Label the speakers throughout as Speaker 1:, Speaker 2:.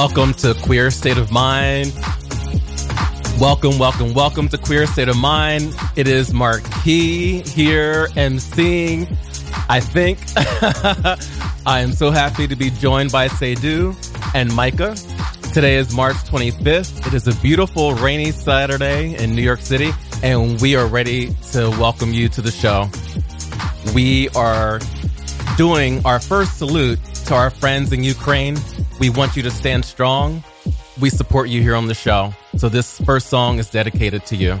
Speaker 1: Welcome to Queer State of Mind. Welcome, welcome, welcome to Queer State of Mind. It is Mark Marquis here emceeing. I think I am so happy to be joined by Seydu and Micah. Today is March 25th. It is a beautiful rainy Saturday in New York City, and we are ready to welcome you to the show. We are doing our first salute to our friends in Ukraine. We want you to stand strong. We support you here on the show. So this first song is dedicated to you.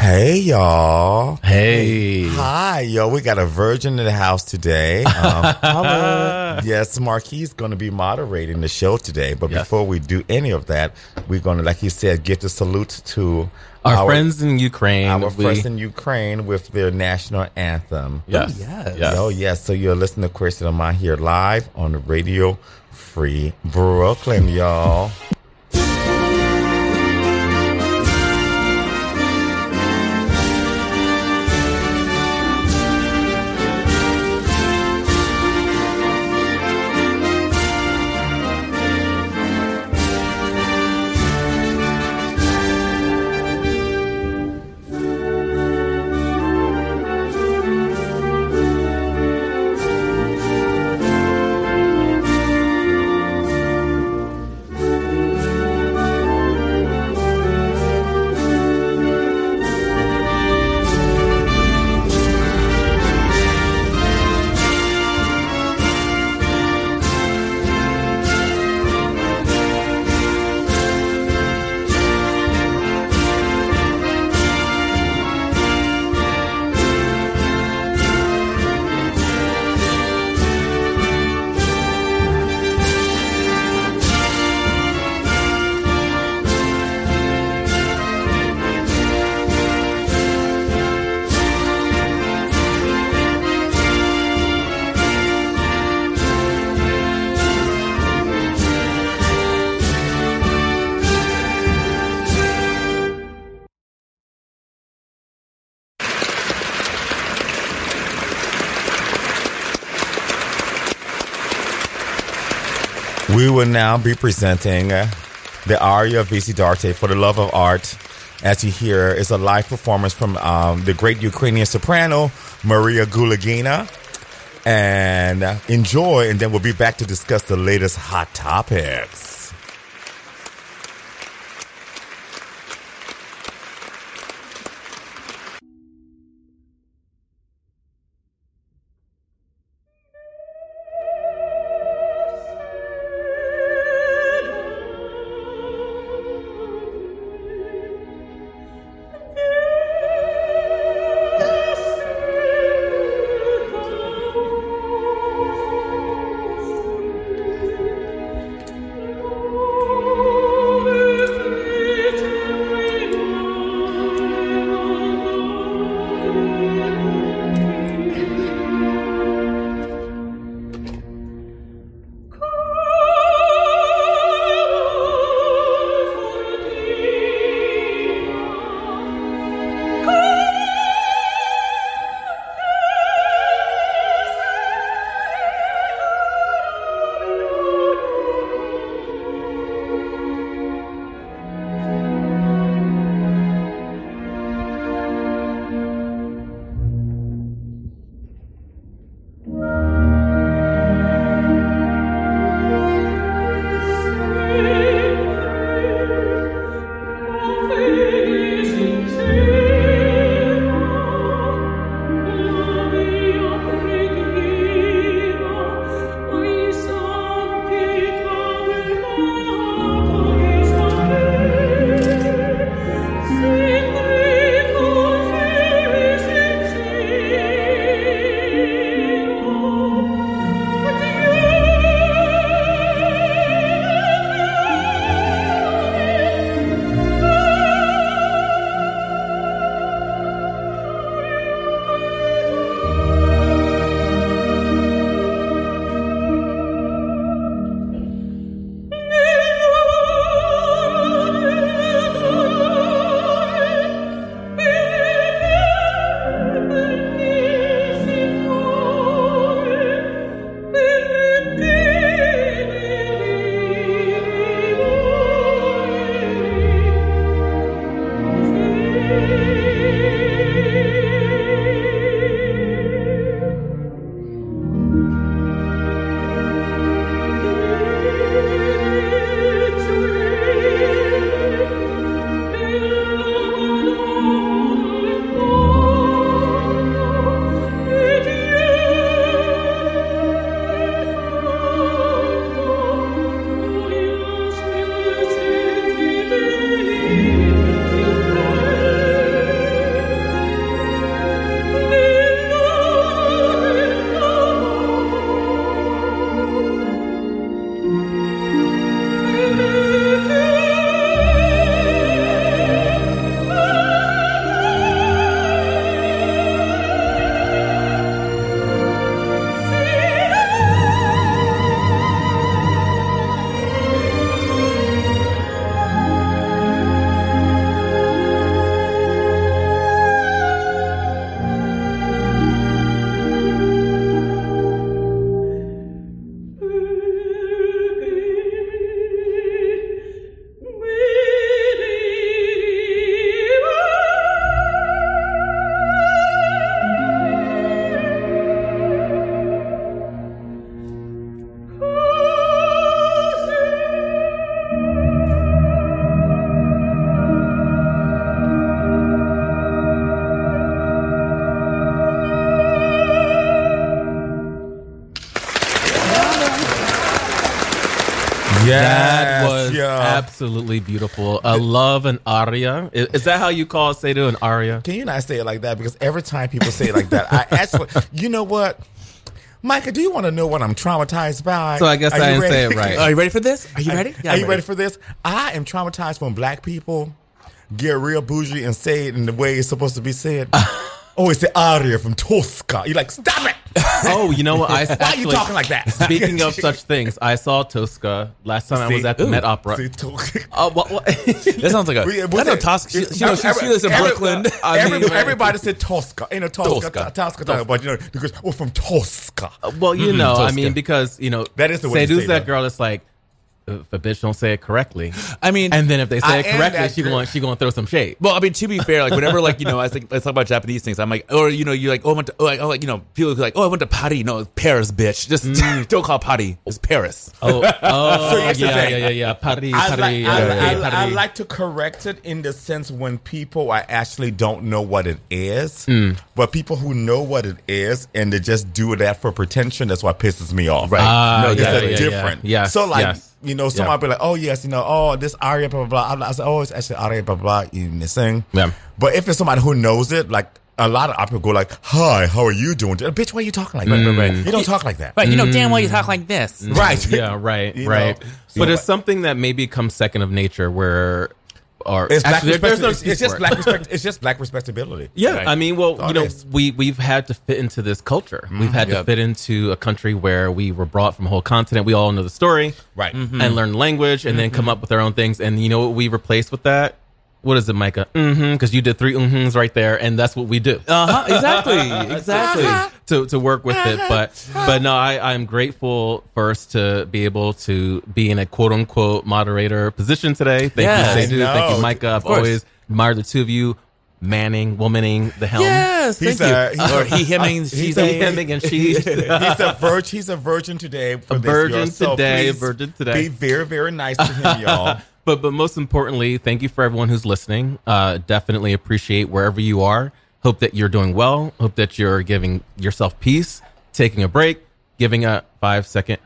Speaker 2: Hey y'all.
Speaker 1: Hey.
Speaker 2: Hi, yo. We got a virgin in the house today. Um, yes, Marquis is going to be moderating the show today. But
Speaker 1: Yes.
Speaker 2: before we do any of that, we're going to, like he said, give the salute to
Speaker 1: Our, friends in Ukraine.
Speaker 2: our
Speaker 1: we-
Speaker 2: friends in Ukraine with their national anthem.
Speaker 1: Yes.
Speaker 3: yes.
Speaker 1: yes.
Speaker 2: Oh, yes. So you're listening to Question of Mine here live on the Radio Free Brooklyn, y'all. Will now be presenting uh, the aria of Vissi d'arte for the love of art. As you hear, is a live performance from um, the great Ukrainian soprano Maria Guleghina. And uh, enjoy, and then we'll be back to discuss the latest hot topics.
Speaker 1: That was
Speaker 2: yeah.
Speaker 1: absolutely beautiful. A love and aria. Is, is that how you call Seydu an aria?
Speaker 2: Can you not say it like that? Because every time people say it like that, I actually, you know what? Micah, do you want to know what I'm traumatized by?
Speaker 1: So I guess
Speaker 2: Are
Speaker 1: I
Speaker 2: you
Speaker 1: didn't say it right.
Speaker 3: Are you ready for this? Are you ready?
Speaker 2: Are you ready for this? I am traumatized when black people get real bougie and say it in the way it's supposed to be said. oh, it's the aria from Tosca. You're like, stop it.
Speaker 1: Oh, you know what? I
Speaker 2: Why are you
Speaker 1: actually-
Speaker 2: talking like that?
Speaker 1: Speaking of such things, I saw Tosca last time I was
Speaker 2: See?
Speaker 1: at the
Speaker 2: Ooh.
Speaker 1: Met Opera.
Speaker 2: See, Tosca.
Speaker 1: Oh, what, what?
Speaker 3: That sounds like a.
Speaker 2: We-
Speaker 3: I
Speaker 2: what's
Speaker 3: know? Tosca. She,
Speaker 2: It's-
Speaker 3: she, knows- she, she lives in
Speaker 2: every-
Speaker 3: Brooklyn.
Speaker 1: I mean,
Speaker 2: Every- everybody said Tosca. Ain't a Tosca.
Speaker 3: Tosca.
Speaker 2: Tosca. Tosca. But you know, because oh, from Tosca.
Speaker 1: Uh, well, you mm-hmm. know, I
Speaker 3: Tosca.
Speaker 1: mean, because you know,
Speaker 2: That is the way to
Speaker 1: Seydu's
Speaker 2: say
Speaker 1: that
Speaker 2: that.
Speaker 1: girl that's like, if a bitch don't say it correctly,
Speaker 3: I mean,
Speaker 1: and then if they say
Speaker 2: I
Speaker 1: it correctly, she going she going to throw some shade.
Speaker 3: Well, I mean, to be fair, like whenever, like you know, I think let's talk about Japanese things. I'm like, or you know, you're like, oh, I went to, oh, like, oh, like you know, people are like, oh, I went to Paris. No, it's Paris, bitch. Just don't call it Paris. It's Paris.
Speaker 1: Oh, oh
Speaker 2: So here's the
Speaker 1: yeah, yeah, yeah, yeah. Paris,
Speaker 2: I,
Speaker 1: Paris,
Speaker 2: like,
Speaker 1: yeah,
Speaker 2: I,
Speaker 1: yeah,
Speaker 2: I- I like to correct it in the sense when people I actually don't know what it is,
Speaker 1: Hmm.
Speaker 2: but people who know what it is and they just do that for pretension. That's what pisses me off.
Speaker 3: Right.
Speaker 1: Ah,
Speaker 3: No,
Speaker 2: It's
Speaker 1: yeah,
Speaker 2: a
Speaker 1: yeah, yeah.
Speaker 2: different.
Speaker 1: Yes,
Speaker 2: So like
Speaker 1: yes.
Speaker 2: You know, somebody be like, oh yes, you know, oh this aria blah blah blah. I say, oh it's actually aria blah blah. You sing.
Speaker 1: Yeah.
Speaker 2: But if it's somebody who knows it, like. A lot of opera go like, "Hi, how are you doing?" Bitch, why are you talking like that? Mm.
Speaker 3: right.
Speaker 2: You don't talk like that,
Speaker 3: Right. You know damn well you mm. talk like this.
Speaker 2: Right?
Speaker 1: yeah, right,
Speaker 2: You
Speaker 1: right.
Speaker 2: know,
Speaker 1: but
Speaker 2: so-
Speaker 1: it's something that maybe comes second of nature, where or
Speaker 2: It's black
Speaker 1: actually, there- there's no
Speaker 2: it's, it's just black respect. It's just black respectability.
Speaker 1: Yeah,
Speaker 3: Right.
Speaker 1: I mean, well, you know, we we've had to fit into this culture. We've mm-hmm. had to fit into a country where we were brought from a whole continent. We all know the story,
Speaker 2: Right. Mm-hmm.
Speaker 1: And learn language, and then mm-hmm. come up with our own things. And you know what we replaced with that? What is it, Micah? Mm-hmm. Because you did three mm-hms right there, and that's what we do
Speaker 3: Uh huh. Exactly. Exactly.
Speaker 1: to to work with it. But but no, I I'm grateful first to be able to be in a quote unquote moderator position today. Thank
Speaker 3: Yes.
Speaker 1: you, Seydu.
Speaker 2: I
Speaker 1: Thank you. Micah. I've always admired the two of you, manning, womaning the helm.
Speaker 3: Yes.
Speaker 2: He's
Speaker 3: Thank
Speaker 2: a-
Speaker 3: you. Or he, him, and
Speaker 2: he's
Speaker 3: she's
Speaker 2: a-
Speaker 3: a.
Speaker 1: hemming and she.
Speaker 2: he's a virgin. He's a virgin today. For
Speaker 1: A
Speaker 2: this,
Speaker 1: virgin
Speaker 2: y'all. So
Speaker 1: today, virgin today.
Speaker 2: Be very, very nice to him, y'all.
Speaker 1: But but most importantly, thank you for everyone who's listening. Uh, definitely appreciate wherever you are. Hope that you're doing well. Hope that you're giving yourself peace, taking a break, giving a five second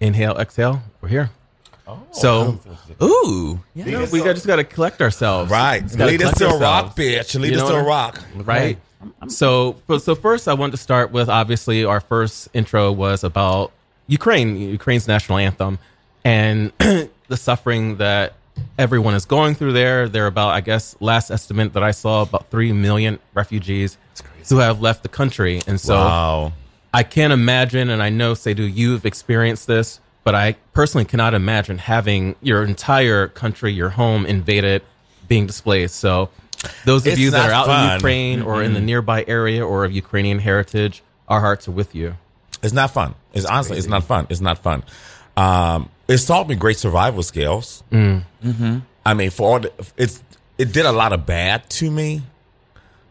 Speaker 1: inhale, exhale. We're here. Oh, so
Speaker 3: Ooh. Yeah.
Speaker 1: you know, we got, just got to collect ourselves.
Speaker 2: right.
Speaker 1: Just gotta
Speaker 2: Lead us
Speaker 1: collect
Speaker 2: to a
Speaker 1: ourselves.
Speaker 2: rock, bitch. Lead
Speaker 1: You
Speaker 2: us to a
Speaker 1: what I-
Speaker 2: rock.
Speaker 1: right? So, so first, I want to start with obviously our first intro was about Ukraine, Ukraine's national anthem, and the suffering that everyone is going through there. There are about, I guess, last estimate that I saw, about three million refugees who have left the country, and so
Speaker 2: wow.
Speaker 1: I can't imagine, and I know, Seydu, you've experienced this, but I personally cannot imagine having your entire country, your home invaded, being displaced. So, those of
Speaker 2: It's
Speaker 1: you that are out in. Ukraine or in the nearby area or of Ukrainian heritage, our hearts are with you.
Speaker 2: It's not fun. It's honestly, it's not fun. It's not fun. Um, it's taught me great survival skills.
Speaker 1: Mm.
Speaker 2: Mm-hmm. I mean, for all the, it's it did a lot of bad to me,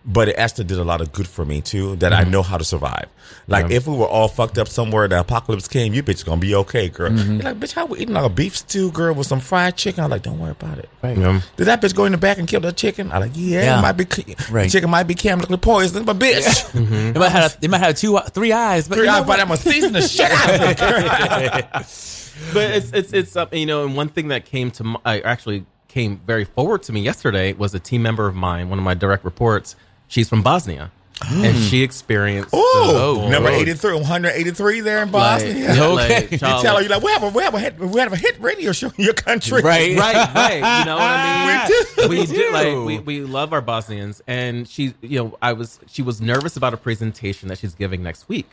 Speaker 2: but it actually did a lot of good for me too. That
Speaker 1: Mm-hmm.
Speaker 2: I know how to survive. Like if we were all fucked up somewhere, the apocalypse came, you bitch gonna be okay, girl.
Speaker 1: Mm-hmm.
Speaker 2: You're like, bitch, how we eating like a beef stew, girl, with some fried chicken? I'm like, don't worry about it.
Speaker 1: Yeah.
Speaker 2: Did that bitch go in the back and kill the chicken? I'm like, yeah,
Speaker 3: Yeah.
Speaker 2: it might be
Speaker 3: Right.
Speaker 2: the chicken might be chemically poisoned, but bitch,
Speaker 1: Mm-hmm.
Speaker 3: They might have. They might have two, three eyes, but you know
Speaker 2: but? I'm gonna season the shit out of it.
Speaker 1: But it's it's it's uh, you know, and one thing that came to my, I actually came very forward to me yesterday was a team member of mine, one of my direct reports. She's from Bosnia, and she experienced.
Speaker 2: Oh, number 83, 183 there in
Speaker 1: like,
Speaker 2: Bosnia.
Speaker 1: yeah,
Speaker 3: Okay.
Speaker 1: like,
Speaker 2: you tell her,
Speaker 1: like-
Speaker 2: you like, we have a, we have a hit, we have a hit radio show in your country.
Speaker 3: Right.
Speaker 1: right, right. You know what I mean?
Speaker 2: We do.
Speaker 1: We do. Like we, we love our Bosnians, and she, you know, I was she was nervous about a presentation that she's giving next week,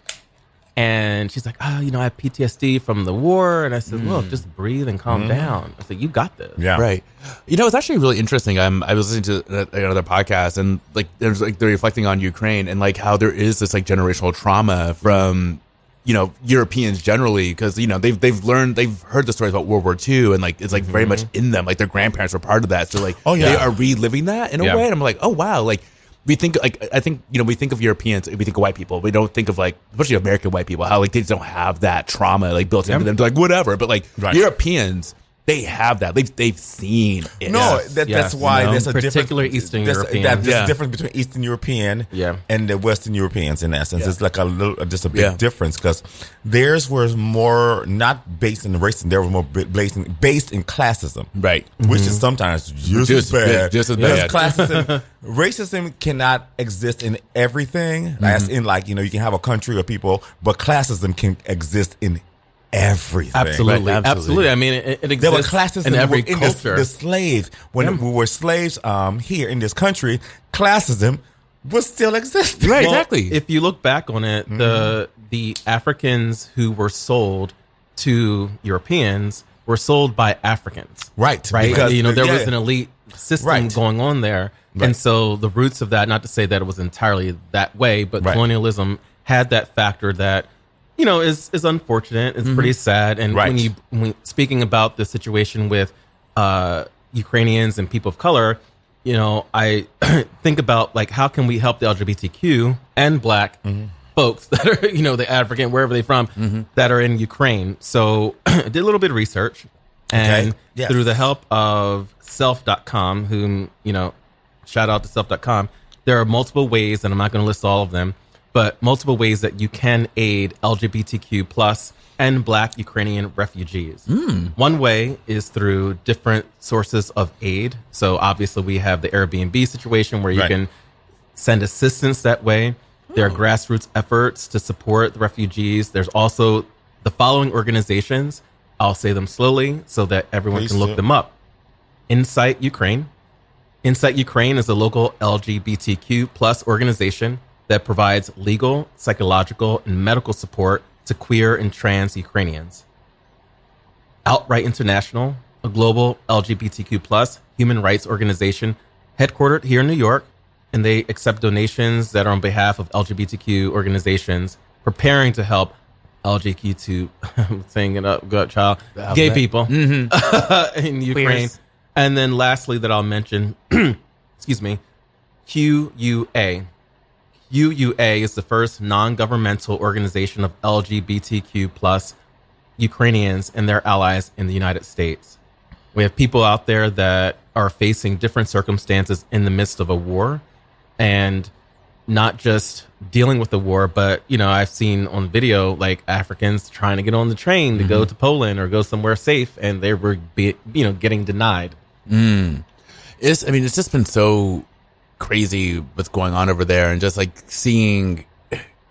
Speaker 1: and she's like, oh, you know, I have PTSD from the war, and I said, look, hmm. just breathe and calm hmm. down. I said, you got this.
Speaker 2: Yeah.
Speaker 3: Right. You know, it's actually really interesting. I'm I was listening to uh, another podcast and like there's like they're reflecting on Ukraine and like how there is this like generational trauma from you know Europeans generally because you know they've they've learned they've heard the stories about World War II and like it's like very mm-hmm. much in them like their grandparents were part of that so like
Speaker 2: Oh, yeah.
Speaker 3: they are reliving that in a
Speaker 1: Yeah.
Speaker 3: way and I'm like oh wow like we think like I think you know we think of Europeans we think of white people. We don't think of like especially American white people how like they just don't have that trauma like built into them They're like whatever. But like
Speaker 2: Right.
Speaker 3: Europeans they have that. They've they've seen it.
Speaker 2: No,
Speaker 1: Yes,
Speaker 2: that,
Speaker 1: yes,
Speaker 2: that's why
Speaker 1: you know,
Speaker 2: there's a
Speaker 1: particular. Eastern
Speaker 2: there's,
Speaker 1: European.
Speaker 2: That, there's
Speaker 3: Yeah.
Speaker 2: a difference between Eastern European
Speaker 1: Yeah.
Speaker 2: and the Western Europeans. In essence, it's like a little, uh, just a big
Speaker 3: Yeah.
Speaker 2: difference because theirs was more not based in racism. They were more based in, based in classism,
Speaker 3: right.
Speaker 2: which mm-hmm. is sometimes just,
Speaker 3: Just-
Speaker 2: as bad.
Speaker 3: just as
Speaker 2: Because
Speaker 3: bad.
Speaker 2: classism, racism cannot exist in everything. As mm-hmm. in, like you know, you can have a country or people, but classism can exist in everything.
Speaker 1: Absolutely,
Speaker 3: Right, absolutely.
Speaker 1: absolutely. I mean, it, it
Speaker 2: There were classes
Speaker 1: in every
Speaker 2: in
Speaker 1: culture.
Speaker 2: The, the slaves, when we were slaves um, here in this country, classism was still existing.
Speaker 3: Right,
Speaker 1: Well,
Speaker 3: exactly.
Speaker 1: If you look back on it, the the Africans who were sold to Europeans were sold by Africans.
Speaker 2: Right,
Speaker 1: Right.
Speaker 2: because-
Speaker 1: you know, there was an elite system
Speaker 2: Right.
Speaker 1: going on there.
Speaker 2: Right.
Speaker 1: And so the roots of that, not to say that it was entirely that way, but
Speaker 2: Right.
Speaker 1: colonialism had that factor that, you know, is is unfortunate. It's pretty sad. And
Speaker 2: Mm-hmm. Right.
Speaker 1: when you when speaking about the situation with uh Ukrainians and people of color, you know, I think about like how can we help the LGBTQ and black
Speaker 2: Mm-hmm.
Speaker 1: folks that are, you know, the African, wherever they're from, that are in Ukraine. So I did a little bit of research and
Speaker 2: Okay. Yes.
Speaker 1: through the help of self.com, whom, you know, shout out to self.com, there are multiple ways, and I'm not going to list all of them, but multiple ways that you can aid LGBTQ plus and black Ukrainian refugees. Hmm. One way is through different sources of aid. So obviously we have the Airbnb situation where you
Speaker 2: Right.
Speaker 1: can send assistance that way. There are hmm. grassroots efforts to support the refugees. There's also the following organizations. I'll say them slowly so that everyone
Speaker 2: Please
Speaker 1: can look
Speaker 2: do.
Speaker 1: them up. Insight Ukraine. Insight Ukraine is a local LGBTQ plus organization that provides legal, psychological, and medical support to queer and trans Ukrainians. Outright International, a global LGBTQ plus human rights organization headquartered here in New York, and they accept donations that are on behalf of LGBTQ organizations preparing to help LGBTQ, I'm saying it up, good child, gay people in Ukraine.
Speaker 3: Queers.
Speaker 1: And then lastly, that I'll mention, excuse me, QUA. UUA is the first non-governmental organization of LGBTQ plus Ukrainians and their allies in the United States. We have people out there that are facing different circumstances in the midst of a war and not just dealing with the war, but you know, I've seen on video like Africans trying to get on the train to go mm-hmm. to Poland or go somewhere safe and they were be, you know, getting denied. Mm.
Speaker 3: It's I mean, it's just been so crazy what's going on over there, and just like seeing,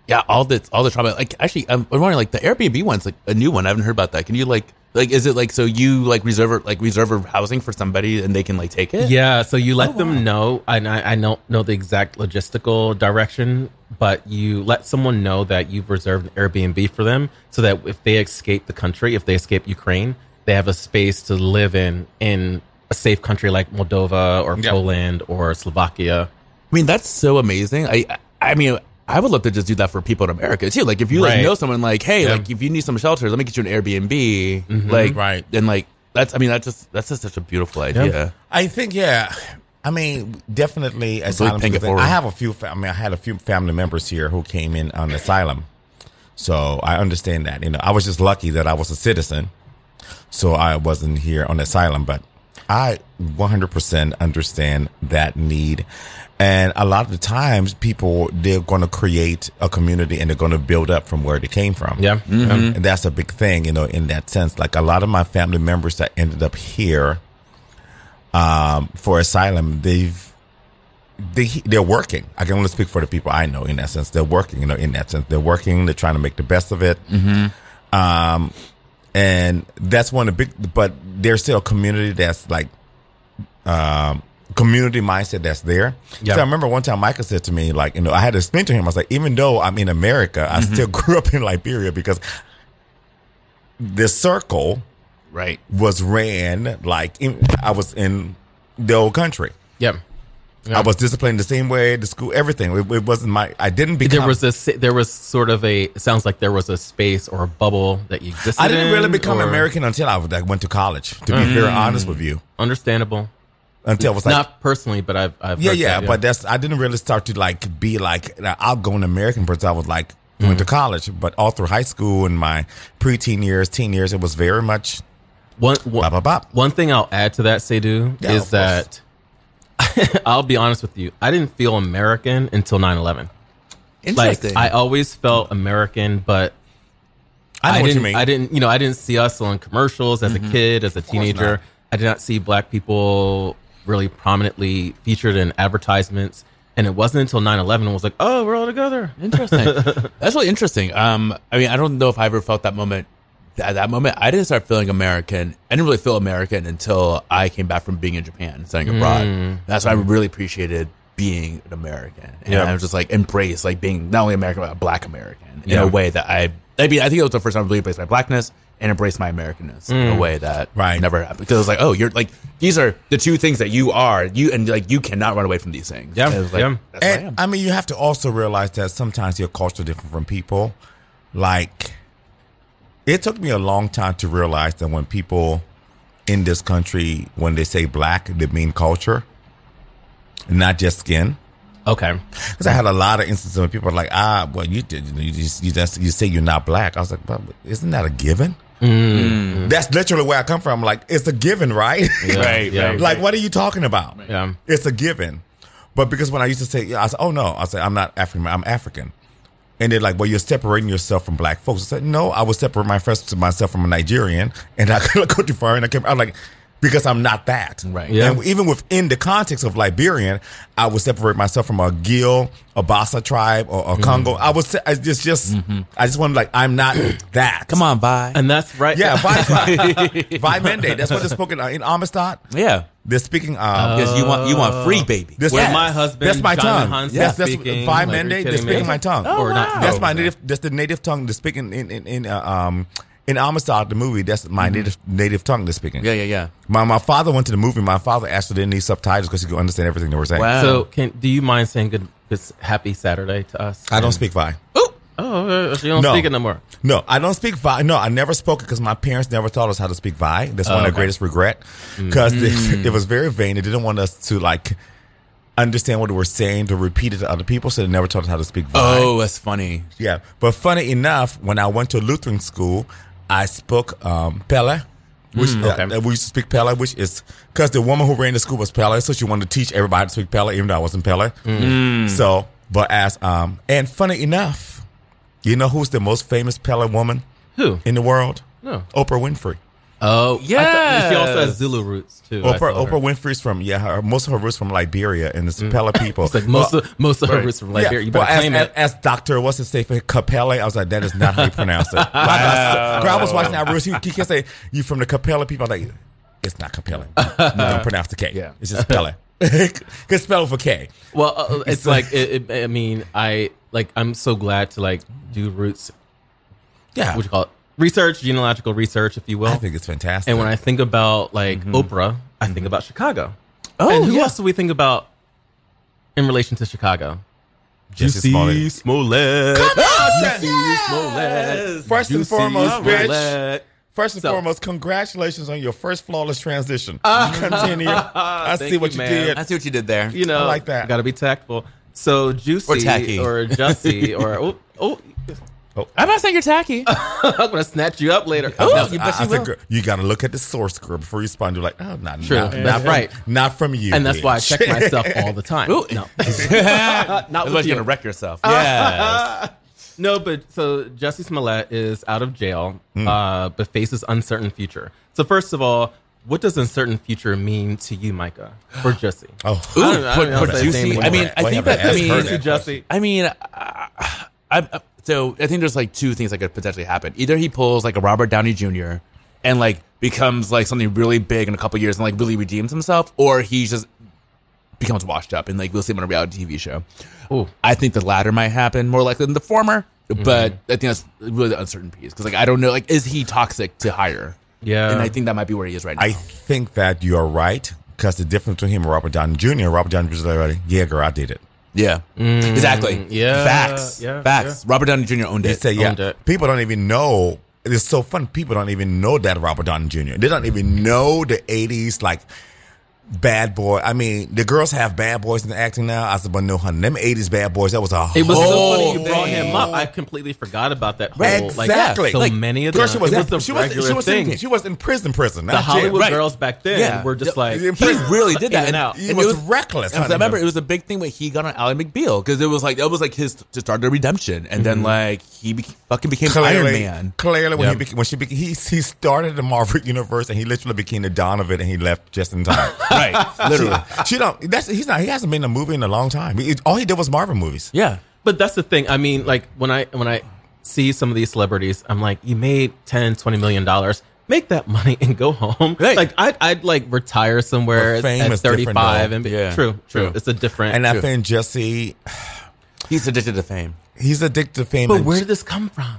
Speaker 3: yeah, all the all the trauma. Like actually, I'm wondering like the Airbnb one's like a new one. I haven't heard about that. Can you like like is it like so you like reserve like reserve housing for somebody and they can like take it?
Speaker 1: Yeah, so you let oh, them know. And I, I don't know the exact logistical direction, but you let someone know that you've reserved an Airbnb for them, so that if they escape the country, if they escape Ukraine, they have a space to live in in a safe country like Moldova or
Speaker 2: Yeah.
Speaker 1: Poland or Slovakia.
Speaker 3: I mean, that's so amazing. I I mean. I would love to just do that for people in America too. Like if you like know someone like, hey,
Speaker 1: Yeah.
Speaker 3: like if you need some shelter, let me get you an Airbnb. Mm-hmm. Like
Speaker 2: Right.
Speaker 3: And like that's I mean that's just that's just such a beautiful idea.
Speaker 2: I think, yeah. I mean, definitely asylum.
Speaker 3: paying it
Speaker 2: seekers.
Speaker 3: forward.
Speaker 2: I have a few. fa- I mean, I had a few family members here who came in on asylum, so I understand that. You know, I was just lucky that I was a citizen, so I wasn't here on asylum. But I 100% understand that need, and a lot of the times, people they're going to create a community and they're going to build up from where they came from.
Speaker 1: Yeah.
Speaker 2: And that's a big thing, you know, in that sense. Like a lot of my family members that ended up here um, for asylum, they've they they're working. I can only speak for the people I know in that sense. They're working, you know, in that sense. They're working. They're trying to make the best of it. Um, and that's one of the big. But there's still a community that's like um community mindset that's there.
Speaker 1: Yeah.
Speaker 2: So I remember one time Michael said to me, like, you know, I had to explain to him. I was like, even though I'm in America, I still grew up in Liberia because the circle
Speaker 3: Right.
Speaker 2: was ran like in, I was in the old country.
Speaker 1: Yeah.
Speaker 2: I was disciplined the same way, the school, everything. It, it wasn't my. I didn't become.
Speaker 1: There was a there was sort of a it sounds like there was a space or a bubble that you existed.
Speaker 2: I didn't really become
Speaker 1: or-
Speaker 2: American until I went to college. To be very mm-hmm. honest with you,
Speaker 1: Understandable.
Speaker 2: until I was like,
Speaker 1: Not personally, but I've, I've
Speaker 2: yeah, yeah,
Speaker 1: that,
Speaker 2: But that's I didn't really start to like be like an outgoing American person. I was like went to mm-hmm. college, but all through high school and my preteen years, teen years, it was very much
Speaker 1: One, one,
Speaker 2: Bop, bop, bop.
Speaker 1: one thing I'll add to that, Seydu,
Speaker 2: Yeah,
Speaker 1: is that I'll be honest with you. I didn't feel American until 9 11. Like,
Speaker 3: Interesting.
Speaker 1: I always felt American, but
Speaker 2: I know what
Speaker 1: didn't,
Speaker 2: you mean. Mm-hmm.
Speaker 1: I didn't, you know, I didn't see us on commercials as a kid, as a teenager. I did not see black people really prominently featured in advertisements. And it wasn't until 9 11 was like, oh, we're all together.
Speaker 3: Interesting. That's really interesting. Um, I mean, I don't know if I ever felt that moment. At that moment, I didn't start feeling American. I didn't really feel American until I came back from being in Japan, studying abroad. Hmm. That's why I really appreciated being an American, and
Speaker 1: Yeah.
Speaker 3: I was just like embrace like being not only American but a Black American in
Speaker 1: Yeah.
Speaker 3: a way that I. I mean, I think it was the first time I really embraced my blackness and embraced my Americanness in a hmm. way that
Speaker 2: Right.
Speaker 3: never happened. Because it was like, oh, you're like these are the two things that you are. You and like you cannot run away from these things.
Speaker 1: Yeah,
Speaker 3: And it was like,
Speaker 1: yeah.
Speaker 3: That's who I
Speaker 2: And
Speaker 3: am.
Speaker 2: I mean, you have to also realize that sometimes your culture is different from people. Like, it took me a long time to realize that when people in this country, when they say black, they mean culture, not just skin.
Speaker 1: Okay.
Speaker 2: Because I had a lot of instances when people are like, ah, well, you did, you just, you just, you say you're not black. I was like, but isn't that a given? That's literally where I come from. Like, it's a given, right?
Speaker 1: Yeah,
Speaker 3: Right,
Speaker 1: yeah.
Speaker 3: right.
Speaker 2: like, what are you talking about?
Speaker 1: Yeah.
Speaker 2: It's a given. But because when I used to say, I said, oh no, I said, I'm not African, I'm African. And they're like, well, you're separating yourself from black folks. I said, no, I would separate my first myself from a Nigerian. And I couldn't go too far. And I came, I'm like, because I'm not that.
Speaker 3: Right.
Speaker 1: Yeah.
Speaker 2: And even within the context of Liberian, I would separate myself from a Gil, a Bassa tribe, or a Congo. I was, I just, just, I just wanted like, I'm not that.
Speaker 3: Come on, bye.
Speaker 1: And that's right.
Speaker 2: Yeah, Vai, Vai Mende. That's what they're speaking uh, in Amistad.
Speaker 3: yeah.
Speaker 2: They're speaking. Um,
Speaker 3: Because you want you want free baby.
Speaker 2: this,
Speaker 1: Where
Speaker 2: yes.
Speaker 1: my husband,
Speaker 2: That's my
Speaker 1: John
Speaker 2: tongue.
Speaker 1: Hans,
Speaker 2: Yes,
Speaker 1: is
Speaker 2: that's
Speaker 1: speaking.
Speaker 2: Vai
Speaker 1: Like, are you
Speaker 2: Mende. They're speaking
Speaker 1: me?
Speaker 2: my tongue.
Speaker 1: or not?
Speaker 2: That's
Speaker 1: Oh,
Speaker 2: my native. That's the native tongue. They're speaking in in, in uh, um in Amistad, the movie. That's my native native tongue. They're speaking.
Speaker 3: Yeah, yeah, yeah.
Speaker 2: My my father went to the movie. My father asked didn't need subtitles because he could understand everything they were saying.
Speaker 3: Wow.
Speaker 1: So, can do you mind saying good, this happy Saturday to us?
Speaker 2: I don't speak Vai.
Speaker 1: Oh, uh, you don't
Speaker 2: No.
Speaker 1: speak it no more.
Speaker 2: No, I don't speak Vai. No, I never spoke it because my parents never taught us how to speak Vai. That's one of the
Speaker 1: okay.
Speaker 2: greatest regret because it was very vain. They didn't want us to like understand what they were saying to repeat it to other people, so they never taught us how to speak Vai.
Speaker 3: Oh, that's funny.
Speaker 2: Yeah, but funny enough, when I went to Lutheran school, I spoke um, Pele, which
Speaker 1: okay.
Speaker 2: uh, we used to speak Pele, which is because the woman who ran the school was Pele, so she wanted to teach everybody to speak Pele, even though I wasn't Pele. So, but as um, and funny enough, you know who's the most famous Pele woman
Speaker 1: Who?
Speaker 2: in the world?
Speaker 1: No.
Speaker 2: Oprah Winfrey.
Speaker 1: Oh, yeah. She also has Zulu roots too. I
Speaker 2: Oprah,
Speaker 1: saw her.
Speaker 2: Oprah Winfrey's from yeah, her, most of her roots from Liberia, and it's Pele people.
Speaker 1: It's like most
Speaker 2: Well,
Speaker 1: of most of her roots from Liberia. You better
Speaker 2: well, as,
Speaker 1: claim
Speaker 2: as,
Speaker 1: it.
Speaker 2: as Doctor, what's his name for Capella? I was like, that is not how you pronounce it. Like, I, girl, I was watching that. He, he can't say you from the Capella people. I'm like, it's not Capella. You don't pronounce the K.
Speaker 3: Yeah.
Speaker 2: it's just Pele. It's spelled for K.
Speaker 1: Well, uh, it's like it, it, I mean, I like I'm so glad to like do roots.
Speaker 2: Yeah,
Speaker 1: What you call it? Research, genealogical research, if you will.
Speaker 2: I think it's fantastic.
Speaker 1: and when I think about like mm-hmm. Oprah, I think mm-hmm. about Chicago.
Speaker 3: Oh,
Speaker 1: and who
Speaker 3: yeah.
Speaker 1: else do we think about in relation to Chicago?
Speaker 2: Jussie Smollett.
Speaker 1: Smollett.
Speaker 2: Come on,
Speaker 1: Jussie Smollett.
Speaker 2: First and
Speaker 1: Jussie
Speaker 2: foremost, bitch. First and
Speaker 1: So-
Speaker 2: foremost, congratulations on your first flawless transition. Ah. Continue. I
Speaker 1: Thank
Speaker 2: see what
Speaker 1: you,
Speaker 2: you,
Speaker 1: man.
Speaker 2: did.
Speaker 3: I see what you did there.
Speaker 1: You know,
Speaker 2: I like that.
Speaker 1: Got to be tactful. So juicy
Speaker 3: Or tacky.
Speaker 1: or Jussie or oh, oh
Speaker 3: I'm not saying you're tacky.
Speaker 1: I'm gonna snatch you up later. Oh,
Speaker 2: I-
Speaker 1: you
Speaker 2: I
Speaker 1: bet you
Speaker 2: said,
Speaker 1: will.
Speaker 2: girl, you got to look at the source, girl, before you respond. You're like, oh, not,
Speaker 1: True.
Speaker 2: not,
Speaker 1: That's
Speaker 2: not from-
Speaker 1: right.
Speaker 2: Not from you.
Speaker 1: and that's why I check
Speaker 2: bitch.
Speaker 1: myself all the time. Ooh, No, not
Speaker 3: That's
Speaker 1: with
Speaker 3: you're
Speaker 1: you.
Speaker 3: gonna wreck yourself. Yes.
Speaker 1: No, but so Jussie Smollett is out of jail,
Speaker 2: Hmm.
Speaker 1: uh, but faces uncertain future. So first of all, what does uncertain future mean to you, Micah, or Jesse?
Speaker 2: Oh,
Speaker 1: I don't I don't know
Speaker 3: but,
Speaker 1: if
Speaker 3: but
Speaker 1: that's the same
Speaker 3: juicy. I mean, I think that. I
Speaker 2: asked
Speaker 3: mean,
Speaker 2: that
Speaker 1: Jussie.
Speaker 3: I mean, I, I, so I think there's like two things that could potentially happen. Either he pulls like a Robert Downey Jr. and like becomes like something really big in a couple years and like really redeems himself, or he just becomes washed up and like we'll see him on a reality TV show.
Speaker 1: Ooh.
Speaker 3: I think the latter might happen more likely than the former, but mm-hmm. I think that's really the uncertain piece because like I don't know, like is he toxic to hire?
Speaker 1: Yeah.
Speaker 3: and I think that might be where he is right now.
Speaker 2: I think that you are right because the difference between him and Robert Downey Jr. Robert Downey Jr. is like, yeah, girl, I did it.
Speaker 3: yeah, mm, exactly.
Speaker 1: yeah,
Speaker 3: facts.
Speaker 1: yeah,
Speaker 3: facts. Robert Downey Jr. owned
Speaker 2: He
Speaker 3: it.
Speaker 2: said, yeah.
Speaker 1: It.
Speaker 2: People don't even know. It's so fun. People don't even know that Robert Downey Jr. They don't even know the '80s like bad boy. I mean, the girls have bad boys in the acting now. I said, but no, honey, them eighties bad boys. That was a whole.
Speaker 1: It was so funny you brought him up. I completely forgot about that whole
Speaker 2: Exactly.
Speaker 1: like so
Speaker 2: Like,
Speaker 1: many of
Speaker 2: Girl,
Speaker 1: them.
Speaker 2: she was,
Speaker 1: it was the
Speaker 2: she was, she was
Speaker 1: thing.
Speaker 2: in, she was in prison, prison.
Speaker 1: the. Hollywood
Speaker 3: Right.
Speaker 1: girls back then
Speaker 3: Yeah.
Speaker 1: were just like
Speaker 3: he really did that.
Speaker 1: And out.
Speaker 2: He
Speaker 3: and
Speaker 2: was reckless,
Speaker 3: and I remember it was a big thing when he got on Ally McBeal because it was like that was like his to start the redemption, and then mm-hmm. like he fucking became Iron Man.
Speaker 2: clearly, when
Speaker 1: Yep.
Speaker 2: he when she beca- he he started the Marvel universe and he literally became the Don of it, and he left just in time.
Speaker 3: Right, literally.
Speaker 2: she don't. That's he's not. He hasn't been in a movie in a long time. He- all he did was Marvel movies.
Speaker 3: Yeah.
Speaker 1: But that's the thing. I mean, like when I when I see some of these celebrities, I'm like, you made 10, 20 million dollars. Make that money and go home.
Speaker 3: Right.
Speaker 1: Like I'd, I'd like retire somewhere
Speaker 2: But fame
Speaker 1: at
Speaker 2: is different,
Speaker 1: 35
Speaker 2: though.
Speaker 1: and be,
Speaker 3: Yeah.
Speaker 1: true, true,
Speaker 3: True.
Speaker 1: It's a different.
Speaker 2: And I think Jesse,
Speaker 3: He's addicted to fame.
Speaker 2: he's addicted to fame.
Speaker 1: but
Speaker 2: and
Speaker 1: where did this come from?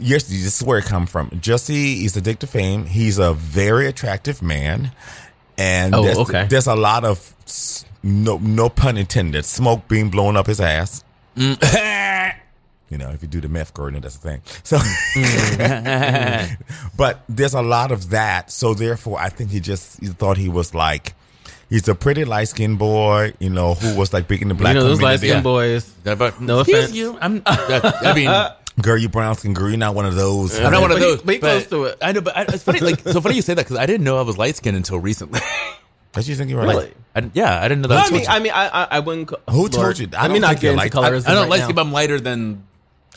Speaker 2: yes, this is where it come from. Jesse is addicted to fame. He's a very attractive man, and
Speaker 1: Oh,
Speaker 2: there's,
Speaker 1: okay.
Speaker 2: there's a lot of no no pun intended smoke being blown up his ass. Mm. you know, if you do the meth, Gordon, that's the thing. So, mm. but there's a lot of that. So therefore, I think he just he thought he was like. He's a pretty light skinned boy, you know, who was like big in the black
Speaker 1: you know, those light
Speaker 2: community.
Speaker 1: skinned boys.
Speaker 3: But
Speaker 1: No
Speaker 3: Excuse
Speaker 1: offense.
Speaker 3: You. I'm. I mean,
Speaker 2: Girl, you brown skin girl, you're not one of those.
Speaker 3: I'm not one of
Speaker 1: But he-
Speaker 3: those.
Speaker 1: but he close to it.
Speaker 3: I know, but I, it's funny. Like, so funny you say that because I didn't know I was light skinned until recently.
Speaker 2: Does you think you were
Speaker 1: Really?
Speaker 2: like?
Speaker 3: I, yeah, I didn't know
Speaker 1: Well,
Speaker 3: that.
Speaker 1: I mean, I mean, I, I, I wouldn't. co-
Speaker 2: Who told you? I
Speaker 1: I mean,
Speaker 2: don't
Speaker 1: not
Speaker 2: think you're
Speaker 1: get into
Speaker 2: light-
Speaker 1: colors.
Speaker 3: I don't
Speaker 1: right
Speaker 3: light
Speaker 1: now.
Speaker 3: skin, but I'm lighter than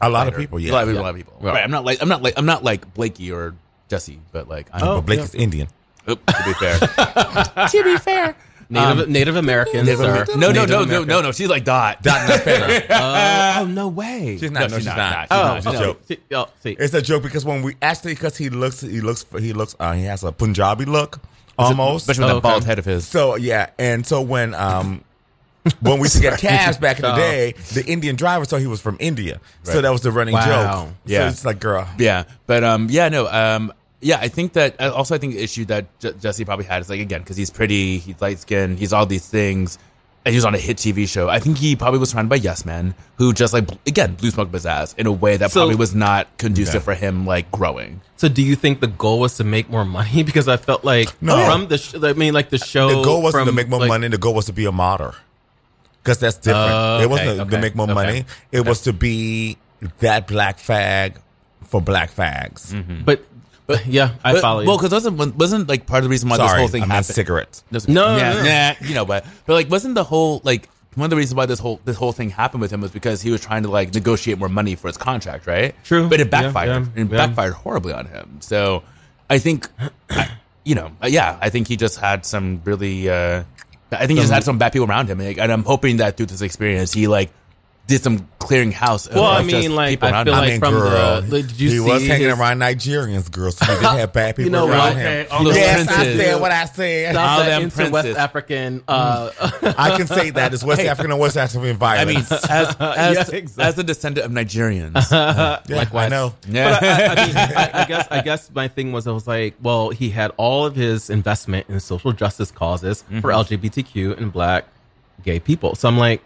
Speaker 2: A lot of
Speaker 3: lighter.
Speaker 2: people,
Speaker 3: A
Speaker 2: yeah.
Speaker 3: lot of people.
Speaker 1: Yeah.
Speaker 3: A lot of people.
Speaker 1: Right.
Speaker 3: Right. I'm not like I'm not like I'm not like Blakey or Jesse, but like I'm.
Speaker 1: Oh.
Speaker 2: But Blake
Speaker 1: yeah.
Speaker 2: is Indian.
Speaker 3: Oop, to be fair. to be fair.
Speaker 1: Native, Native Americans, sir.
Speaker 3: No, no,
Speaker 1: Native
Speaker 3: no, no, no, no. She's like Dot.
Speaker 2: Dot not fair.
Speaker 1: Uh, oh no way.
Speaker 2: She's not. No,
Speaker 3: she's
Speaker 2: she's
Speaker 3: not,
Speaker 2: not.
Speaker 1: oh,
Speaker 2: She's not. It's a joke.
Speaker 1: see, oh, see.
Speaker 2: It's a joke because when we actually because he looks he looks he looks uh, he has a Punjabi look almost.
Speaker 3: Especially with
Speaker 1: Oh,
Speaker 3: that bald
Speaker 1: okay.
Speaker 3: head of his.
Speaker 2: So yeah, and so when um when we used to get cabs back in the day, the Indian driver thought he was from India. So that was the running
Speaker 1: Wow.
Speaker 2: joke.
Speaker 3: Yeah.
Speaker 2: So it's like, girl,
Speaker 3: Yeah, but um, yeah, no, um, yeah, I think that uh, also I think the issue that J- Jesse probably had is like again because he's pretty, he's light skinned, he's all these things, and he was on a hit TV show. I think he probably was surrounded by yes men who just like again blue smoke up his ass in a way that
Speaker 1: So-
Speaker 3: probably was not conducive
Speaker 2: Yeah.
Speaker 3: for him like growing.
Speaker 1: So, do you think the goal was to make more money? Because I felt like
Speaker 2: No.
Speaker 1: from the, sh- I mean, like the show.
Speaker 2: the goal wasn't to make more
Speaker 1: like-
Speaker 2: money. The goal was to be a martyr. Because that's different.
Speaker 1: Oh,
Speaker 2: it wasn't to
Speaker 1: okay,
Speaker 2: make more
Speaker 1: okay,
Speaker 2: money. It was to be that black fag for black fags.
Speaker 1: But, but yeah, I
Speaker 3: But-
Speaker 1: follow you.
Speaker 3: Well, because wasn't wasn't like part of the reason why this
Speaker 2: Sorry,
Speaker 3: whole thing
Speaker 2: I meant
Speaker 3: happened.
Speaker 2: cigarettes.
Speaker 3: Doesn't-
Speaker 1: No,
Speaker 3: yeah,
Speaker 1: no, no.
Speaker 3: nah, you know, but but like, wasn't the whole like one of the reasons why this whole this whole thing happened with him was because he was trying to like negotiate more money for his contract, right?
Speaker 1: True.
Speaker 3: but it backfired.
Speaker 1: yeah,
Speaker 3: it
Speaker 1: yeah.
Speaker 3: backfired horribly on him. So I think, I, you know, uh, yeah, I think he just had some really. uh I think he just had some bad people around him, and, like, and I'm hoping that through this experience, he like did some clearing house. of-
Speaker 1: Well, I
Speaker 3: of just
Speaker 1: mean, like,
Speaker 3: people
Speaker 1: I feel
Speaker 3: him.
Speaker 1: like
Speaker 2: I mean,
Speaker 1: from
Speaker 2: girl,
Speaker 1: the- did you
Speaker 2: he was
Speaker 1: see
Speaker 2: hanging
Speaker 1: his-
Speaker 2: around Nigerians, girl, so he did have bad people
Speaker 1: You know
Speaker 2: around
Speaker 1: what?
Speaker 2: him.
Speaker 3: all those
Speaker 2: yes, I
Speaker 3: princes.
Speaker 2: said what I said.
Speaker 1: Stop
Speaker 3: all
Speaker 1: that
Speaker 3: them
Speaker 1: into. West African. Uh,
Speaker 2: I can say that it's West African and West African environment.
Speaker 3: I mean, as as,
Speaker 1: Yeah, exactly.
Speaker 3: as a descendant of Nigerians,
Speaker 2: yeah, I know.
Speaker 3: yeah.
Speaker 1: But I, I, mean, I, I guess I guess my thing was I was like, well, he had all of his investment in social justice causes
Speaker 3: Mm-hmm.
Speaker 1: for LGBTQ and Black gay people. So I'm like,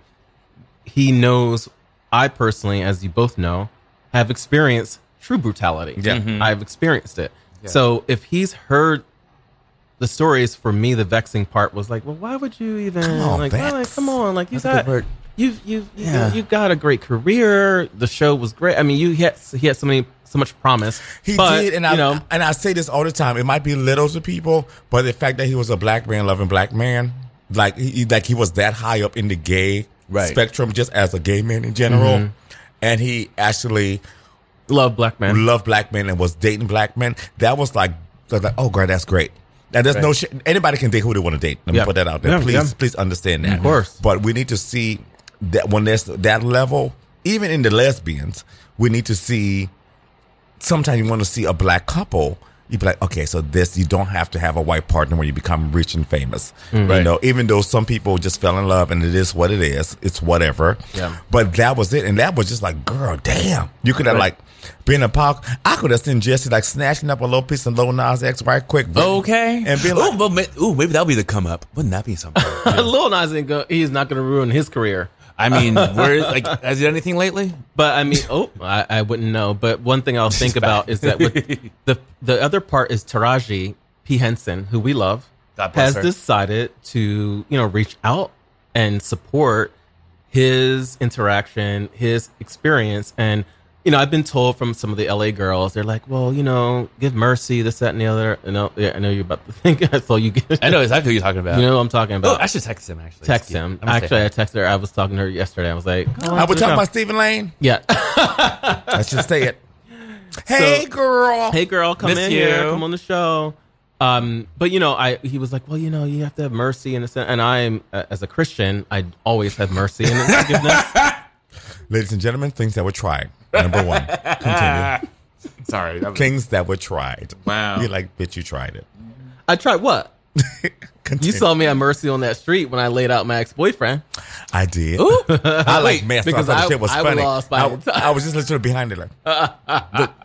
Speaker 1: he knows. I personally, as you both know, have experienced true brutality.
Speaker 2: Yeah.
Speaker 3: Mm-hmm.
Speaker 1: I've experienced it. So if he's heard the stories, for me, the vexing part was like, well, why would you even
Speaker 2: Come on,
Speaker 1: like, like, come on, like you
Speaker 3: That's
Speaker 1: got you've you've you,
Speaker 3: Yeah.
Speaker 1: you got a great career. The show was great. I mean, you had he had so many so much promise.
Speaker 2: He
Speaker 1: but,
Speaker 2: did, and
Speaker 1: you
Speaker 2: I
Speaker 1: know,
Speaker 2: and I say this all the time. It might be little to people, but the fact that he was a black man loving black man, like he like he was that high up in the gay
Speaker 3: Right.
Speaker 2: spectrum, just as a gay man in general,
Speaker 1: Mm-hmm.
Speaker 2: and he actually
Speaker 1: love black man.
Speaker 2: loved black men and was dating black men. That was like, was like oh, girl, that's great. Now, there's no shit. Anybody can date who they want to date. Let me put that out there.
Speaker 1: Yeah,
Speaker 2: please,
Speaker 1: yeah.
Speaker 2: please understand that.
Speaker 1: Of course.
Speaker 2: But we need to see that when there's that level, even in the lesbians, we need to see sometimes you want to see a black couple. You be like, okay, so this you don't have to have a white partner when you become rich and famous. You
Speaker 3: Right.
Speaker 2: know, even though some people just fell in love and it is what it is, it's whatever.
Speaker 1: Yeah.
Speaker 2: But that was it, and that was just like, girl, damn. You could have like been a pop. I could have seen Jesse like snatching up a little piece of Lil Nas X right quick.
Speaker 3: Okay.
Speaker 2: And being like,
Speaker 3: well, ma- ooh, maybe that'll be the come up. Wouldn't that be something?
Speaker 1: Lil Nas ain't go, he's not going to ruin his career.
Speaker 3: I mean, where like has he done anything lately?
Speaker 1: But I mean, oh, I, I wouldn't know. But one thing I'll think about is that with the the other part is Taraji P Henson, who we love. Has
Speaker 3: her.
Speaker 1: decided to, you know, reach out and support his interaction, his experience. And, you know, I've been told from some of the LA girls, they're like, well, you know, give mercy, this, that, and the other. You know, yeah, I know you're about to think. so you get,
Speaker 3: I know exactly what you're talking about.
Speaker 1: you know what I'm talking
Speaker 3: oh,
Speaker 1: about.
Speaker 3: I should text him actually.
Speaker 1: text
Speaker 3: Yeah,
Speaker 1: him.
Speaker 3: I'm gonna say
Speaker 1: Actually. I texted her. I was talking to her yesterday. I was like, oh,
Speaker 2: I was
Speaker 1: to
Speaker 2: talking about Stephen Lane.
Speaker 1: Yeah.
Speaker 2: Let's just say it. Hey, girl.
Speaker 1: hey girl, come
Speaker 3: Miss
Speaker 1: in
Speaker 3: you.
Speaker 1: here, come on the show. Um, but you know, I he was like, well, you know, you have to have mercy in a sense, and I'm uh, as a Christian, I always have mercy and forgiveness.
Speaker 2: Ladies and gentlemen, things that were tried. Number one. Continue.
Speaker 3: Sorry. that was-
Speaker 2: things that were tried.
Speaker 3: Wow.
Speaker 2: You're like, bitch, you tried it.
Speaker 1: I tried what?
Speaker 2: Continue.
Speaker 1: You saw me at Mercy on that street when I laid out my ex boyfriend.
Speaker 2: I did. Ooh. I like man, so
Speaker 1: because
Speaker 2: I
Speaker 1: I-
Speaker 2: shit was
Speaker 1: I
Speaker 2: funny.
Speaker 1: lost by
Speaker 2: I,
Speaker 1: a time.
Speaker 2: I was just literally behind it, like,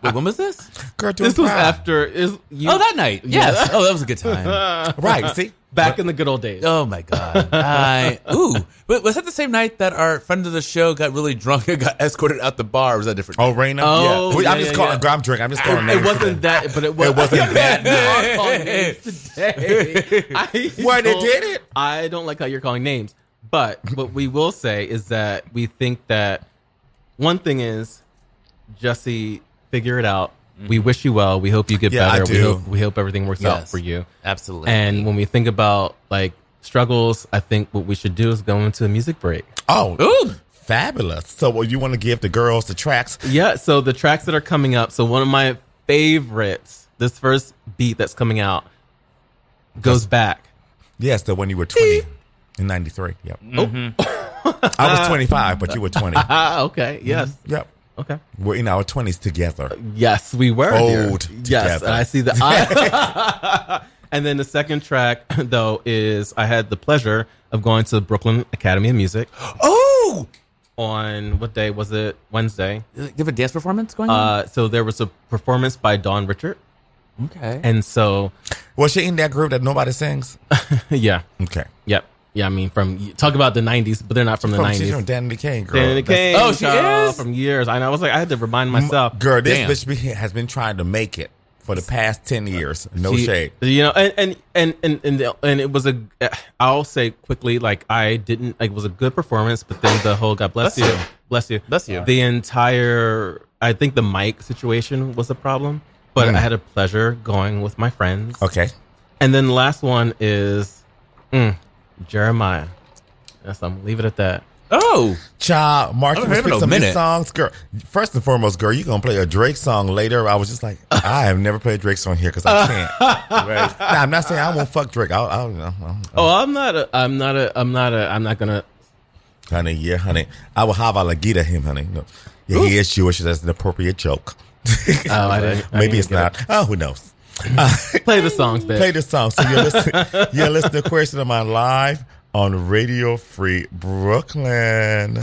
Speaker 3: Wait, when was this?
Speaker 2: girl,
Speaker 1: This was
Speaker 2: fine.
Speaker 1: after is you
Speaker 3: Oh, that night. Yes. oh, that was a good time.
Speaker 2: right. See,
Speaker 1: back in the good old days.
Speaker 3: Oh my god! I ooh, but was that the same night that our friend of the show got really drunk and got escorted out the bar? Or was that different?
Speaker 2: oh, Raina.
Speaker 1: Oh,
Speaker 2: Well, I'm
Speaker 1: yeah,
Speaker 2: just
Speaker 1: yeah,
Speaker 2: calling.
Speaker 1: yeah.
Speaker 2: I'm drinking. I'm just calling names.
Speaker 1: It wasn't that, but it was.
Speaker 2: It wasn't that
Speaker 1: You are calling names today. I
Speaker 2: Why they
Speaker 1: don't-
Speaker 2: did it?
Speaker 1: I don't like how you're calling names, but what we will say is that we think that one thing is, Jesse, figure it out. We wish you well. We hope you get
Speaker 2: Yeah, I
Speaker 1: better. We
Speaker 2: do.
Speaker 1: hope we hope everything works out
Speaker 3: Yes.
Speaker 1: for you.
Speaker 3: Absolutely.
Speaker 1: And when we think about like struggles, I think what we should do is go into a music break.
Speaker 2: Oh,
Speaker 3: ooh,
Speaker 2: fabulous. So, well, you want to give the girls the tracks?
Speaker 1: Yeah, so the tracks that are coming up. So one of my favorites, this first beat that's coming out, goes back.
Speaker 2: Yes, the one you were 20 in 93. Yep. I was 25, but you were 20.
Speaker 1: Ah, okay. Yes.
Speaker 2: Yep.
Speaker 1: Okay.
Speaker 2: We're in our 20s together.
Speaker 1: Yes, we were dear.
Speaker 2: Old
Speaker 1: Yes,
Speaker 2: together.
Speaker 1: and I see the. I, and then the second track though is I had the pleasure of going to the Brooklyn Academy of Music
Speaker 3: oh,
Speaker 1: on what day was it? Wednesday.
Speaker 3: do you have a dance performance going on?
Speaker 1: Uh, so there was a performance by Dawn Richard,
Speaker 3: okay.
Speaker 1: and so
Speaker 2: Was she in that group that nobody sings?
Speaker 1: yeah,
Speaker 2: Okay.
Speaker 1: yep, yeah. I mean, from talk about the '90s, but they're not from the
Speaker 2: From, she's
Speaker 1: '90s.
Speaker 2: from Danity Kane, girl.
Speaker 1: Danny
Speaker 2: That's-
Speaker 1: Kane.
Speaker 3: Oh, she
Speaker 1: child,
Speaker 3: is?
Speaker 1: from years. I know. I was like, I had to remind myself.
Speaker 2: Girl, this
Speaker 3: Damn.
Speaker 2: bitch be, has been trying to make it for the past 10 years. No
Speaker 1: She-
Speaker 2: shade.
Speaker 1: You know, and and and and and, the- and it was a. I'll say quickly, like I didn't. Like, it was a good performance, but then the whole God bless,
Speaker 3: Bless
Speaker 1: you,
Speaker 3: you.
Speaker 1: bless you,
Speaker 3: Bless you.
Speaker 1: The entire. I think the mic situation was a problem, but
Speaker 2: Mm.
Speaker 1: I had a pleasure going with my friends.
Speaker 2: Okay.
Speaker 1: And then the last one is mm, Jeremiah. Yes, I'm leave it at that.
Speaker 3: oh,
Speaker 2: Child, Mark,
Speaker 3: I
Speaker 2: you
Speaker 3: don't
Speaker 2: pick
Speaker 3: no
Speaker 2: some hit
Speaker 3: minute.
Speaker 2: songs. Girl, first and foremost, girl, you going to play a Drake song later. I was just like, I have never played Drake song here because I can't.
Speaker 3: right.
Speaker 2: Nah, I'm not saying I won't fuck Drake. I'll, I'll, I'll, I'll,
Speaker 1: Oh, I'm not. A, I'm not a. I'm not a. I'm not gonna.
Speaker 2: honey, yeah, honey. I will have a Lagita him, honey. No. Yeah, he is Jewish. That's an appropriate joke.
Speaker 1: Oh, I didn't. I
Speaker 2: Maybe
Speaker 1: didn't
Speaker 2: it's
Speaker 1: get
Speaker 2: not. Oh, who knows?
Speaker 1: It. Play the songs, bitch.
Speaker 2: Play the songs. So you're listening, you're listening to Queer State of Mind live on Radio Free Brooklyn.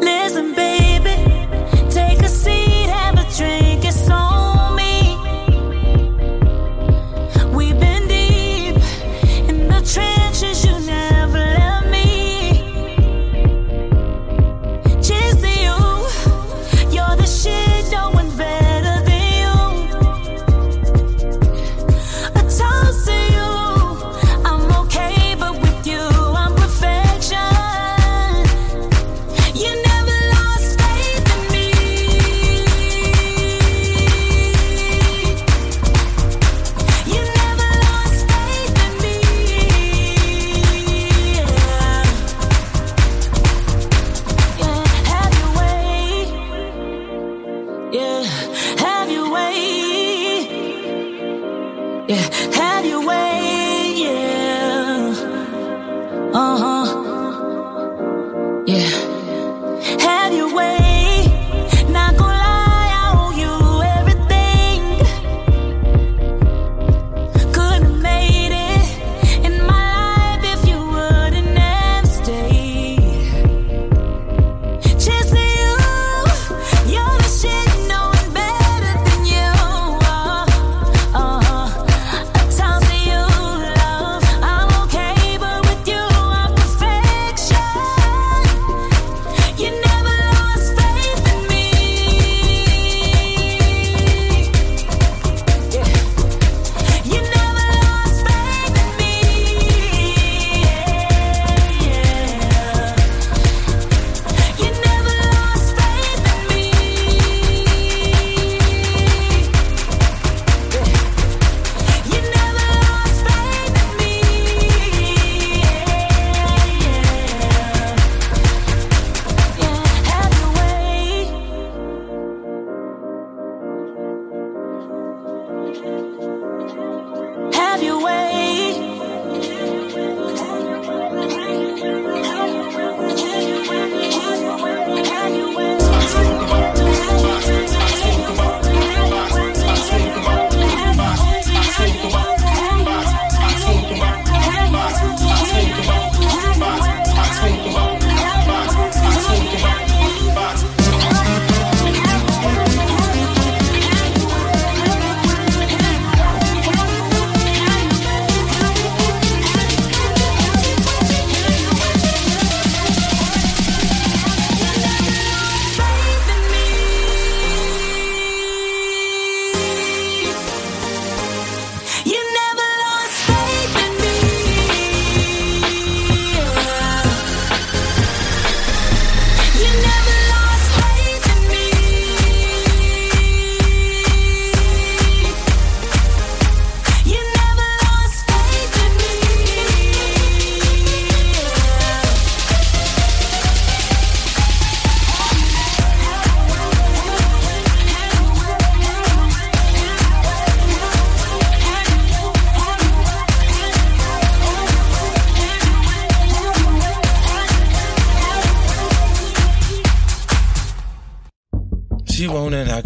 Speaker 4: Listen, baby,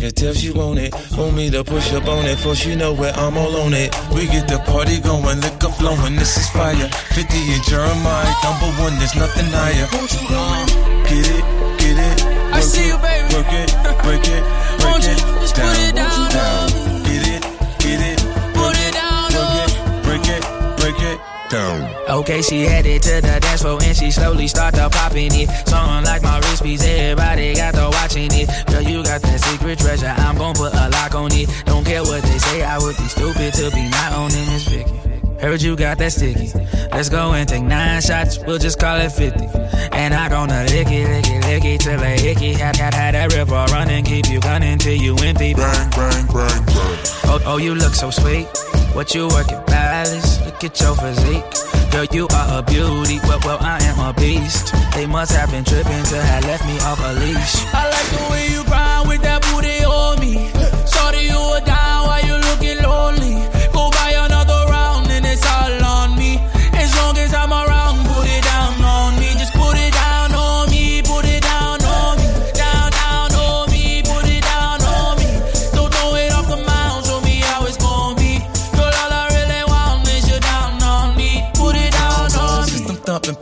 Speaker 4: it,
Speaker 5: I can tell she want it. Want me to push up on it, for she know where I'm all on it. We get the party going, liquor flowing, this is fire. 50 and Jeremiah, number one, there's nothing higher. Get it, get it.
Speaker 6: I see you, baby.
Speaker 5: Work it, break it, break
Speaker 6: Won't
Speaker 5: it.
Speaker 6: just put it down,
Speaker 5: down. Get it, get it.
Speaker 6: Put it down,
Speaker 5: Work it, break it, break it.
Speaker 6: Okay, she headed to the dance floor and she slowly start to popping it. Song like my wrist piece, everybody got to watching it. Girl, you got that secret treasure, I'm gon' put a lock on it. Don't care what they say, I would be stupid to be not owning this Vicky. Heard you got that sticky. Let's go and take nine shots, we'll just call it 50. And I gonna lick it, lick it, lick it till I hickey. Had, had, had that river running, keep you gunning till you empty.
Speaker 5: Bang, bang, bang, bang.
Speaker 6: Oh, oh, you look so sweet. What you working, palace? Look at your physique. Girl, you are a beauty. Well, well, I am a beast. They must have been tripping to have left me off a leash. I like the way you grind with that booty on me. Sorry you were down while you looking lonely. Go buy another round and it's all on me. As long as I'm around,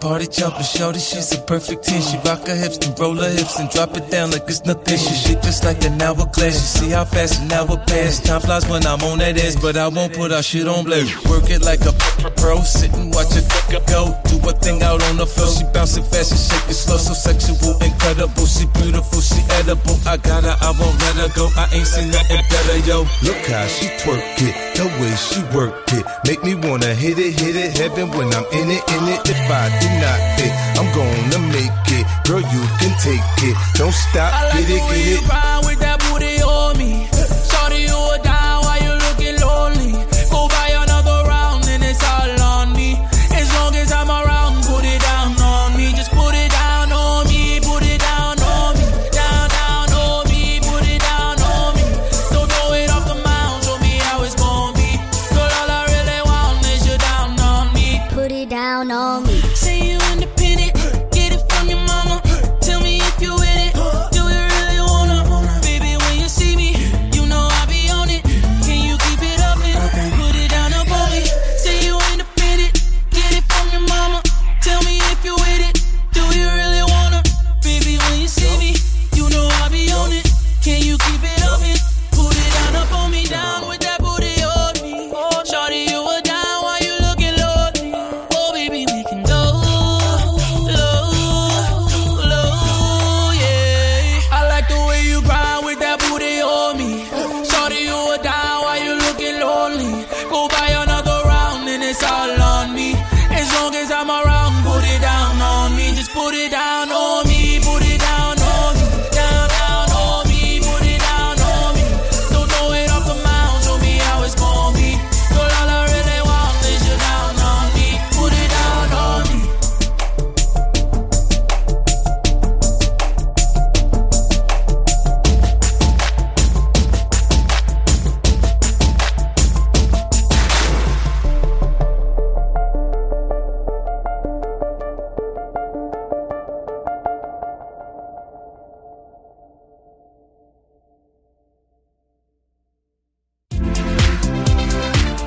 Speaker 5: jumping, shorty, she's a perfect 10. She rock her hips and roll her hips and drop it down like it's nothing. She just like an hourglass. You see how fast an hour pass. Time flies when I'm on that ass, but I won't put our shit on blast. Work it like a pro, sit and watch it go. Do a thing out on the floor. She bouncing fast and shake it slow, so sexual, incredible. She beautiful, she edible. I got her, I won't let her go. I ain't seen nothing better, yo.
Speaker 6: Look how she twerk it, the way she work it. Make me wanna hit it, hit it, heaven when I'm in it, in it. If I do not fit, I'm gonna make it. Girl, you can take it. Don't stop,
Speaker 7: I like
Speaker 6: get it, get it.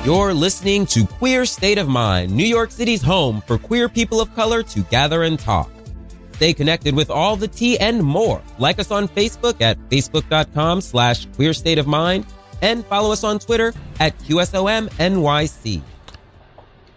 Speaker 8: You're listening to Queer State of Mind, New York City's home for queer people of color to gather and talk. Stay connected with all the tea and more. Like us on Facebook at facebook.com slash queer state of mind and follow us on Twitter at QSOMNYC.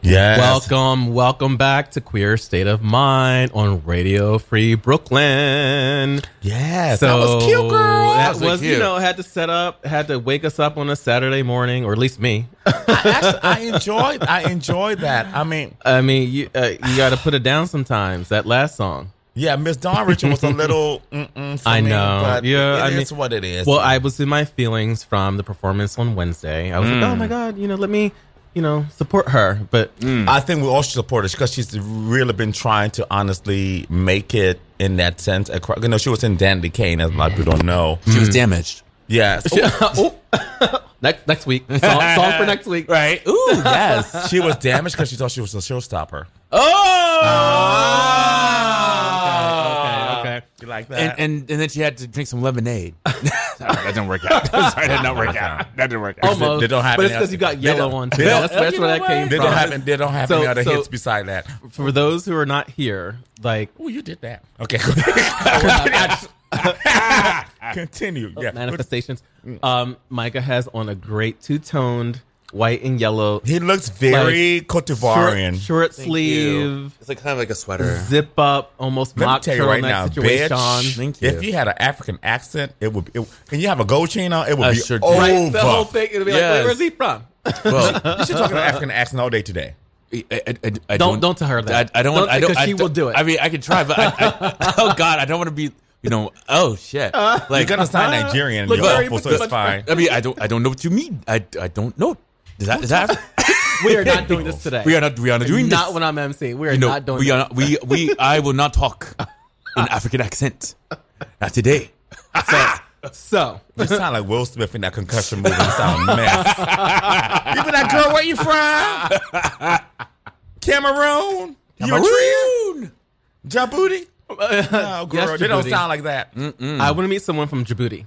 Speaker 2: Yes.
Speaker 1: Welcome, welcome back to Queer State of Mind on Radio Free Brooklyn.
Speaker 2: Yes.
Speaker 1: So
Speaker 2: that was cute, girl.
Speaker 1: That
Speaker 3: was
Speaker 1: was,
Speaker 3: cute.
Speaker 1: you know, had to set up, had to wake us up on a Saturday morning, or at least me.
Speaker 2: I, actually, I enjoyed. I enjoyed that. I mean,
Speaker 1: I mean, you uh, you got to put it down sometimes. That last song.
Speaker 2: yeah, Miss Dawn Richard was a little. Mm-mm for
Speaker 1: I
Speaker 2: me,
Speaker 1: know.
Speaker 2: but
Speaker 1: Yeah,
Speaker 2: it
Speaker 1: I mean-
Speaker 2: is what it is.
Speaker 1: Well, I was in my feelings from the performance on Wednesday. I was like, oh
Speaker 2: Mm.
Speaker 1: my god, you know, let me, you know, support her. But mm.
Speaker 2: I think we all should support her because she's really been trying to honestly make it in that sense. across- You know, she was in Danity Kane, as a lot of people don't know.
Speaker 3: She was damaged.
Speaker 2: Yes.
Speaker 1: oh, next next week, song, song for next week.
Speaker 3: Right. Ooh, yes.
Speaker 2: she was damaged because she thought she was a showstopper.
Speaker 1: Okay, okay.
Speaker 2: You like that?
Speaker 3: And, and and then she had to drink some lemonade. that didn't work out. Sorry, that did not work out. That didn't work out.
Speaker 1: Almost.
Speaker 2: They don't have
Speaker 1: but it's because
Speaker 2: other-
Speaker 1: you got yellow
Speaker 2: don't-
Speaker 1: on
Speaker 2: they
Speaker 1: too. That's, that's
Speaker 2: you
Speaker 1: where that
Speaker 2: what?
Speaker 1: came
Speaker 2: They
Speaker 1: from.
Speaker 2: don't have. They don't have
Speaker 1: So-
Speaker 2: any other
Speaker 1: so-
Speaker 2: hits beside that.
Speaker 1: For those who are not here, like
Speaker 2: Oh, you did that. Okay. go ahead. Continue. Yeah.
Speaker 1: manifestations, um, Micah has on a great two toned white and yellow
Speaker 2: He looks very Cote d'Ivoirian.
Speaker 1: short, short
Speaker 3: Thank you.
Speaker 1: sleeve,
Speaker 3: It's like kind of like a sweater.
Speaker 1: zip up, almost
Speaker 2: Let me
Speaker 1: mock
Speaker 2: tell you right now,
Speaker 1: situation.
Speaker 2: bitch.
Speaker 3: Thank you.
Speaker 2: If you had an African accent, it would. It, and you have a gold chain on, it would
Speaker 3: I
Speaker 2: be
Speaker 3: sure do.
Speaker 2: over.
Speaker 1: Right, the whole thing. It'll be like,
Speaker 3: Yes.
Speaker 1: wait, where's he from?
Speaker 3: Well,
Speaker 2: You should talk an African accent all day today.
Speaker 3: I, I, I, I
Speaker 1: Don't- don't tell her that.
Speaker 3: I, I don't want.
Speaker 1: Don't-
Speaker 3: I don't.
Speaker 1: because
Speaker 3: I
Speaker 1: she
Speaker 3: don't-
Speaker 1: will do it.
Speaker 3: I mean, I can try, but I, I, oh god, I don't want to be. You know. Oh shit.
Speaker 2: You're
Speaker 3: Like
Speaker 2: gonna sound Nigerian, and
Speaker 1: Look,
Speaker 2: you're awful, so
Speaker 1: too
Speaker 2: it's fine.
Speaker 3: I mean, I don't. I don't know what you mean. I, I don't know. Is that is that?
Speaker 1: We are not doing this today.
Speaker 3: we are not. We are not doing
Speaker 1: not
Speaker 3: this.
Speaker 1: when I'm MC. We are
Speaker 3: you know,
Speaker 1: not doing
Speaker 3: we
Speaker 1: this.
Speaker 3: are not, we we I will not talk in African accent. Not today.
Speaker 1: So,
Speaker 2: You sound like Will Smith in that concussion movie. You sound a mess. you been that girl? Where you from? Cameroon. You a tree? Djibouti? No, girl,
Speaker 1: yes,
Speaker 2: they don't sound like that.
Speaker 1: I want to meet someone from Djibouti.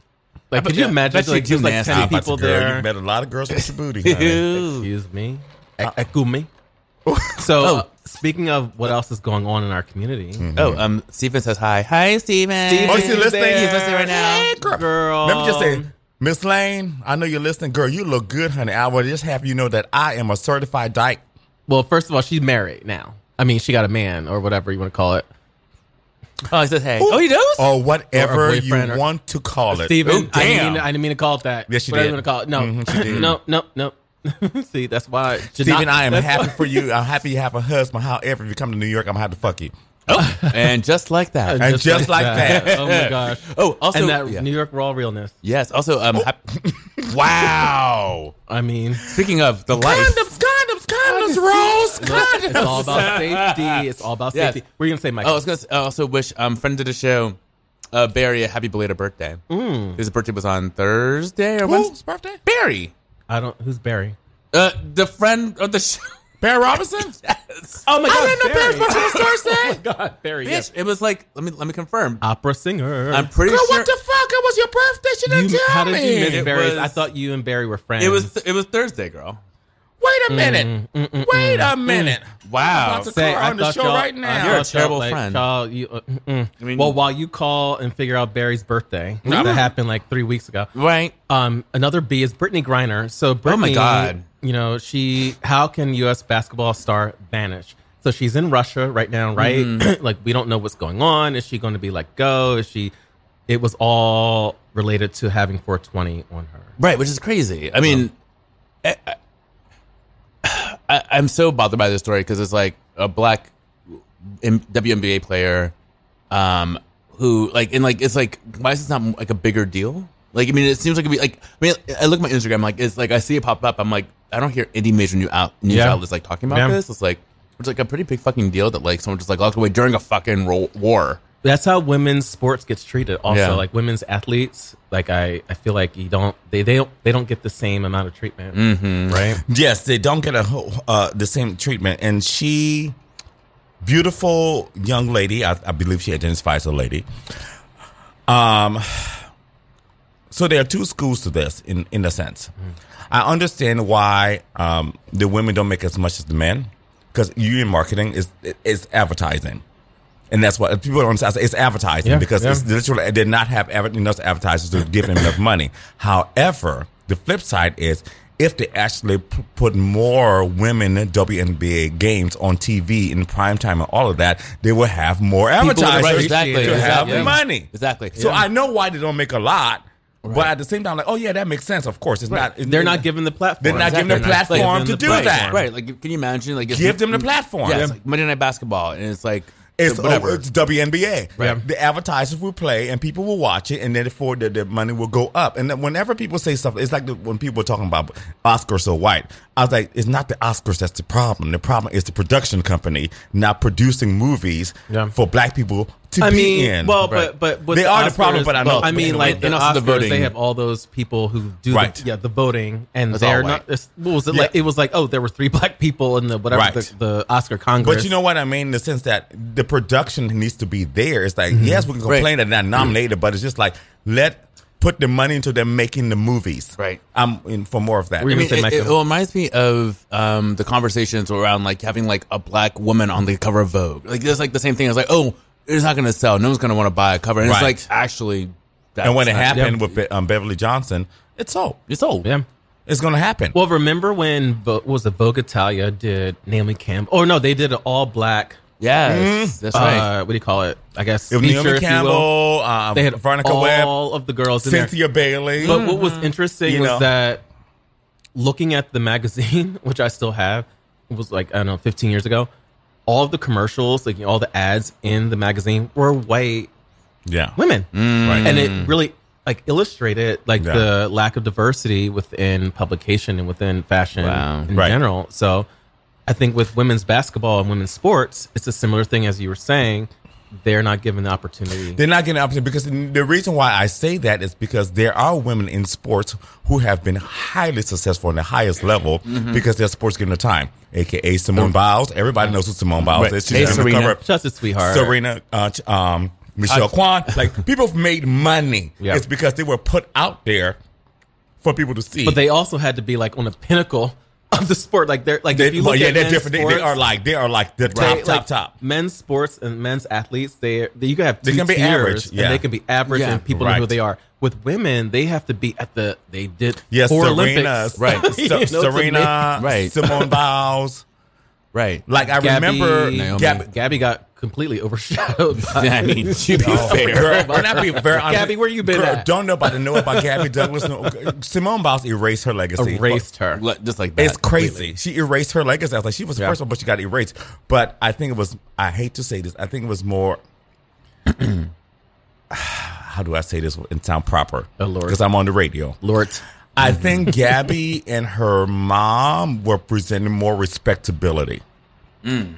Speaker 1: Like, could
Speaker 3: bet-
Speaker 1: you imagine?
Speaker 3: bet you
Speaker 1: Like,
Speaker 3: do
Speaker 1: there's like
Speaker 3: nasty.
Speaker 1: ten people
Speaker 2: Girl,
Speaker 1: there.
Speaker 2: you met a lot of girls from Djibouti. honey.
Speaker 1: Excuse me. Ekumi. So, uh, speaking of what else is going on in our community.
Speaker 3: Oh, um, Steven says hi. Hi, Stephen.
Speaker 1: Steven
Speaker 2: Oh, you listening?
Speaker 1: there.
Speaker 2: He's listening right now.
Speaker 1: Hey, girl.
Speaker 2: Let me just say, Miss Lane, I know you're listening. Girl, you look good, honey. I would just have you know that I am a certified dyke.
Speaker 1: Well, first of all, she's married now. I mean, she got a man or whatever you want to call it.
Speaker 3: Oh, he says hey. Oh, he does.
Speaker 2: Or whatever
Speaker 1: Or a
Speaker 2: you
Speaker 1: boyfriend or-
Speaker 2: want to call it.
Speaker 1: Steven, I, didn't
Speaker 2: damn.
Speaker 1: mean, I didn't mean to call it that.
Speaker 2: Yes, you
Speaker 1: Whatever
Speaker 2: did.
Speaker 1: you want to call it. No,
Speaker 2: Mhm, she did.
Speaker 1: no, no, no. See, that's why.
Speaker 2: Steven, I am
Speaker 1: that's
Speaker 2: happy
Speaker 1: why-
Speaker 2: for you. I'm happy you have a husband. However, if you come to New York, I'm going to have to fuck you.
Speaker 3: And just like that.
Speaker 2: And just like that.
Speaker 1: Oh my gosh.
Speaker 3: Oh, also,
Speaker 1: and that
Speaker 3: yeah.
Speaker 1: New York raw realness.
Speaker 3: Yes. Also, um, hap- wow.
Speaker 1: I mean,
Speaker 3: Speaking of the life,
Speaker 2: Condoms, condoms, condoms, Rose, condoms.
Speaker 1: it's all about safety. It's all about
Speaker 3: Yes.
Speaker 1: safety. What are you gonna say, Mike.
Speaker 3: Oh, I was gonna s- I also wish um friend of the show, uh, Barry a happy belated birthday.
Speaker 1: Mm.
Speaker 3: His birthday was on Thursday or
Speaker 2: Who's
Speaker 3: Wednesday.
Speaker 2: birthday?
Speaker 3: Barry,
Speaker 1: I don't. Who's Barry?
Speaker 3: uh, the friend of the show.
Speaker 2: Barry Robinson?
Speaker 3: yes.
Speaker 1: Oh my God, I
Speaker 2: didn't know Barry's birthday was Thursday.
Speaker 1: Oh my God, Barry.
Speaker 3: Bitch,
Speaker 1: Yes.
Speaker 3: it was like let me let me confirm.
Speaker 1: Opera singer.
Speaker 3: I'm pretty
Speaker 2: Girl,
Speaker 3: sure
Speaker 2: what the fuck? It was your birthday. She didn't
Speaker 1: You,
Speaker 2: tell
Speaker 1: how did
Speaker 2: me.
Speaker 1: you miss
Speaker 3: It
Speaker 1: Barry's?
Speaker 3: was-
Speaker 1: I thought you and Barry were friends.
Speaker 3: it was it was Thursday, girl.
Speaker 2: Wait a minute.
Speaker 1: Mm,
Speaker 2: Wait a minute.
Speaker 3: Wow.
Speaker 2: about to
Speaker 1: Say,
Speaker 2: call her on the
Speaker 1: thought
Speaker 2: show
Speaker 1: y'all-
Speaker 2: right
Speaker 1: I
Speaker 2: now.
Speaker 3: You're a
Speaker 1: thought y'all,
Speaker 3: terrible
Speaker 1: like,
Speaker 3: friend.
Speaker 1: y'all, you, uh, mm-mm.
Speaker 3: I mean-
Speaker 1: well, while you call and figure out Barry's birthday, that happened like three weeks ago.
Speaker 3: Right.
Speaker 1: Um, another B is Brittney Griner. So Brittney,
Speaker 3: Oh my God.
Speaker 1: You know, she how can U.S. basketball star vanish? So she's in Russia right now, right?
Speaker 3: Mm-hmm.
Speaker 1: like we don't know what's going on. Is she going to be let go? Is she? It was all related to having 420 on her.
Speaker 3: Right, which is crazy. I mean, I, I, I'm so bothered by this story because it's like a black WNBA player, um, who like and like it's like why is this not like a bigger deal? Like I mean, it seems like it'd be like I mean, I look at my Instagram, like it's like I see it pop up. I'm like, I don't hear any major new out news
Speaker 1: Yeah.
Speaker 3: outlets like talking about
Speaker 1: Yeah.
Speaker 3: this. It's like it's like a pretty big fucking deal that like someone just like locked away during a fucking ro- war.
Speaker 1: That's how women's sports gets treated. Also,
Speaker 3: Yeah.
Speaker 1: like women's athletes, like I, I feel like you don't they they don't they don't get the same amount of treatment,
Speaker 3: Mm-hmm.
Speaker 1: right?
Speaker 2: Yes, they don't get a uh, the same treatment. And she, beautiful young lady, I, I believe she identifies as a lady. Um, so there are two schools to this, in in a sense. I understand why um, the women don't make as much as the men, because you in marketing is is advertising. And that's what people don't understand. It's advertising
Speaker 1: Yeah,
Speaker 2: because
Speaker 1: yeah.
Speaker 2: it's literally they did not have enough advertisers to give them enough money. However, the flip side is if they actually p- put more women WNBA games on TV in prime time and all of that, they will have more
Speaker 1: would
Speaker 2: advertisers
Speaker 1: appreciate
Speaker 3: exactly,
Speaker 2: to
Speaker 1: it.
Speaker 2: have
Speaker 3: exactly.
Speaker 2: money.
Speaker 3: Exactly.
Speaker 2: So
Speaker 3: Yeah.
Speaker 2: I know why they don't make a lot, but at the same time, like, oh yeah, that makes sense. Of course, it's not.
Speaker 1: They're not given the platform.
Speaker 2: They're not given the
Speaker 1: They're not
Speaker 2: platform
Speaker 1: given
Speaker 2: to
Speaker 1: the
Speaker 2: do
Speaker 1: platform.
Speaker 2: that.
Speaker 3: Right, like can you imagine? Like it's-
Speaker 2: Give them the platform.
Speaker 3: Yeah, it's like Monday Night Basketball, and it's like
Speaker 2: It's,
Speaker 3: whatever.
Speaker 2: oh, it's WNBA.
Speaker 1: Right.
Speaker 2: The advertisers will play and people will watch it, and then therefore the, the money will go up. And then whenever people say stuff, it's like the, when people are talking about Oscars so white. I was like, it's not the Oscars that's the problem. The problem is the production company not producing movies
Speaker 1: Yeah.
Speaker 2: for black people to
Speaker 1: I
Speaker 2: be
Speaker 1: mean,
Speaker 2: in.
Speaker 1: well,
Speaker 3: Right.
Speaker 1: but but with
Speaker 2: They
Speaker 1: the
Speaker 2: are the problem, but I know-
Speaker 1: I mean, like in
Speaker 3: And
Speaker 1: Oscars,
Speaker 3: the voting.
Speaker 1: they have all those people who do
Speaker 2: Right.
Speaker 1: the, yeah the voting, and
Speaker 3: That's
Speaker 1: they're not.
Speaker 3: white.
Speaker 1: What was it
Speaker 2: Yeah.
Speaker 1: like? It was like oh, there were three black people in the whatever
Speaker 2: Right.
Speaker 1: the, the Oscar Congress.
Speaker 2: But you know what I mean in the sense that the production needs to be there. It's like yes, we can
Speaker 3: Right.
Speaker 2: complain that they're not nominated, but it's just like let put the money into them making the movies.
Speaker 3: Right.
Speaker 2: I'm in for more of that.
Speaker 1: We're
Speaker 3: I mean, it, it, it reminds me of um, the conversations around like having like a black woman on the cover of Vogue. Like it's like the same thing. I was like, oh, it's not going to sell. No one's going to want to buy a cover. And
Speaker 2: Right.
Speaker 3: it's like actually, that's
Speaker 2: and when it
Speaker 3: not-
Speaker 2: happened
Speaker 1: yeah.
Speaker 2: with Be- um, Beverly Johnson, it's sold.
Speaker 3: it's sold.
Speaker 1: yeah.
Speaker 2: It's going to happen.
Speaker 1: Well, remember when Vo- what was it Vogue Italia did Naomi Campbell? Or no, they did an all black.
Speaker 3: Yes, that's right.
Speaker 1: Uh, what do you call it? I guess
Speaker 2: It was
Speaker 1: feature,
Speaker 2: Naomi
Speaker 1: if you will.
Speaker 2: Campbell, um,
Speaker 1: They had
Speaker 2: Veronica
Speaker 1: all
Speaker 2: Webb,
Speaker 1: of the girls in there.
Speaker 2: Cynthia Bailey.
Speaker 1: But what was interesting
Speaker 2: You
Speaker 1: was
Speaker 2: know.
Speaker 1: that looking at the magazine, which I still have, it was like I don't know, 15 years ago. All of the commercials, like all the ads in the magazine, were white
Speaker 2: yeah.
Speaker 1: women, mm.
Speaker 2: Right.
Speaker 1: and it really like illustrated like
Speaker 2: Yeah.
Speaker 1: the lack of diversity within publication and within fashion
Speaker 3: Wow.
Speaker 1: in
Speaker 2: Right.
Speaker 1: general. So, I think with women's basketball and women's sports, it's a similar thing as you were saying. They're not given the opportunity.
Speaker 2: They're not getting an opportunity because the reason why I say that is because there are women in sports who have been highly successful on the highest level
Speaker 3: Mm-hmm.
Speaker 2: because their sports getting the time, aka Simone Biles. Everybody knows who Simone Biles
Speaker 3: Right.
Speaker 2: is. She's
Speaker 3: Hey, Serena.
Speaker 2: cover.
Speaker 1: Just a sweetheart.
Speaker 2: Serena, uh, um, Michelle
Speaker 3: Uh,
Speaker 2: Kwan. Like people have made money.
Speaker 1: Yeah.
Speaker 2: It's because they were put out there for people to see.
Speaker 1: But they also had to be like on the pinnacle of the sport. Like they're like
Speaker 2: They,
Speaker 1: if you look
Speaker 2: well,
Speaker 1: look
Speaker 2: yeah,
Speaker 1: at
Speaker 2: they're
Speaker 1: men's
Speaker 2: different. They, they are like they are like the top,
Speaker 1: they-
Speaker 2: top,
Speaker 1: like,
Speaker 2: top.
Speaker 1: Men's sports and men's athletes, they, they you can have
Speaker 2: They
Speaker 1: two
Speaker 2: can be
Speaker 1: tiers,
Speaker 2: average,
Speaker 1: and
Speaker 2: yeah.
Speaker 1: they can be average,
Speaker 2: Yeah,
Speaker 1: and people know who they are. With women, they have to be at the they did
Speaker 2: Yes,
Speaker 1: four
Speaker 2: Serena,
Speaker 1: Olympics,
Speaker 2: right?
Speaker 1: You
Speaker 2: Se-
Speaker 1: know,
Speaker 2: Serena,
Speaker 3: Right.
Speaker 2: Simone Biles.
Speaker 3: Right.
Speaker 2: Like I
Speaker 1: Gabby,
Speaker 2: remember,
Speaker 3: Naomi.
Speaker 2: Gabby,
Speaker 1: Gabby got completely overshadowed. By,
Speaker 3: I mean, to be fair.
Speaker 2: girl, not being very honest.
Speaker 1: Gabby, where you been
Speaker 2: Girl,
Speaker 1: at?
Speaker 2: Don't nobody know about Gabby Douglas. No, Simone Biles erased her legacy.
Speaker 1: erased her.
Speaker 3: Just like that.
Speaker 2: It's crazy. She erased her legacy. I was like, she was the
Speaker 1: Yeah.
Speaker 2: first one, but she got erased. But I think it was. I hate to say this. I think it was more. how do I say this and sound proper?
Speaker 1: Uh, Lord.
Speaker 2: Because I'm on the radio.
Speaker 1: Lord,
Speaker 2: I mm-hmm. think Gabby and her mom were presenting more respectability. Mm.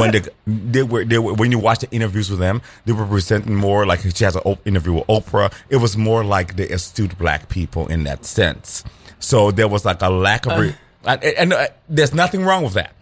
Speaker 2: When they, they were, they were, when you watch the interviews with them, they were presenting more like she has an interview with Oprah. It was more like the astute black people in that sense. So there was like a lack of, re- and, and, uh, there's nothing wrong with that.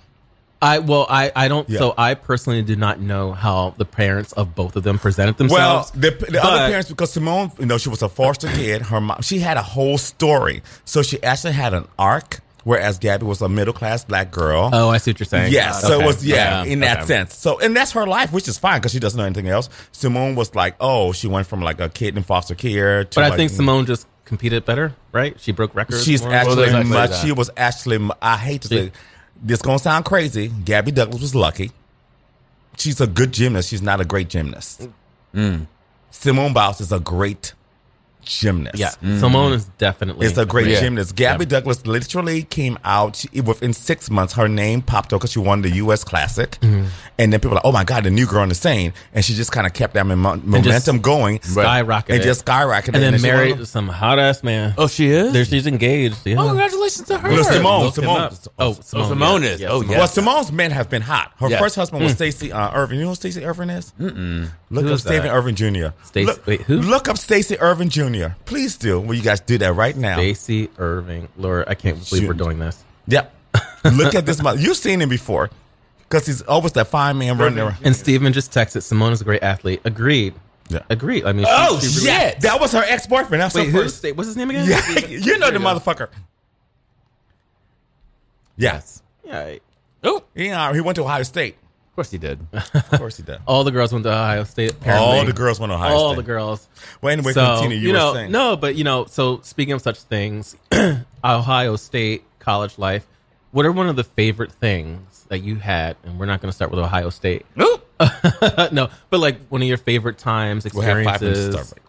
Speaker 1: I well, I I don't.
Speaker 2: Yeah.
Speaker 1: So I personally did not know how the parents of both of them presented
Speaker 2: Well,
Speaker 1: themselves.
Speaker 2: the, the
Speaker 1: but-
Speaker 2: other parents, because Simone, you know, she was a foster kid. Her mom, she had a whole story. So she actually had an arc, whereas Gabby was a middle class black girl.
Speaker 1: Oh, I see what you're saying.
Speaker 2: Yeah, so
Speaker 1: Okay.
Speaker 2: it was yeah,
Speaker 1: Yeah,
Speaker 2: in that
Speaker 1: okay.
Speaker 2: sense. So and that's her life, which is fine because she doesn't know anything else. Simone was like, oh, she went from like a kid in foster care to.
Speaker 1: But I
Speaker 2: like-
Speaker 1: think Simone just competed better, right? She broke records.
Speaker 2: She's
Speaker 1: more.
Speaker 2: actually
Speaker 3: exactly
Speaker 2: much.
Speaker 3: that.
Speaker 2: She was actually. I hate to say, this gonna sound crazy. Gabby Douglas was lucky. She's a good gymnast. She's not a great gymnast. Mm. Simone Biles is a great gymnast.
Speaker 1: yeah. Simone is definitely.
Speaker 2: It's a great
Speaker 3: Yeah.
Speaker 2: gymnast. Gabby Douglas literally came out she, within six months. Her name popped up because she won the U.S. Classic,
Speaker 1: Mm-hmm.
Speaker 2: and then people were like, "Oh my God, the new girl on the scene!" And she just kind of kept that mom-
Speaker 1: And just
Speaker 2: momentum going,
Speaker 1: skyrocketed.
Speaker 2: and just skyrocketed.
Speaker 1: and then
Speaker 2: she
Speaker 1: married
Speaker 2: won-
Speaker 1: some hot ass man.
Speaker 3: Oh, she is?
Speaker 1: There, she's engaged. Yeah.
Speaker 3: Oh, congratulations to her.
Speaker 2: No, Simone.
Speaker 1: Look him
Speaker 2: Simone.
Speaker 1: Oh, Simone,
Speaker 3: Simone
Speaker 1: yeah.
Speaker 3: is.
Speaker 1: Yeah,
Speaker 3: Oh,
Speaker 1: Simone.
Speaker 3: yeah.
Speaker 2: Well, Simone's men have been hot. Her
Speaker 3: Yeah.
Speaker 2: first husband was Stacey uh, Ervin. You know who Stacey Ervin is? Mm-mm. Look
Speaker 1: Who
Speaker 2: up
Speaker 1: is that?
Speaker 2: Stephen Ervin Jr.
Speaker 1: Stacey-
Speaker 2: look,
Speaker 1: wait, who?
Speaker 2: Look up Stacey Ervin Jr. Please do. Will you guys do that right now?
Speaker 1: Stacey Ervin. Laura, I can't believe
Speaker 2: Shoot.
Speaker 1: we're doing this.
Speaker 2: Yep. look at this. mother. You've seen him before because he's always that fine man running around.
Speaker 1: And Steven just texted Simone is a great athlete. Agreed.
Speaker 2: Yeah.
Speaker 1: Agreed. I mean, she-
Speaker 2: Oh
Speaker 1: she really-
Speaker 2: shit! That was her ex boyfriend. That's
Speaker 1: Wait,
Speaker 2: her
Speaker 1: who?
Speaker 2: first.
Speaker 1: Sta- What's his name again?
Speaker 2: Yeah, you know
Speaker 1: There
Speaker 2: the
Speaker 1: go.
Speaker 2: motherfucker. Yes.
Speaker 1: Yeah.
Speaker 3: Oh,
Speaker 2: Yeah, uh, he went to Ohio State.
Speaker 3: Of course he did.
Speaker 2: Of course he did.
Speaker 1: All the girls went to Ohio State. Apparently.
Speaker 2: All the girls went to Ohio
Speaker 1: All
Speaker 2: State.
Speaker 1: the girls.
Speaker 2: Well, anyway,
Speaker 1: so,
Speaker 2: continue. You,
Speaker 1: you
Speaker 2: were
Speaker 1: know,
Speaker 2: saying.
Speaker 1: no, but you know, so speaking of such things, Ohio State college life. What are one of the favorite things that you had? And we're not going to start with Ohio State.
Speaker 3: Nope.
Speaker 1: no, but like one of your favorite times,
Speaker 2: We'll have five minutes to
Speaker 1: experiences.
Speaker 2: start.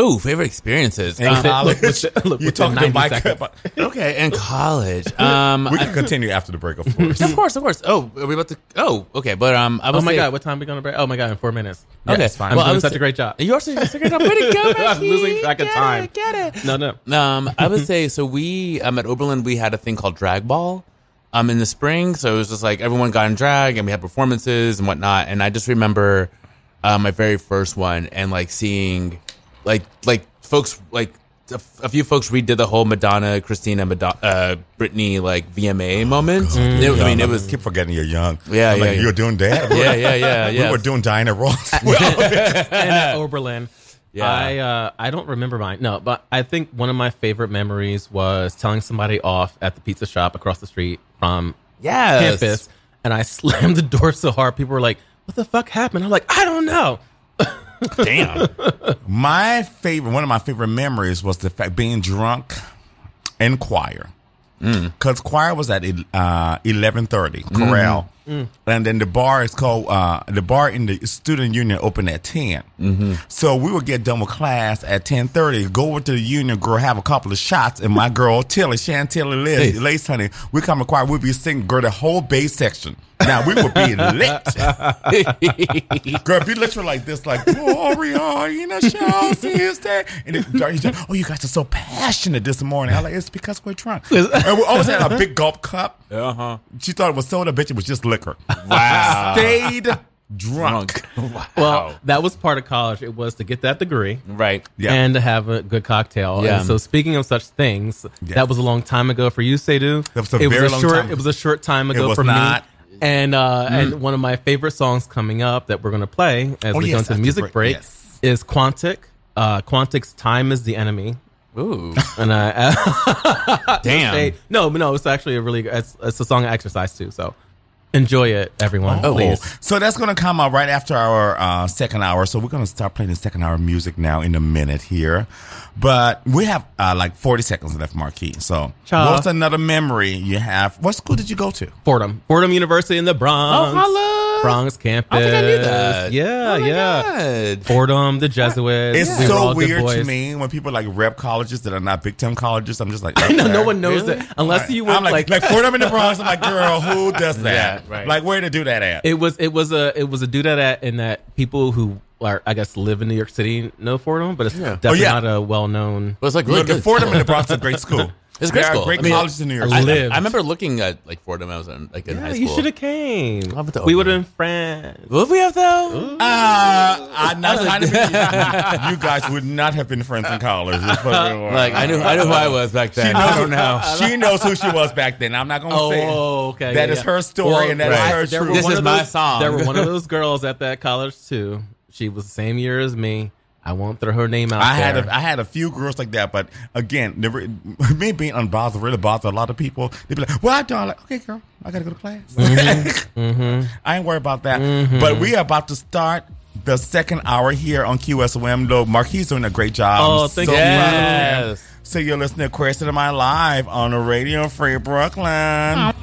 Speaker 3: Oh, favorite experiences.
Speaker 2: In
Speaker 3: Um,
Speaker 2: college,
Speaker 1: look, look,
Speaker 2: you
Speaker 1: within
Speaker 2: talking to
Speaker 1: 90
Speaker 2: Mike?
Speaker 1: seconds.
Speaker 2: about-
Speaker 3: okay, in college. Um,
Speaker 2: we can continue after the break, of course.
Speaker 3: of course, of course. Oh, are we about to? Oh, okay. But um, I
Speaker 1: Oh
Speaker 3: was
Speaker 1: my god, what time are we going to break? Oh my god, in four minutes.
Speaker 3: Okay,
Speaker 1: Yes,
Speaker 3: fine.
Speaker 1: I'm
Speaker 3: Well, I
Speaker 1: doing
Speaker 3: was-
Speaker 1: such a great job.
Speaker 3: You also such a great job. Way to go,
Speaker 1: I'm losing track of
Speaker 3: Get
Speaker 1: time.
Speaker 3: It, get it.
Speaker 1: No, no.
Speaker 3: Um, I would say so. We um at Oberlin we had a thing called drag ball, um in the spring. So it was just like everyone got in drag and we had performances and whatnot. And I just remember, uh, my very first one and like seeing, like like folks like. A, f- a few folks redid the whole Madonna, Christina, Madonna, uh, Britney like VMA moment. It- I mean, it was
Speaker 2: keep forgetting you're young.
Speaker 3: Yeah,
Speaker 2: I'm
Speaker 3: yeah,
Speaker 2: like,
Speaker 3: yeah.
Speaker 2: You're doing that.
Speaker 3: Yeah, yeah, yeah, yeah.
Speaker 2: We
Speaker 3: yeah.
Speaker 2: were doing Diana Ross.
Speaker 1: and at Oberlin.
Speaker 3: Yeah.
Speaker 1: I uh, I don't remember mine. No, but I think one of my favorite memories was telling somebody off at the pizza shop across the street from
Speaker 3: Yes.
Speaker 1: campus, and I slammed the door so hard. People were like, "What the fuck happened?" I'm like, "I don't know."
Speaker 3: Damn.
Speaker 2: my favorite, one of my favorite memories was the fact being drunk in choir. Because choir was at uh, eleven thirty, chorale, and then the bar is called uh, the bar in the student union opened at 10 So we would get done with class at ten thirty, go over to the union, girl, have a couple of shots, and my girl Tilly, Chantilly Liz,
Speaker 3: Hey.
Speaker 2: Lace Honey, we come to choir, we'd be singing, girl, the whole bass section. Now we would be lit. Girl, be literally like this, like Gloria in the show, is? And like, oh, you guys are so passionate this morning. I'm like, it's because we're drunk. and we always had a big gulp cup.
Speaker 3: Uh huh.
Speaker 2: She thought it was soda, bitch. It was just liquor.
Speaker 3: Wow.
Speaker 2: Stayed drunk.
Speaker 3: Wow.
Speaker 1: Well, that was part of college. It was to get that degree.
Speaker 3: right.
Speaker 2: Yeah.
Speaker 1: And to have a good cocktail.
Speaker 3: Yeah.
Speaker 1: And so, speaking of such things,
Speaker 2: Yes.
Speaker 1: that was a long time ago for you, Seydu.
Speaker 2: That was a
Speaker 1: it
Speaker 2: very
Speaker 1: was a
Speaker 2: long
Speaker 1: short.
Speaker 2: time.
Speaker 1: It was a short time ago
Speaker 2: was
Speaker 1: for
Speaker 2: not.
Speaker 1: me. And uh, and one of my favorite songs coming up that we're going to play as
Speaker 2: Oh,
Speaker 1: we
Speaker 2: yes,
Speaker 1: go into the music
Speaker 2: break,
Speaker 1: break
Speaker 2: yes.
Speaker 1: is Quantic. Uh, Quantic's "Time Is the Enemy." Ooh, and I
Speaker 3: Damn.
Speaker 1: Shade. No, no, it's actually a really. It's, it's a song I exercise too. So enjoy it, everyone.
Speaker 2: Oh,
Speaker 1: please.
Speaker 2: so that's going to come out right after our uh, second hour. So we're going to start playing the second hour music now in a minute here. But we have uh, like 40 seconds left, Marquis. So
Speaker 1: Cha.
Speaker 2: what's another memory you have? What school did you go to?
Speaker 1: Fordham, Fordham University in the Bronx.
Speaker 3: Oh, holla.
Speaker 1: Bronx campus.
Speaker 3: I think I knew that.
Speaker 1: Uh, yeah,
Speaker 3: Oh my
Speaker 1: yeah.
Speaker 3: God.
Speaker 1: Fordham, the Jesuits.
Speaker 2: It's
Speaker 1: we
Speaker 2: so weird to me when people like rep colleges that are not big time colleges. I'm just like,
Speaker 1: I know no one knows
Speaker 3: Really?
Speaker 1: that unless you went
Speaker 2: I'm like,
Speaker 1: like,
Speaker 2: like, Fordham in the Bronx. I'm like, girl, who does that?
Speaker 3: Yeah, right.
Speaker 2: Like, where to do that at?
Speaker 1: it was it was a it was a do that at in that people who are I guess live in New York City know Fordham, but it's oh, definitely
Speaker 2: Oh, yeah.
Speaker 1: not a well known.
Speaker 3: But it's like really
Speaker 2: Look, the
Speaker 3: good.
Speaker 2: Fordham in the Bronx is a great school.
Speaker 3: It's a great
Speaker 2: There are great
Speaker 3: I mean,
Speaker 2: colleges in New York.
Speaker 1: I
Speaker 3: I,
Speaker 1: lived.
Speaker 3: I remember looking at like Fordham. when I was in like in high
Speaker 1: Yeah,
Speaker 3: school.
Speaker 1: you should have came.
Speaker 3: Love
Speaker 1: We would have been friends.
Speaker 3: Would we have though?
Speaker 2: Uh, I'm not trying to be. You guys would not have been friends in college. Just for the record.
Speaker 3: Like I knew, I knew who I was back then. I don't know.
Speaker 2: She knows who she was back then. I'm not going to say. it.
Speaker 1: Oh, okay.
Speaker 2: That
Speaker 1: yeah,
Speaker 2: is
Speaker 1: yeah.
Speaker 2: her story
Speaker 1: Well,
Speaker 2: and that is
Speaker 1: right.
Speaker 2: her
Speaker 1: There
Speaker 2: truth.
Speaker 3: This is
Speaker 1: of
Speaker 3: my
Speaker 1: those-
Speaker 3: song.
Speaker 1: There were one of those girls at that college too. She was the same year as me. I won't throw her name out
Speaker 2: I
Speaker 1: there.
Speaker 2: had a, I had a few girls like that, but again, never, me being unbothered really bothered a lot of people. They'd be like, "Well, I don't like, okay, girl, I gotta go to class.
Speaker 1: Mm-hmm.
Speaker 2: I ain't worried about that." But we are about to start the second hour here on QSOM. Though Marquis doing a great job.
Speaker 1: Oh, thank
Speaker 2: so
Speaker 1: you.
Speaker 2: proud of him.
Speaker 3: Yes.
Speaker 2: So you're listening to Queer State of Mind Live on the Radio Free Brooklyn. Well,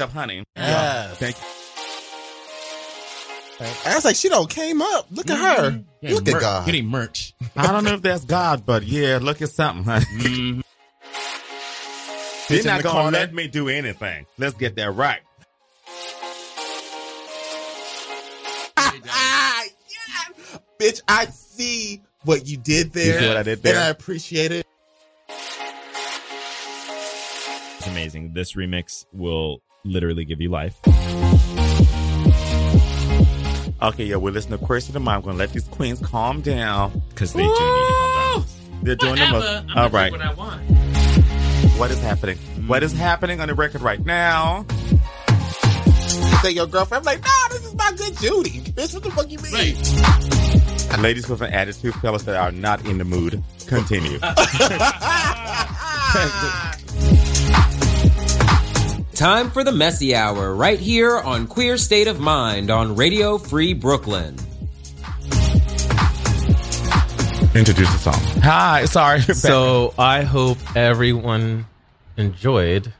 Speaker 2: speaking up, honey.
Speaker 6: Yes.
Speaker 2: Thank you.
Speaker 6: I was like, she don't came up. Look at her. Look at God.
Speaker 9: Getting merch.
Speaker 2: I don't know if that's God, but yeah, look at something. honey.
Speaker 9: Mm-hmm.
Speaker 2: He's not gonna
Speaker 6: corner.
Speaker 2: let me do anything. Let's get that right.
Speaker 6: Ah, yeah. Bitch, I see what you did there.
Speaker 2: You see what I did there?
Speaker 6: And I appreciate it.
Speaker 9: It's amazing. This remix will literally give you life.
Speaker 2: Okay, yeah, we're listening to Queer State of Mind. I'm gonna let these queens calm down.
Speaker 9: Because they do need to calm down.
Speaker 2: They're doing the most. All right. What is happening? What is happening on the record right now?
Speaker 6: Say your girlfriend. I'm like, nah, this is my good Judy. Bitch, what the fuck you mean?
Speaker 2: Ladies with an attitude, fellas that are not in the mood. Continue.
Speaker 8: Time for the messy hour right here on Queer State of Mind on Radio Free Brooklyn.
Speaker 2: Introduce the song. Hi, sorry.
Speaker 1: So I hope everyone enjoyed.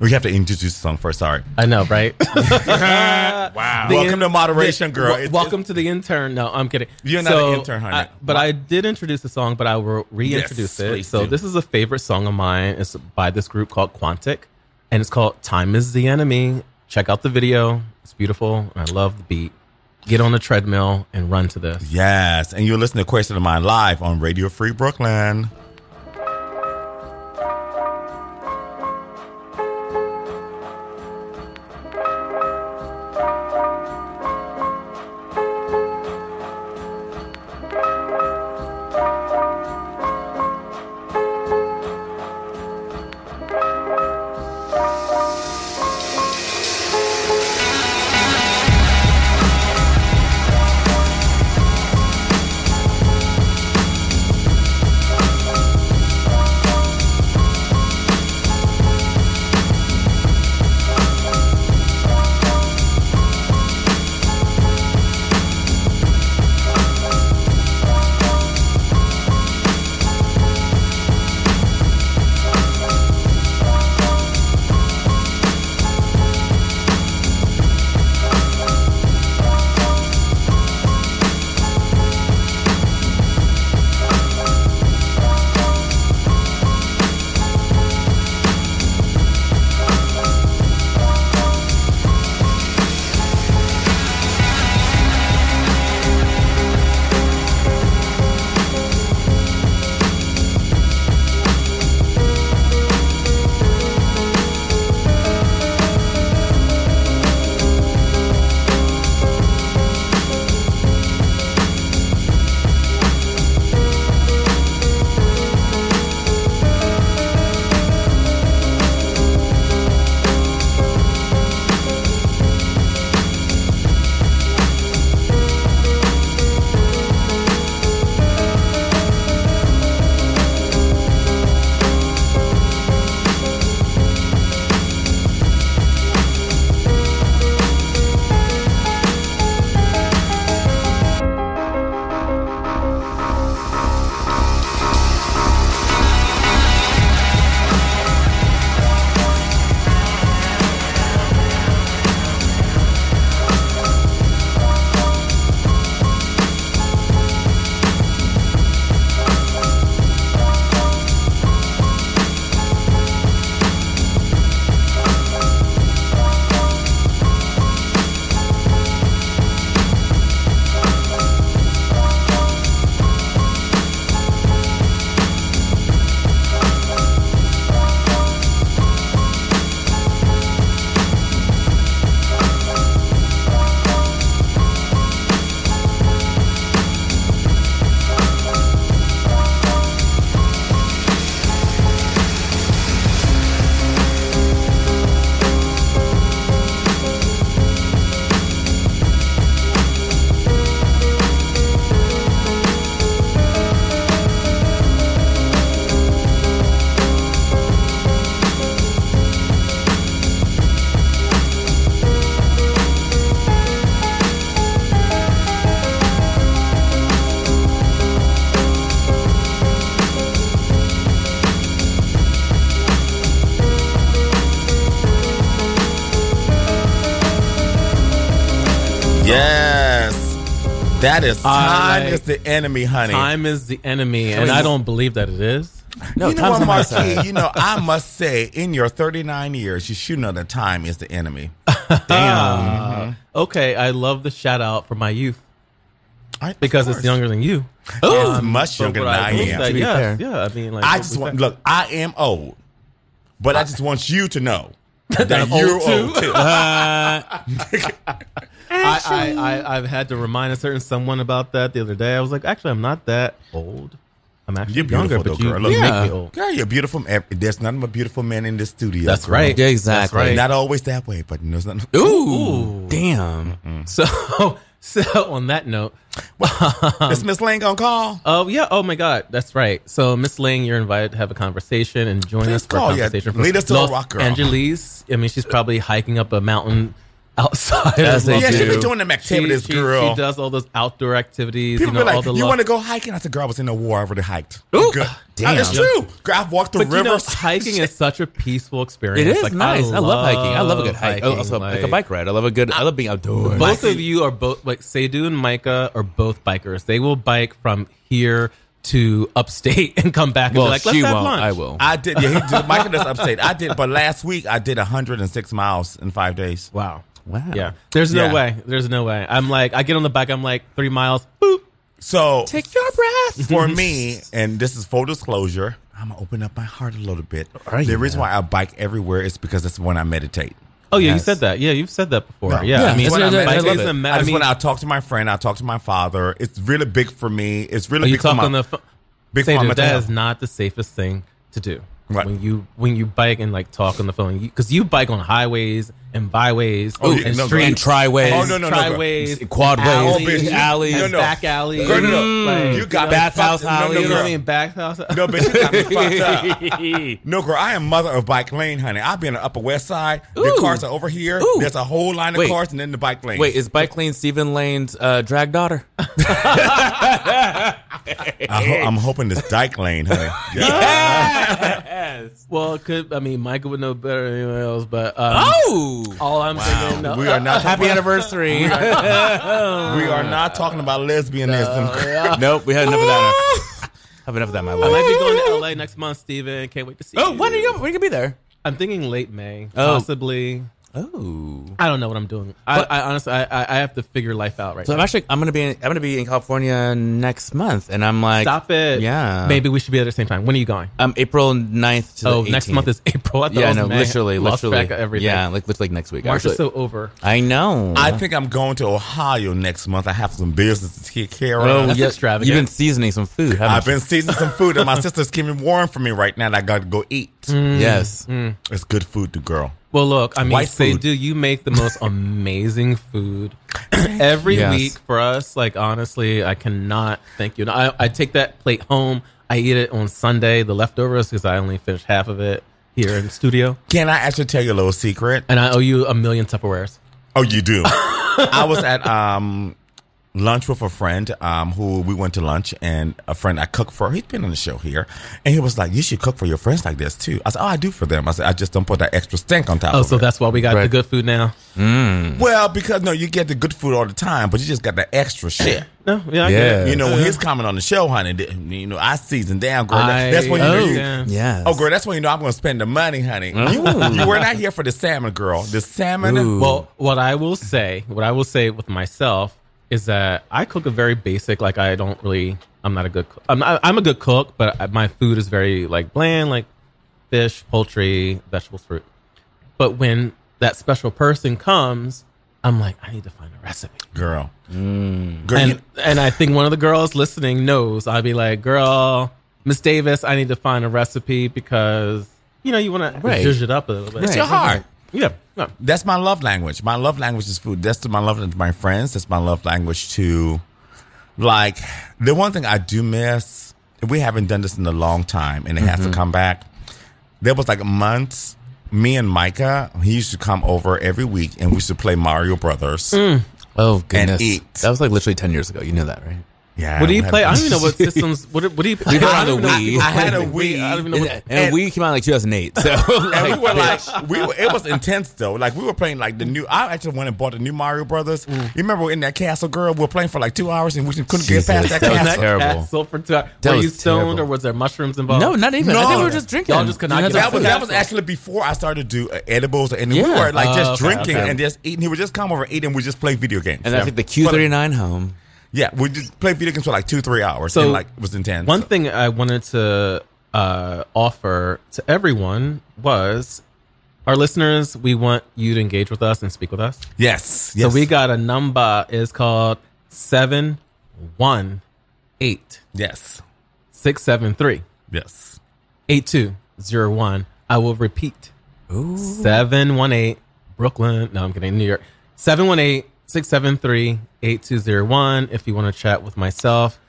Speaker 2: we have to introduce the song first. Sorry.
Speaker 1: I know, right?
Speaker 2: wow.
Speaker 1: The
Speaker 2: Welcome
Speaker 1: in-
Speaker 2: to moderation,
Speaker 1: the-
Speaker 2: girl.
Speaker 1: wel-
Speaker 2: It's-
Speaker 1: welcome to the intern. No, I'm kidding.
Speaker 2: You're not an intern, honey.
Speaker 1: I- but I did introduce the song, but I will reintroduce
Speaker 2: Yes,
Speaker 1: it. So
Speaker 2: do.
Speaker 1: this is a favorite song of mine. It's by this group called Quantic, and it's called "Time Is the Enemy." Check out the video. It's beautiful, I love the beat. Get on the treadmill and run to this.
Speaker 2: Yes, and you're listening to Queer State of Mind live on Radio Free Brooklyn. That is
Speaker 1: I
Speaker 2: time
Speaker 1: like-
Speaker 2: is the enemy, honey.
Speaker 1: Time is the enemy, and I don't believe that it is.
Speaker 3: No,
Speaker 2: you know what,
Speaker 3: on
Speaker 2: Marquis? You know, I must say, in your 39 years, you should know that time is the enemy.
Speaker 1: Uh, okay, I love the shout out for my youth
Speaker 2: I-
Speaker 1: because it's younger than you.
Speaker 2: It's
Speaker 1: Um,
Speaker 2: much younger than I
Speaker 1: will
Speaker 2: am.
Speaker 1: say-
Speaker 3: To
Speaker 1: yes, yeah, I mean, like,
Speaker 2: I just want
Speaker 1: say.
Speaker 2: look. I am old, but I just want you to know that,
Speaker 1: I'm
Speaker 2: you're
Speaker 1: old,
Speaker 2: old
Speaker 1: too.
Speaker 2: too.
Speaker 1: I, I, I, I've had to remind a certain someone about that the other day. I was like, actually, I'm not that old. I'm actually
Speaker 2: You're
Speaker 1: younger,
Speaker 2: beautiful,
Speaker 1: but
Speaker 2: though,
Speaker 1: you,
Speaker 2: girl.
Speaker 1: you
Speaker 2: Look,
Speaker 1: make me old.
Speaker 2: Girl, you're beautiful. There's nothing but beautiful men in this studio.
Speaker 1: That's
Speaker 2: girl.
Speaker 1: right.
Speaker 3: Yeah, exactly.
Speaker 1: That's right.
Speaker 2: Not always that way, but there's nothing.
Speaker 3: Ooh, damn.
Speaker 1: So, so on that note,
Speaker 2: Is Miss Lane gonna call?
Speaker 1: oh yeah, oh my God, that's right. So Miss Ling, you're invited to have a conversation and join
Speaker 2: Please
Speaker 1: us for
Speaker 2: call,
Speaker 1: a
Speaker 2: yeah.
Speaker 1: conversation.
Speaker 2: Lead us to
Speaker 1: Los
Speaker 2: a rock girl.
Speaker 1: Angeles. I mean, she's probably hiking up a mountain outside.
Speaker 3: As
Speaker 1: of
Speaker 3: they
Speaker 1: Los
Speaker 2: Yeah, she
Speaker 3: do.
Speaker 2: be doing them activities,
Speaker 1: she,
Speaker 2: girl.
Speaker 1: She does all those outdoor activities.
Speaker 2: People
Speaker 1: you know,
Speaker 2: be
Speaker 1: all
Speaker 2: like,
Speaker 1: the
Speaker 2: "You
Speaker 1: lo-
Speaker 2: want to go hiking?" I said, "Girl, I was in the war. I already hiked."
Speaker 3: Ooh,
Speaker 2: Good.
Speaker 3: damn.
Speaker 2: It's true. Girl, I've walked the
Speaker 1: But you know,
Speaker 2: rivers.
Speaker 1: hiking is such a peaceful experience.
Speaker 3: It is
Speaker 1: Like,
Speaker 3: nice. I love, hiking. I love a good hike.
Speaker 1: hiking,
Speaker 3: also, like, a bike ride. I love a good. I love being outdoors.
Speaker 1: Both of you are both like Seydu and Micah are both bikers. They will bike from here to upstate and come back and
Speaker 3: well,
Speaker 1: be like, let's
Speaker 3: she
Speaker 1: have
Speaker 3: won't.
Speaker 1: lunch.
Speaker 3: I will.
Speaker 2: I did. Yeah, he did. Michael does upstate. I did, but last week I did 106 miles in five days.
Speaker 1: Wow.
Speaker 3: Wow.
Speaker 1: Yeah. There's no
Speaker 2: Yeah.
Speaker 1: way. There's no way. I'm like, I get on the bike. I'm like three miles. Boop.
Speaker 2: So
Speaker 3: Take your breath.
Speaker 2: for me, and this is full disclosure, I'm gonna open up my heart a little bit.
Speaker 3: Are you
Speaker 2: the reason why I bike everywhere is because that's when I meditate.
Speaker 1: Oh yeah, you
Speaker 3: Yes.
Speaker 1: said that. Yeah, you've said that before.
Speaker 2: No.
Speaker 1: Yeah.
Speaker 3: Yeah,
Speaker 1: I mean,
Speaker 3: it's-
Speaker 2: When I
Speaker 3: I
Speaker 1: bike
Speaker 3: love it.
Speaker 1: a
Speaker 2: I just
Speaker 1: mean,
Speaker 2: want to talk to my friend. I talk to my father. It's really big for me. It's really
Speaker 1: are you
Speaker 2: big for
Speaker 1: talk
Speaker 2: my
Speaker 1: on the phone?
Speaker 2: big for my
Speaker 1: Seydu,
Speaker 2: mental
Speaker 1: that
Speaker 2: health.
Speaker 1: is not the safest thing to do.
Speaker 2: Right.
Speaker 1: When you when you bike and like talk on the phone, because you, bike on highways and byways
Speaker 2: Oh,
Speaker 1: and
Speaker 2: no,
Speaker 1: streets
Speaker 3: and triways.
Speaker 2: Oh, no, no, no, girl.
Speaker 1: triways,
Speaker 3: Quadways,
Speaker 1: alleys,
Speaker 3: alleys.
Speaker 1: and
Speaker 2: No, no.
Speaker 1: back alleys.
Speaker 2: Girl, no, no.
Speaker 1: Like,
Speaker 2: You got
Speaker 1: know,
Speaker 2: me
Speaker 3: bathhouse
Speaker 2: fucked- no, no,
Speaker 1: you know what I
Speaker 2: girl.
Speaker 1: mean? Bathhouse.
Speaker 2: No, bitch, you got me fucked up. No, girl, I am mother of bike lane, honey. I've been on the Upper West Side. The cars are over here.
Speaker 3: Ooh.
Speaker 2: There's a whole line of
Speaker 3: Wait.
Speaker 2: cars, and then the bike lane.
Speaker 3: Wait, is Bike Lane Stephen Lane's uh, drag daughter?
Speaker 2: I ho- I'm hoping this Dyke lane, honey. Yeah.
Speaker 1: Well, it could I mean Michael would know better than anyone else, but um,
Speaker 3: Oh,
Speaker 1: all I'm saying, no,
Speaker 2: We are not
Speaker 3: happy anniversary.
Speaker 2: We are not talking about lesbianism.
Speaker 3: nope, we had enough of that. have enough of that, my
Speaker 1: I might be going to LA next month, Steven. Can't wait to see
Speaker 3: Oh,
Speaker 1: you.
Speaker 3: when are you? When are you gonna be there?
Speaker 1: I'm thinking late May,
Speaker 3: Oh.
Speaker 1: possibly.
Speaker 3: Oh,
Speaker 1: I don't know what I'm doing. I, I honestly, I, I I have to figure life out right now.
Speaker 3: so I'm actually I'm gonna be in, I'm gonna be in California next month, and I'm like,
Speaker 1: Stop it.
Speaker 3: Yeah,
Speaker 1: Maybe we should be at the same time. When are you going?
Speaker 3: Um, April 9th to
Speaker 1: Oh,
Speaker 3: the
Speaker 1: next month is April. I thought it
Speaker 3: yeah,
Speaker 1: was
Speaker 3: no,
Speaker 1: May.
Speaker 3: literally,
Speaker 1: Lost
Speaker 3: literally,
Speaker 1: track of everything.
Speaker 3: Yeah, like literally next week.
Speaker 1: March is
Speaker 3: actually.
Speaker 1: so over.
Speaker 3: I know.
Speaker 2: I think I'm going to Ohio next month. I have some business to take care of.
Speaker 3: Oh,
Speaker 1: That's
Speaker 3: yeah,
Speaker 1: extravagant.
Speaker 3: You've been seasoning some food, haven't
Speaker 2: I've been seasoning some food, and my sister's keeping warm for me right now. And I got to go eat.
Speaker 3: you? Yes.
Speaker 2: It's good food, to girl.
Speaker 1: Well, look, I mean,
Speaker 2: White
Speaker 1: say,
Speaker 2: food.
Speaker 1: do you make the most amazing food every
Speaker 3: Yes.
Speaker 1: week for us? Like, honestly, I cannot thank you. And I, I take that plate home. I eat it on Sunday, the leftovers, because I only finished half of it here in the studio.
Speaker 2: Can I actually tell you a little secret?
Speaker 1: And I owe you a million Tupperwares.
Speaker 2: Oh, you do. I was at um, lunch with a friend um, who we went to lunch, and a friend I cook for. He's been on the show here, and he was like, "You should cook for your friends like this too." I said, "Oh, I do for them." I said, "I just don't put that extra stink on top."
Speaker 1: Oh,
Speaker 2: of
Speaker 1: so
Speaker 2: it.
Speaker 1: that's why we got the good food now.
Speaker 2: well because no, you get the good food all the time, but you just got the extra shit.
Speaker 1: No, yeah,
Speaker 3: Yeah.
Speaker 2: You know, when
Speaker 1: Uh,
Speaker 2: he's coming on the show, honey, you know, I season down, girl.
Speaker 1: I
Speaker 2: that's when you know you.
Speaker 3: Yes.
Speaker 2: Oh, girl, that's when you know I'm going to spend the money, honey. You, you were not here for the salmon, girl. The salmon.
Speaker 3: Ooh.
Speaker 1: Well, what I will say, what I will say with myself is that I cook a very basic. Like I don't really, I'm not a good. Cook. I'm not, I'm a good cook, but my food is very like bland, like fish, poultry, vegetables, fruit. But when that special person comes, I'm like, I need to find a recipe.
Speaker 2: Girl.
Speaker 3: Mm.
Speaker 2: Girl,
Speaker 1: And and I think one of the girls listening knows. I'd be like, girl, Miss Davis, I need to find a recipe because you know you want to
Speaker 3: Right.
Speaker 1: zhuzh it up a little bit.
Speaker 2: it's your heart.
Speaker 1: Yeah. Yeah.
Speaker 2: That's my love language. My love language is food. That's my love language to my friends. That's my love language to, like, the one thing I do miss, we haven't done this in a long time and it has
Speaker 3: Mm-hmm.
Speaker 2: to come back. There was like months, me and Micah, he used to come over every week and we used to play Mario Brothers.
Speaker 3: Oh goodness.
Speaker 2: eat.
Speaker 3: That was like literally ten years ago. You know that, right?
Speaker 2: Yeah.
Speaker 1: What do you play? I don't even know what systems. What, what do you?
Speaker 3: We got
Speaker 1: I
Speaker 3: on
Speaker 1: don't
Speaker 3: the Wii.
Speaker 1: what
Speaker 2: I had a
Speaker 1: people.
Speaker 2: Wii.
Speaker 1: I don't even know what.
Speaker 3: And, and we came out like 2008. So
Speaker 2: and we were
Speaker 3: like,
Speaker 2: like, we were, it was intense though. Like we were playing like the new. I actually went and bought the new Mario Brothers.
Speaker 1: Mm.
Speaker 2: You remember in that castle, girl? We were playing for like two hours and we just couldn't
Speaker 3: Jesus,
Speaker 2: get past that
Speaker 3: that was
Speaker 2: castle.
Speaker 3: terrible.
Speaker 1: Castle for two hours.
Speaker 3: That
Speaker 1: Were
Speaker 3: was
Speaker 1: you stoned
Speaker 3: terrible.
Speaker 1: or was there mushrooms involved?
Speaker 3: no, not even. I
Speaker 2: No.
Speaker 3: think we were just drinking.
Speaker 1: Y'all just could not
Speaker 3: You
Speaker 1: get
Speaker 2: That was that was actually before I started to do uh, edibles, and we were like
Speaker 1: Oh,
Speaker 2: just
Speaker 1: okay,
Speaker 2: drinking
Speaker 1: okay.
Speaker 2: and just eating. He would just come over, and eat, and we just play video games.
Speaker 3: And I think the Q39 home.
Speaker 2: Yeah, we just play video games for like two, three hours.
Speaker 1: So,
Speaker 2: and like it was intense.
Speaker 1: One thing I wanted to uh, offer to everyone was our listeners. We want you to engage with us and speak with us.
Speaker 2: yes, yes.
Speaker 1: So we got a number is called seven one eight
Speaker 2: yes,
Speaker 1: six seven three
Speaker 2: yes.
Speaker 1: eight two zero one. I will repeat. Seven one eight Brooklyn. No, I'm kidding. New York. 718-673-8201 if you want to chat with myself.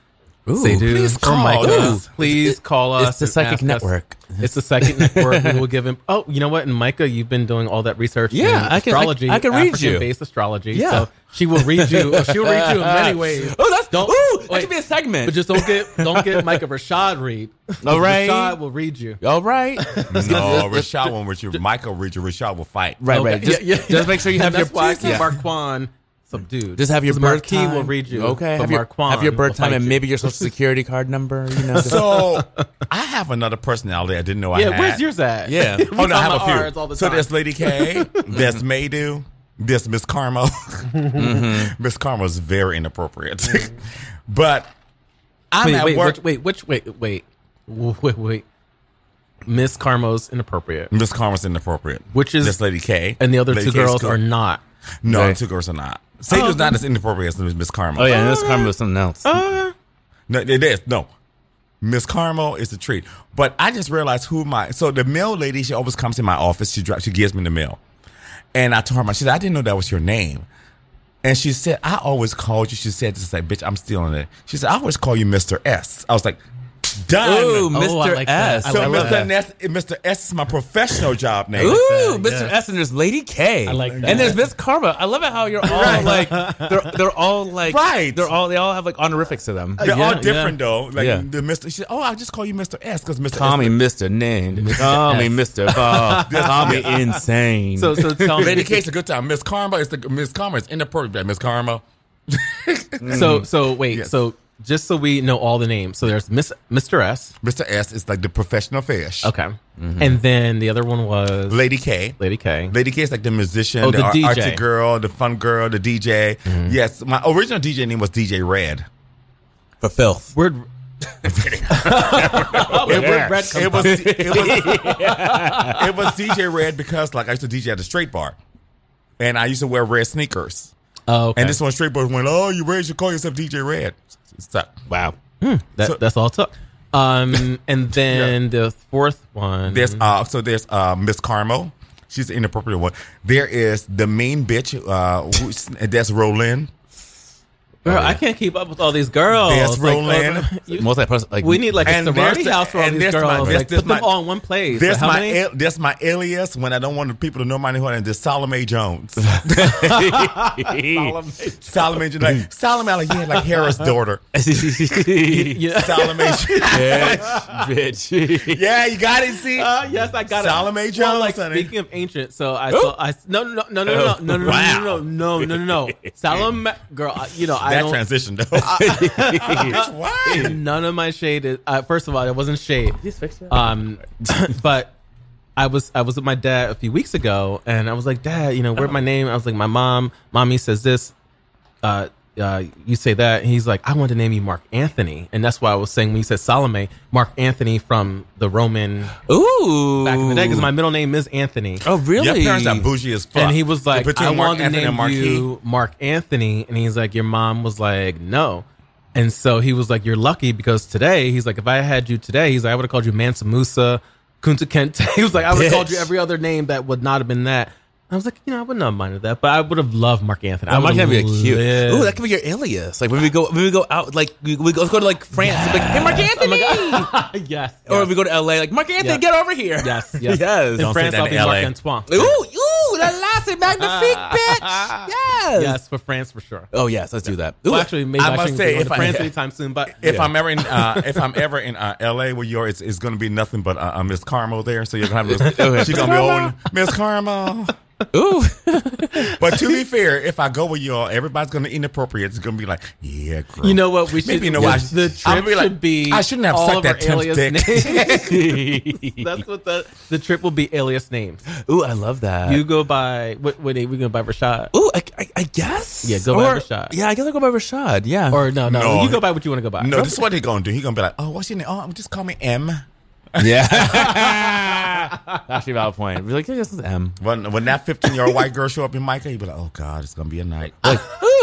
Speaker 3: Ooh,
Speaker 1: Say dude
Speaker 2: please
Speaker 1: oh
Speaker 2: call
Speaker 1: Micah.
Speaker 2: us.
Speaker 1: Please call us.
Speaker 3: It's the Psychic
Speaker 1: ask us.
Speaker 3: Network.
Speaker 1: It's the psychic network. We will give him. Oh, you know what? And Micah, you've been doing all that research.
Speaker 3: Yeah,
Speaker 1: in
Speaker 3: I can- I-
Speaker 1: astrology.
Speaker 3: I can read you.
Speaker 1: based astrology.
Speaker 3: Yeah.
Speaker 1: so she will read you. She'll read you in many ways.
Speaker 3: Oh, that's
Speaker 1: Don't-
Speaker 3: Ooh, that could be a segment.
Speaker 1: But just don't get don't get Micah Rashad read.
Speaker 3: All right.
Speaker 1: Rashad will read you.
Speaker 3: All right.
Speaker 2: No, Rashad won't reach you. Michael reach you. Rashad will fight.
Speaker 3: Right,
Speaker 1: Okay,
Speaker 3: right. Just,
Speaker 1: yeah, yeah.
Speaker 3: just make sure you have
Speaker 1: That's
Speaker 3: your
Speaker 1: why I keep
Speaker 3: yeah.
Speaker 1: Marquand subdued.
Speaker 3: Just have your birth
Speaker 1: Marquis
Speaker 3: time.
Speaker 1: will read you.
Speaker 3: Okay. Have your, have your
Speaker 1: will
Speaker 3: birth time and
Speaker 1: you.
Speaker 3: maybe your social security card number. You know.
Speaker 2: So I have another personality I didn't know I
Speaker 1: Yeah,
Speaker 2: had.
Speaker 1: Yeah, where's yours at?
Speaker 3: Yeah.
Speaker 2: Oh no, I have a few.
Speaker 1: the
Speaker 2: so
Speaker 1: time.
Speaker 2: there's Lady K, there's Maydu, there's Miss Karma.
Speaker 1: Mm-hmm.
Speaker 2: Miss Karma's very inappropriate. but I'm
Speaker 1: wait,
Speaker 2: at
Speaker 1: wait,
Speaker 2: work.
Speaker 1: which, wait, which, wait, wait, wait, wait. Miss Carmo's inappropriate,
Speaker 2: Miss Karma's inappropriate.
Speaker 1: which is
Speaker 2: This Lady K.
Speaker 1: and the other
Speaker 2: Lady
Speaker 1: two
Speaker 2: K is
Speaker 1: girls
Speaker 2: cool.
Speaker 1: are not.
Speaker 2: No,
Speaker 3: Right.
Speaker 2: two girls are not. Satan's
Speaker 1: Oh,
Speaker 2: not as inappropriate as Miss Carmel.
Speaker 3: oh yeah, Miss Carmel was something else.
Speaker 1: Uh,
Speaker 2: No, it is. No. Miss Carmel is a treat. But I just realized who my so the mail lady, she always comes in my office. She dri- she gives me the mail. And I told her, she said, I didn't know that was your name. And she said, I always called you. She said, this like, bitch, I'm stealing it. She said, I always call you Mr. S. I was like, done.
Speaker 3: Ooh,
Speaker 1: Oh, I
Speaker 3: Mr.
Speaker 1: like that.
Speaker 3: S.
Speaker 1: I
Speaker 2: so
Speaker 1: love
Speaker 2: Mr.
Speaker 1: that.
Speaker 2: Ness, Mr. S is my professional job name.
Speaker 3: Ooh, Mr.
Speaker 1: yes.
Speaker 3: S and there's Lady K.
Speaker 1: I like that.
Speaker 3: And there's Miss Karma. I love it how you're all like they're they're all like
Speaker 2: Right.
Speaker 3: They're all they all have like honorifics to them.
Speaker 2: They're
Speaker 1: Yeah,
Speaker 2: all different
Speaker 1: yeah.
Speaker 2: though. Like
Speaker 3: Yeah.
Speaker 2: the Mr. She said, Oh, I'll just call you Mr. S because Mr.
Speaker 3: Call
Speaker 2: S
Speaker 3: me Mr. Name. Call me Mr. Call. Call me insane.
Speaker 1: so, so tell me.
Speaker 2: Lady K is a good time. Miss Karma is the Miss Karma is inappropriate. Miss Karma.
Speaker 1: So, so wait.
Speaker 2: Yes.
Speaker 1: So, just so we know all the names. So there's Miss Mr. S.
Speaker 2: Mr. S is like the professional fish.
Speaker 1: Okay, mm-hmm. and then the other one was
Speaker 2: Lady K.
Speaker 1: Lady K.
Speaker 2: Lady K is like the musician,
Speaker 1: Oh,
Speaker 2: the,
Speaker 1: the
Speaker 2: ar-
Speaker 1: DJ.
Speaker 2: artsy girl, the fun girl, the DJ. Mm-hmm. Yes, my original DJ name was DJ Red.
Speaker 3: for filth.
Speaker 1: Word. Where- where'd Red
Speaker 2: It was, it was it was DJ Red because like I used to DJ at a straight bar, and I used to wear red sneakers.
Speaker 1: Oh, okay.
Speaker 2: And this one straight bar went, "Oh, you red? You call yourself DJ Red?" Stop.
Speaker 3: Wow.
Speaker 1: that,
Speaker 2: so-
Speaker 1: that's all it took. Um, and then the fourth one.
Speaker 2: There's uh so there's uh Miss Carmo. She's the inappropriate one. There is the main bitch. Uh, who's, that's Rolyn.
Speaker 1: Girl, I can't keep up with all these girls.
Speaker 2: There's
Speaker 1: Like,
Speaker 2: Roland.
Speaker 1: uh, you-
Speaker 3: Most like, like
Speaker 1: we need like a
Speaker 2: And
Speaker 1: sorority house for all these girls.
Speaker 2: my- there's-
Speaker 1: like,
Speaker 2: there's
Speaker 1: put them all in one place.
Speaker 2: There's
Speaker 1: Like, how
Speaker 2: my
Speaker 1: many?
Speaker 2: al- that's my alias when I don't want people to know my name. And this Salome Jones. Salome Jones. Like, Salome, like, yeah, like Harris' daughter.
Speaker 1: yeah.
Speaker 2: Salome.
Speaker 3: bitch, bitch.
Speaker 2: yeah, you got it. See.
Speaker 1: Uh, yes, I got
Speaker 2: Salome
Speaker 1: it.
Speaker 2: Salome Jones,
Speaker 1: Well, like
Speaker 2: honey.
Speaker 1: speaking of ancient, so I saw. I no no no no no no no no
Speaker 2: Wow.
Speaker 1: no no no no no no. Salome, girl, I- you know I
Speaker 2: that transition though. Bitch, why?
Speaker 1: None of my shade is. Uh, first of all, it wasn't shade. Um, but I was I was with my dad a few weeks ago, and I was like, Dad, you know, where's my name? I was like, my mom, mommy says this. Uh, uh, you say that. And he's like, I want to name you Mark Anthony, and that's why I was saying when you said Salome, Mark Anthony from the Roman
Speaker 3: Ooh.
Speaker 1: back in the day, because my middle name is Anthony.
Speaker 3: Oh, really?
Speaker 2: Your parents are bougie as fuck.
Speaker 1: And he was like, I want to name
Speaker 2: and Marquis.
Speaker 1: you Mark Anthony. And he's like, your mom was like, no. And so he was like, you're lucky because today, he's like, if I had you today, he's like, I would have called you Mansa Musa, Kunta Kinte. He was like, I would have called you every other name that would not have been that. I was like, you know, I wouldn't have minded that, but I would have loved Mark Anthony. I
Speaker 3: That might
Speaker 1: would've
Speaker 3: be a cute. Ooh, that could be your alias. Like when we go, when we go out, like we, we go, let's go to like France. be like, hey, Mark
Speaker 1: Oh
Speaker 3: Anthony.
Speaker 1: my God. yes.
Speaker 3: Or
Speaker 1: yes.
Speaker 3: if we go to LA, like Mark Anthony,
Speaker 1: Yeah.
Speaker 3: get over here.
Speaker 1: Yes, yes.
Speaker 3: yes.
Speaker 1: In
Speaker 2: Don't
Speaker 1: France, I'll be
Speaker 2: LA.
Speaker 1: Mark Antoine.
Speaker 3: Ooh, ooh, la lassie magnifique, bitch. Yes.
Speaker 1: Yes, for France for sure.
Speaker 3: Oh yes, let's do that.
Speaker 1: Well, actually, maybe
Speaker 2: I
Speaker 1: I,
Speaker 2: must say, if I-
Speaker 1: France anytime soon. But
Speaker 2: If
Speaker 3: Yeah.
Speaker 2: I'm ever in, uh, if I'm ever in uh, L.A. with you, it's, it's going to be nothing but uh, uh, Miss Carmel there. So you're gonna have. She's gonna be old Miss Carmel.
Speaker 3: Ooh.
Speaker 2: But to be fair, if I go with y'all, everybody's gonna inappropriate. It's gonna be like, yeah, girl.
Speaker 1: you know what? We should.
Speaker 2: Maybe you know what?
Speaker 1: The trip
Speaker 2: I'm be like,
Speaker 1: should be.
Speaker 2: I shouldn't have
Speaker 1: all
Speaker 2: sucked
Speaker 1: of our
Speaker 2: that
Speaker 1: alias
Speaker 2: dick.
Speaker 1: names. That's what the the trip will be. Alias names.
Speaker 3: Ooh, I love that.
Speaker 1: You go by what? What are we going to by Rashad?
Speaker 3: Ooh, I, I, I guess.
Speaker 1: Yeah, go by Rashad.
Speaker 3: Yeah, I guess I go by Rashad. Yeah.
Speaker 1: Or no, no,
Speaker 2: No.
Speaker 1: You go by what you want to go by.
Speaker 2: No, this is what he gonna do. He gonna be like, oh, what's your name? Oh, just call me M.
Speaker 3: yeah. Actually, valid point. Be like, yeah, this is M.
Speaker 2: When when that 15 year old white girl show up in Micah, he'd be like, oh God, it's gonna be a night.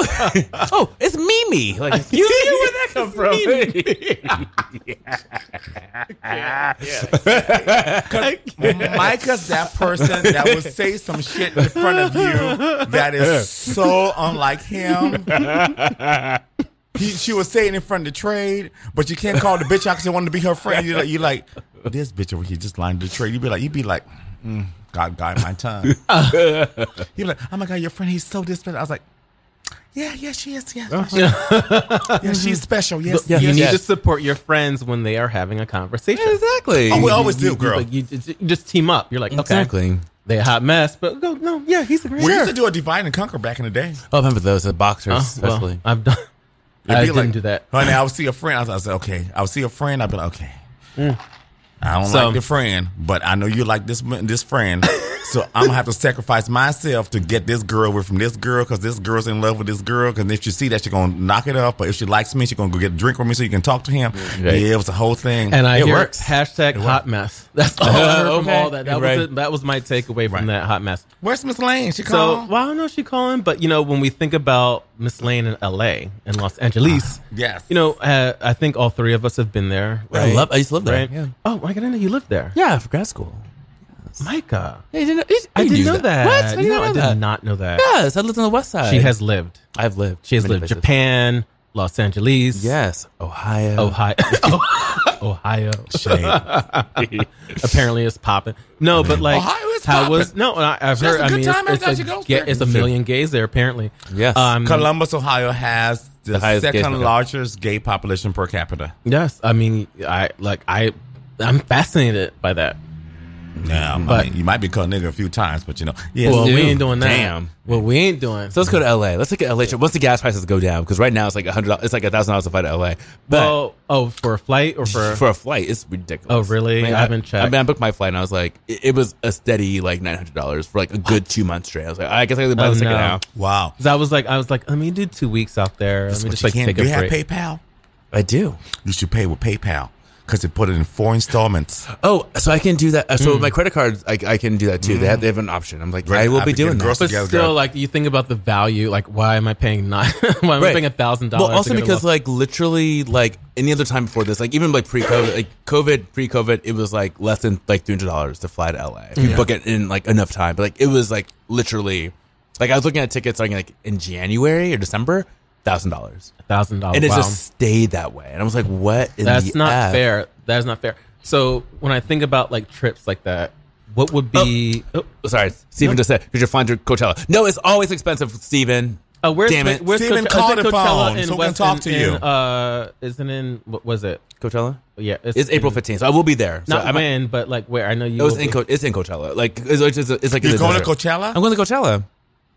Speaker 3: Like, oh, it's Mimi. Like, you knew where that come from.
Speaker 2: yeah Micah's that person that will say some shit in front of you that is so unlike him. He, she was saying in front of the trade, but you can't call the bitch out because you wanted to be her friend. You're like, you're like, this bitch over here just lined the trade. You'd be like, you'd be like, mm, God, guide my tongue. you'd be like, oh my God, your friend, he's so disrespectful. I was like, yeah, yeah, she is. Yeah, yeah, she- yeah she's special. Yes, yes
Speaker 1: you
Speaker 2: yes,
Speaker 1: need
Speaker 2: yes.
Speaker 1: to support your friends when they are having a conversation.
Speaker 3: exactly.
Speaker 2: Oh, we always
Speaker 1: You-
Speaker 2: do,
Speaker 1: you-
Speaker 2: girl.
Speaker 1: like, you, you just team up. You're like, okay,
Speaker 3: Exactly.
Speaker 1: they a hot mess, but go, no, yeah, he's a great.
Speaker 2: We used to do a divide and conquer back in the day.
Speaker 3: Oh, I remember those, the boxers,
Speaker 1: Oh, well,
Speaker 3: especially.
Speaker 1: I've done.
Speaker 2: It'd
Speaker 1: I
Speaker 2: be
Speaker 1: didn't
Speaker 2: like-
Speaker 1: do that.
Speaker 2: Honey, I would see a friend. I was, I was like, okay. I would see a friend. I'd be like, okay. Mm. I don't
Speaker 1: So-
Speaker 2: like the friend, but I know you like this this friend. so I'm gonna have to sacrifice myself to get this girl away from this girl because this girl's in love with this girl. Because if she see that, she's gonna knock it off. But if she likes me, she's gonna go get a drink with me so you can talk to him.
Speaker 3: Right.
Speaker 2: Yeah, it was a whole thing.
Speaker 1: And I
Speaker 3: It
Speaker 1: hear
Speaker 3: works.
Speaker 1: hashtag hot mess. That's all I heard from all that. That
Speaker 3: Right.
Speaker 1: was it. that was my takeaway from
Speaker 2: Right.
Speaker 1: that hot mess.
Speaker 2: Where's Miss Lane? She
Speaker 1: So, well, I don't know if she calling, but you know, when we think about Miss Lane in L.A. and Los Angeles,
Speaker 2: yes.
Speaker 1: you know, uh, I think all three of us have been there.
Speaker 3: I love- I used to live there,
Speaker 1: Right?
Speaker 3: yeah.
Speaker 1: Oh, I didn't know you lived there.
Speaker 3: Yeah, for grad school.
Speaker 1: Micah.
Speaker 3: Yeah, you didn't, you-
Speaker 1: I didn't know that.
Speaker 3: What? I didn't
Speaker 1: no,
Speaker 3: know
Speaker 1: I did
Speaker 3: that.
Speaker 1: not know that.
Speaker 3: Yes, I lived on the west side.
Speaker 1: She has lived.
Speaker 3: I've lived.
Speaker 1: She has lived
Speaker 3: places.
Speaker 1: Japan, Los Angeles.
Speaker 3: Yes, Ohio.
Speaker 1: Ohio. Ohio.
Speaker 2: Shade.
Speaker 1: Apparently, it's popping. No, but like,
Speaker 2: Ohio is
Speaker 1: how
Speaker 2: popping.
Speaker 1: was no? I, I've heard.
Speaker 2: a
Speaker 1: I
Speaker 2: good
Speaker 1: mean,
Speaker 2: time
Speaker 1: it's, it's, a,
Speaker 2: goes
Speaker 1: ga- it's a million gays there. Apparently,
Speaker 3: Yes.
Speaker 1: Um,
Speaker 2: Columbus, Ohio has the,
Speaker 3: The highest
Speaker 2: second
Speaker 3: number.
Speaker 2: largest gay population per capita.
Speaker 1: yes. I mean, I like I. I'm fascinated by that.
Speaker 2: Yeah, I
Speaker 1: But-
Speaker 2: mean, you might be called nigga a few times, but you know, yeah.
Speaker 1: well, we ain't doing that.
Speaker 3: Damn.
Speaker 1: Well, we ain't doing.
Speaker 3: So let's go to LA. Let's look at LA. trip. Once the gas prices go down, because right now it's like a hundred. It's like a thousand dollars to fly to LA. But
Speaker 1: well, oh, for a flight or for,
Speaker 3: for a flight, it's ridiculous.
Speaker 1: Oh, really? I haven't checked.
Speaker 3: I mean, I booked my flight and I was like, it, it was a steady like nine hundred dollars for like a good two months straight. I was like, I guess I can buy
Speaker 1: Oh,
Speaker 3: the ticket
Speaker 1: no.
Speaker 3: Wow,
Speaker 2: wow.
Speaker 1: 'Cause I was like, I was like, let me do two weeks out there.
Speaker 2: That's
Speaker 1: let me just
Speaker 2: you
Speaker 1: like
Speaker 2: can.
Speaker 1: take
Speaker 2: Do
Speaker 1: a
Speaker 2: you have. PayPal?
Speaker 3: I do.
Speaker 2: You should pay with PayPal because they put it in four installments.
Speaker 3: Oh, so I can do that. Uh. So with my credit cards, I, I can do that too. They have they have an option. I'm like,
Speaker 2: Right,
Speaker 3: I will
Speaker 2: I
Speaker 3: be
Speaker 2: be
Speaker 3: doing that.
Speaker 1: But
Speaker 2: together,
Speaker 1: still,
Speaker 2: girl.
Speaker 1: like you think about the value. Like, why am I paying nine? Why am I paying a thousand dollars?
Speaker 3: Well, also
Speaker 1: to get a
Speaker 3: because
Speaker 1: lo-
Speaker 3: like literally like any other time before this, like even like pre-COVID, like COVID, pre-COVID, it was like less than like three hundred dollars to fly to LA if you book it in like enough time. But like it was like literally, like I was looking at tickets starting like in January or December, thousand dollars,
Speaker 1: thousand dollars.
Speaker 3: and it
Speaker 1: wow.
Speaker 3: just stayed that way. And I was like, what? In
Speaker 1: That's
Speaker 3: the
Speaker 1: not
Speaker 3: F?
Speaker 1: fair. That is not fair. So when I think about like trips like that, what would be? Oh,
Speaker 3: Oh, sorry, Steven
Speaker 1: No.
Speaker 3: just said because you're flying to Coachella. No, it's always expensive, Steven.
Speaker 1: oh, where's
Speaker 3: Damn it.
Speaker 1: where's
Speaker 2: Steven,
Speaker 1: Coachella?
Speaker 2: call
Speaker 1: Is it
Speaker 2: the
Speaker 1: Coachella
Speaker 2: phone
Speaker 1: in
Speaker 2: so we can
Speaker 1: West-
Speaker 2: talk
Speaker 1: in-
Speaker 2: to you.
Speaker 1: in, Uh, isn't in what was it?
Speaker 3: Coachella.
Speaker 1: Yeah,
Speaker 3: It's April
Speaker 1: in-
Speaker 3: 15th, so I will be there. So
Speaker 1: Not
Speaker 3: I'm,
Speaker 1: when, but like where? I know you.
Speaker 3: It was in. Co- it's in Coachella. Like it's, it's, it's, it's like
Speaker 2: You're
Speaker 3: the
Speaker 2: going to. Coachella?
Speaker 3: I'm going to Coachella.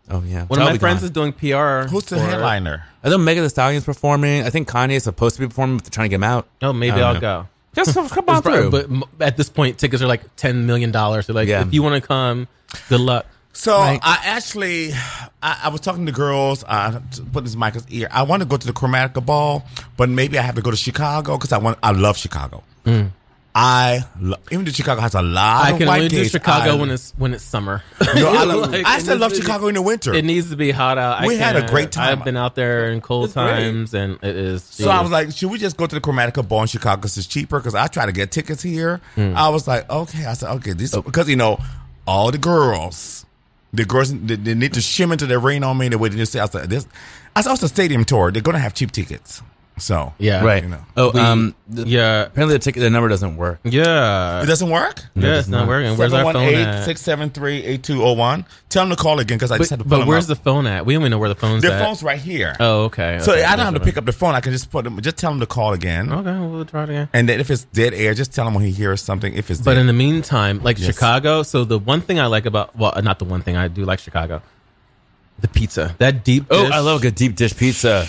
Speaker 3: Oh yeah,
Speaker 1: One
Speaker 3: So
Speaker 1: of my friends
Speaker 3: gone.
Speaker 1: is doing PR.
Speaker 2: Who's the
Speaker 1: for
Speaker 2: headliner?
Speaker 3: I know Megan Thee Stallion's performing. I think Kanye is supposed to be performing, but they're trying to get him out.
Speaker 1: Oh, maybe
Speaker 3: I don't
Speaker 1: I'll
Speaker 3: know.
Speaker 1: go.
Speaker 3: Just come come on through.
Speaker 1: But at this point, tickets are like ten million dollars. So like,
Speaker 3: Yeah.
Speaker 1: if you want to come, good luck.
Speaker 2: So
Speaker 3: Right.
Speaker 2: I actually, I, I was talking to girls. Uh, to put this mic in his ear. I want to go to the Chromatica Ball, but maybe I have to go to Chicago because I want. I love Chicago. I lo- even though Chicago has a lot
Speaker 1: I
Speaker 2: of
Speaker 1: can
Speaker 2: white
Speaker 1: only do Chicago
Speaker 2: I-
Speaker 1: when it's when it's summer.
Speaker 2: Know, I, love-
Speaker 1: Like,
Speaker 2: I still love Chicago in the winter.
Speaker 1: It needs to be hot out. I
Speaker 2: We had a great time.
Speaker 1: I've been out there in cold
Speaker 3: It's great.
Speaker 1: times, and it is.
Speaker 2: So I was like, should we just go to the Chromatica Ball in Chicago because it's cheaper? Because I try to get tickets here.
Speaker 1: Hmm.
Speaker 2: I was like, okay. I said, okay, this because you know all the girls, the girls, they, they need to shim into their rain on me the way they just say. I said, this. I saw a stadium tour. They're gonna have cheap tickets. So
Speaker 1: Yeah.
Speaker 3: Right.
Speaker 2: you know.
Speaker 3: Oh,
Speaker 1: We-
Speaker 3: um, the-
Speaker 1: yeah.
Speaker 3: Apparently, the ticket, the number doesn't work.
Speaker 1: Yeah.
Speaker 2: It doesn't work.
Speaker 1: Yeah, it's not working. Where's our phone at?
Speaker 2: 718-673-8201. Tell them to call again because I just had to
Speaker 1: but where's
Speaker 2: them
Speaker 1: the phone at? We don't even know where the phone's
Speaker 2: The
Speaker 1: at.
Speaker 2: phone's right here.
Speaker 1: Oh, okay.
Speaker 2: So
Speaker 1: okay.
Speaker 2: I don't have to pick up the phone. I can just put them, just tell them to call again.
Speaker 1: Okay, we'll try it again.
Speaker 2: And then if it's dead air, just tell him when he hears something. If it's
Speaker 1: But
Speaker 2: dead.
Speaker 1: in the meantime, like
Speaker 2: Yes.
Speaker 1: Chicago, so the one thing I like about well, not the one thing I do like Chicago, the pizza. That deep.
Speaker 3: Oh. I love a good deep dish pizza.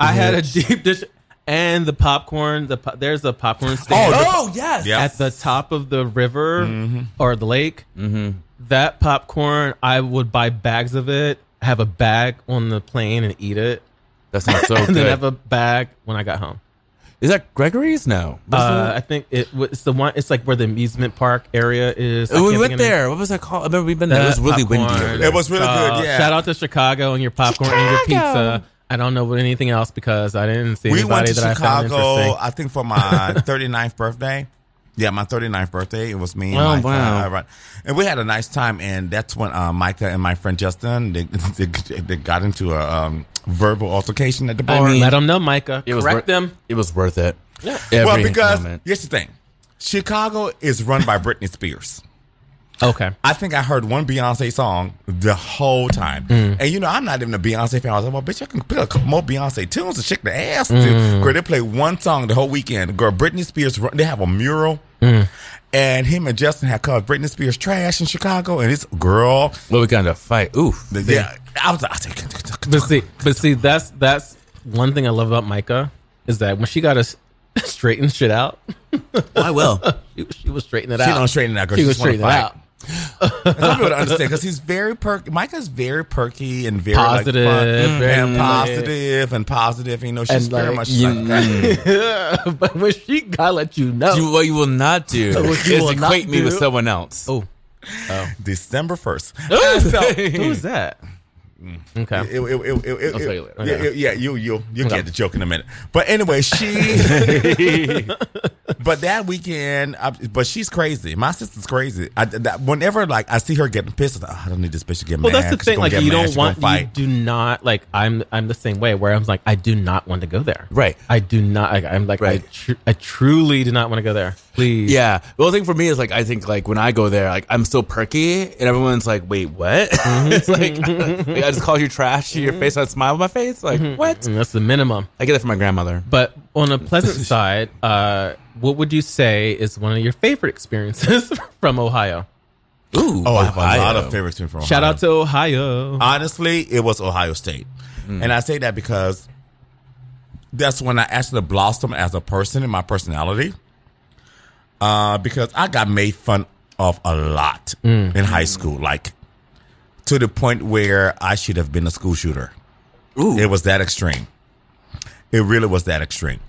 Speaker 1: I had a deep dish and the popcorn. The po- there's a popcorn stand.
Speaker 3: Oh, yes.
Speaker 2: Yeah.
Speaker 1: at the top of the river
Speaker 2: Mm-hmm.
Speaker 1: or the lake. Mm-hmm. That popcorn, I would buy bags of it. Have a bag on the plane and eat it,
Speaker 3: That's not so
Speaker 1: and
Speaker 3: good.
Speaker 1: then have a bag when I got home.
Speaker 3: Is that Gregory's? No. What is
Speaker 1: Uh. I think it was it's the one. It's like where the amusement park area is. I
Speaker 3: Oh, we
Speaker 1: can't
Speaker 3: went
Speaker 1: think of the
Speaker 3: there. What was that called? I remember we've been there. It was really windy.
Speaker 1: popcorn.
Speaker 3: over there.
Speaker 2: It was really
Speaker 1: Uh,
Speaker 2: good. Yeah.
Speaker 1: Shout out to Chicago and your popcorn and your pizza. I don't know what anything else because I didn't see
Speaker 2: we
Speaker 1: anybody
Speaker 2: went to
Speaker 1: that I found
Speaker 2: Chicago. I think for my 39th birthday. Yeah, my 39th birthday. It was me and
Speaker 3: Oh,
Speaker 2: Micah.
Speaker 3: wow.
Speaker 2: And we had a nice time. And that's when uh, Micah and my friend Justin, they, they, they got into a um, verbal altercation at the bar.
Speaker 1: Let them know, Micah.
Speaker 3: It was
Speaker 1: Correct
Speaker 3: worth,
Speaker 1: them.
Speaker 3: It was worth it.
Speaker 1: Yeah.
Speaker 2: well, because
Speaker 3: moment.
Speaker 2: here's the thing. Chicago is run by Britney Spears.
Speaker 1: Okay.
Speaker 2: I think I heard one Beyonce song the whole time.
Speaker 1: Mm.
Speaker 2: And you know, I'm not even a Beyonce fan. I was like, well, bitch, I can play a couple more Beyonce tunes to shake the ass to.
Speaker 1: Mm.
Speaker 2: Girl, they play one song the whole weekend. Girl, Britney Spears, they have a mural.
Speaker 1: Mm.
Speaker 2: And him and Justin had covered Britney Spears trash in Chicago. And this girl,
Speaker 3: Well, we got into a fight. Ooh.
Speaker 2: yeah, I was like, I was
Speaker 1: But see, but see, that's that's one thing I love about Micah is that when she got us straighten shit out,
Speaker 3: I will.
Speaker 1: she, she was straightening it
Speaker 2: she
Speaker 1: out.
Speaker 2: don't straighten that girl.
Speaker 1: She
Speaker 2: She
Speaker 1: was
Speaker 2: just
Speaker 1: straightening it out.
Speaker 2: And some people don't understand because he's very perky. Micah's very perky and very
Speaker 1: Positive,
Speaker 2: like, fun
Speaker 1: very
Speaker 2: and positive and positive. You know, she's
Speaker 1: And,
Speaker 2: very
Speaker 1: like,
Speaker 2: much
Speaker 3: you-
Speaker 2: like that.
Speaker 1: but when she gotta let you know,
Speaker 3: You, what you will not do
Speaker 1: What you
Speaker 3: is
Speaker 1: will not
Speaker 3: equate me with someone else.
Speaker 1: oh,
Speaker 2: December first. Oh.
Speaker 1: who's that? Mm. Okay.
Speaker 2: It, it, it,
Speaker 3: I'll tell you later.
Speaker 2: Yeah,
Speaker 1: Okay.
Speaker 2: yeah, you you you
Speaker 1: Okay.
Speaker 2: get the joke in a minute. But anyway, she. but that weekend, I, but she's crazy. My sister's crazy. I, that, whenever like I see her getting pissed, like, "Oh, I don't need this bitch to get
Speaker 1: Well,
Speaker 2: mad.
Speaker 1: that's the thing. Like, you
Speaker 2: mad,
Speaker 1: don't want, you
Speaker 2: fight.
Speaker 1: do not like. I'm, I'm the same way. Where I'm like, I do not want to go there.
Speaker 3: Right.
Speaker 1: I do not. Like, I'm like,
Speaker 3: Right.
Speaker 1: I, tr- I truly do not want to go there. Please.
Speaker 3: Yeah. Well, the thing for me is like I think like when I go there, like I'm still perky, and everyone's like, "Wait, what?" Mm-hmm. it's like, mm-hmm. like, I just called you trash to your mm-hmm. face. I smile on my face. Like what?
Speaker 1: And that's the minimum.
Speaker 3: I get it from my grandmother.
Speaker 1: But on a pleasant side, uh, what would you say is one of your favorite experiences from Ohio?
Speaker 3: Ooh.
Speaker 2: Oh, I have a lot
Speaker 3: Ohio.
Speaker 2: of favorites from Ohio.
Speaker 1: Shout out to Ohio.
Speaker 2: Honestly, it was Ohio State. Mm. And I say that because that's when I actually blossomed as a person in my personality. Uh, because I got made fun of a lot in high school, like to the point where I should have been a school shooter. It was that extreme. It really was that extreme.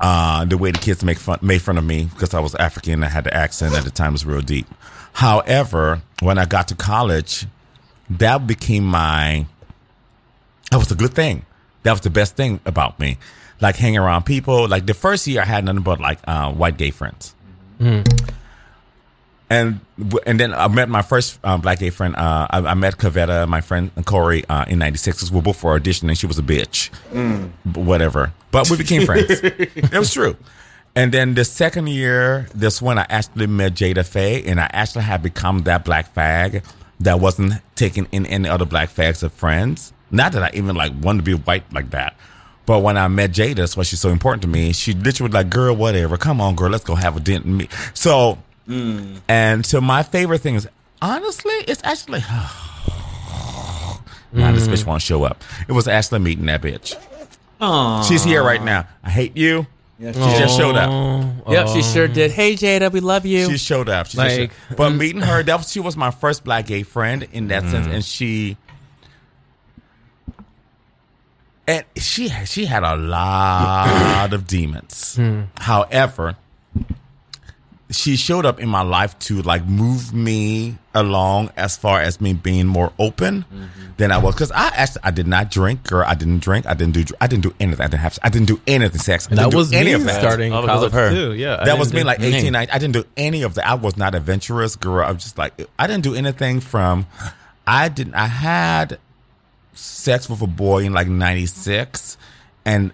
Speaker 2: Uh, the way the kids make fun made fun of me because I was African and I had the accent at the time was real deep. However, when I got to college, that became my that was a good thing. That was the best thing about me. Like hanging around people. Like the first year I had nothing but like uh, white gay friends. And and then I met my first uh, black gay friend. Uh, I, I met Cavetta, my friend Corey, uh, in '96. We were both for audition, and she was a bitch, B- whatever. But we became friends. it was true. And then the second year, this when I actually met Jada Faye, and I actually had become that black fag that wasn't taking in any other black fags as friends. Not that I even like wanted to be white like that. But when I met Jada, that's why she's so important to me. She literally was like, girl, whatever. Come on, girl, let's go have a dinner. Me. So, mm. and so my favorite thing is, honestly, it's actually, now this mm. bitch won't show up. It was Ashley meeting that bitch. She's here right now. I hate you. she just showed up.
Speaker 3: Yep, she sure did. Hey, Jada, we love you.
Speaker 2: She showed up. She just
Speaker 1: Like-
Speaker 2: showed- but mm. meeting her, that was, she was my first black gay friend in that sense,
Speaker 3: Mm.
Speaker 2: and she and she she had a lot of demons.
Speaker 3: Hmm.
Speaker 2: However, she showed up in my life to like move me along as far as me being more open
Speaker 3: Mm-hmm.
Speaker 2: than I was because I actually I did not drink, girl. I didn't drink. I didn't do. I didn't do anything. I didn't have. I didn't do anything sex. I
Speaker 1: that
Speaker 2: didn't do
Speaker 1: was
Speaker 2: any
Speaker 1: me
Speaker 2: of that.
Speaker 1: starting
Speaker 3: All because of her.
Speaker 1: too. Yeah, I
Speaker 2: That was me like 18, 19. I didn't do any of that. I was not adventurous, girl. I was just like, I didn't do anything from, I didn't, I had sex with a boy in like 96 and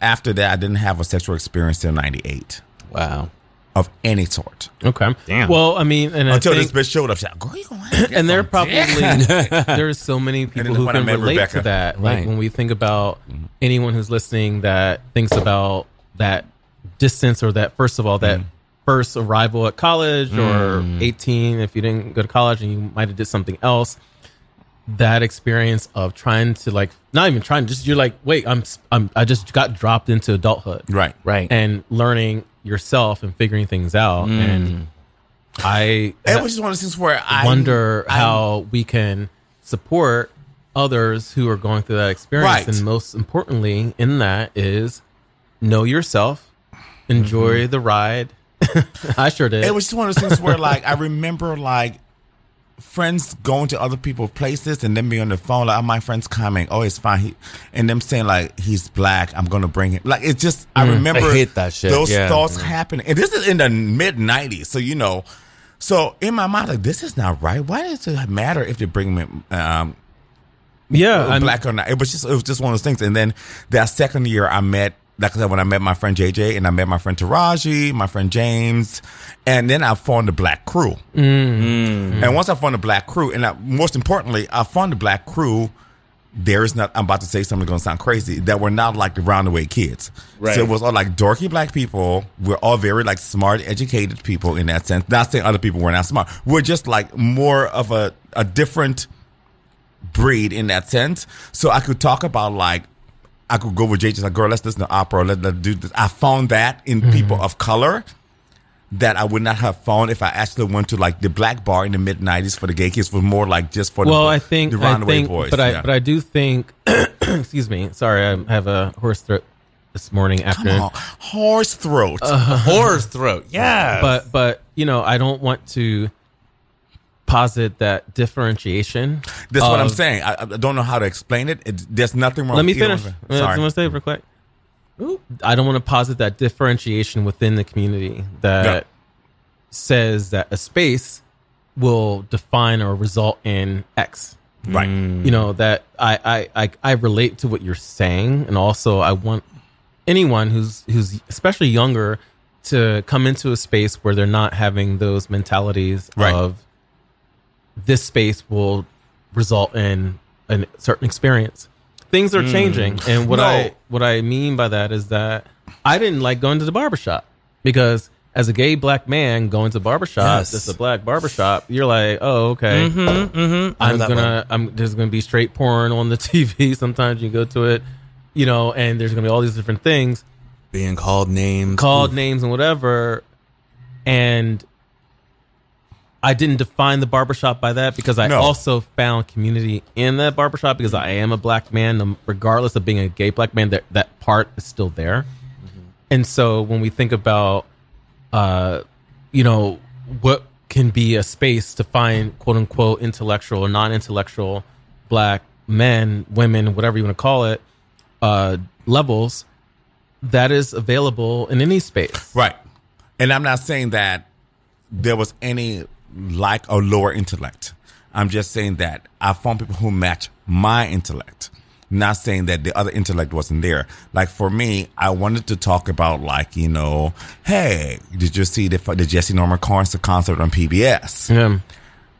Speaker 2: after that, I didn't have a sexual experience till '98
Speaker 3: Wow.
Speaker 2: of any sort.
Speaker 1: Okay.
Speaker 3: Damn.
Speaker 1: Well, I mean, and I
Speaker 2: Until
Speaker 1: think,
Speaker 2: this bitch showed up, she's like, "Girl, you gonna have to get
Speaker 1: and there
Speaker 2: some
Speaker 1: probably
Speaker 2: dick."
Speaker 1: there's so many people who
Speaker 2: when I
Speaker 1: can
Speaker 2: met
Speaker 1: relate
Speaker 2: Rebecca.
Speaker 1: to that. Like when we think about anyone who's listening that thinks about that distance or that first of all that
Speaker 2: Mm.
Speaker 1: first arrival at college or 18 if you didn't go to college and you might have did something else that experience of trying to like not even trying just you're like wait I'm I'm I just got dropped into adulthood
Speaker 2: Right.
Speaker 3: Right.
Speaker 1: and learning yourself and figuring things out and I
Speaker 2: It was just one of those things where I
Speaker 1: wonder
Speaker 2: I-
Speaker 1: how we can support others who are going through that experience.
Speaker 2: Right.
Speaker 1: And most importantly, in that is know yourself, enjoy the ride. I sure did.
Speaker 2: Mm-hmm. It was just one of those things where, like, I remember, like, friends going to other people's places and then be on the phone, like, oh, my friend's coming. Oh, it's fine. He, and them saying, like, he's black. I'm going to bring him. Like, it's just, I remember
Speaker 3: I hate that shit.
Speaker 2: those
Speaker 3: Yeah.
Speaker 2: thoughts happening. And this is in the mid 90s. So, you know, so in my mind, like, this is not right. Why does it matter if they bring me, um,
Speaker 1: yeah, I'm-
Speaker 2: black or not. It was just it was just one of those things. And then that second year, I met like I said when I met my friend JJ and I met my friend Taraji, my friend James, and then I formed the Black Crew.
Speaker 1: Mm.
Speaker 2: And once I formed the Black Crew, and I, most importantly, I formed the Black Crew. There is not. I'm about to say something going to sound crazy. That we're not like the roundaway kids.
Speaker 3: Right.
Speaker 2: So it was all like dorky black people. We're all very like smart, educated people in that sense. Not saying other people were not smart. We're just like more of a a different breed in that sense. So I could talk about like I could go with JJ like, girl, let's listen to opera, let, let's do this. I found that in people of color that I would not have found if I actually went to like the black bar in the mid nineties for the gay kids was more like just for
Speaker 1: well,
Speaker 2: the,
Speaker 1: I think,
Speaker 2: the
Speaker 1: I
Speaker 2: runaway
Speaker 1: think,
Speaker 2: boys.
Speaker 1: but I,
Speaker 2: yeah.
Speaker 1: but I do think, excuse me, sorry, I have a horse throat this morning after
Speaker 2: Come
Speaker 1: afternoon.
Speaker 2: on, horse throat.
Speaker 3: uh, Horse throat. Yeah.
Speaker 1: But, but, you know, I don't want to posit that differentiation.
Speaker 2: That's what I'm saying. I, I don't know how to explain it. it there's nothing wrong.
Speaker 1: Let me finish.
Speaker 2: Sorry.
Speaker 1: I want to say real quick. I don't want to posit that differentiation within the community that
Speaker 2: Yeah.
Speaker 1: says that a space will define or result in X.
Speaker 2: Right.
Speaker 1: You know that I, I I I relate to what you're saying, and also I want anyone who's who's especially younger to come into a space where they're not having those mentalities
Speaker 2: Right.
Speaker 1: of this space will result in a certain experience. Things are changing, and what
Speaker 2: No.
Speaker 1: I what I mean by that is that I didn't like going to the barbershop because as a gay black man going to barbershop,
Speaker 3: Yes.
Speaker 1: it's a black barbershop. You're like, oh okay,
Speaker 3: mm-hmm. Know
Speaker 1: I'm gonna I'm there's gonna be straight porn on the TV. Sometimes you go to it, you know, and there's gonna be all these different things,
Speaker 3: being called names.
Speaker 1: called names and whatever. And I didn't define the barbershop by that because I
Speaker 2: No.
Speaker 1: also found community in that barbershop because I am a black man, um, regardless of being a gay black man. That that part is still there. And so when we think about, uh, you know, what can be a space to find quote unquote intellectual or non intellectual black men, women, whatever you want to call it, uh, levels, that is available in any space.
Speaker 2: Right. And I'm not saying that there was any like or lower intellect. I'm just saying that I found people who match my intellect. Not saying that the other intellect wasn't there. Like for me, I wanted to talk about like, you know, hey, did you see the, the Jessye Norman concert concert on PBS?
Speaker 1: Yeah.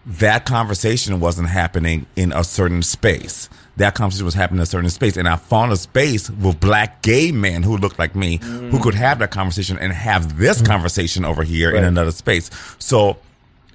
Speaker 2: that conversation wasn't happening in a certain space. That conversation was happening in a certain space. And I found a space with black gay men who looked like me who mm. could have that conversation and have this mm. conversation over here in another space. So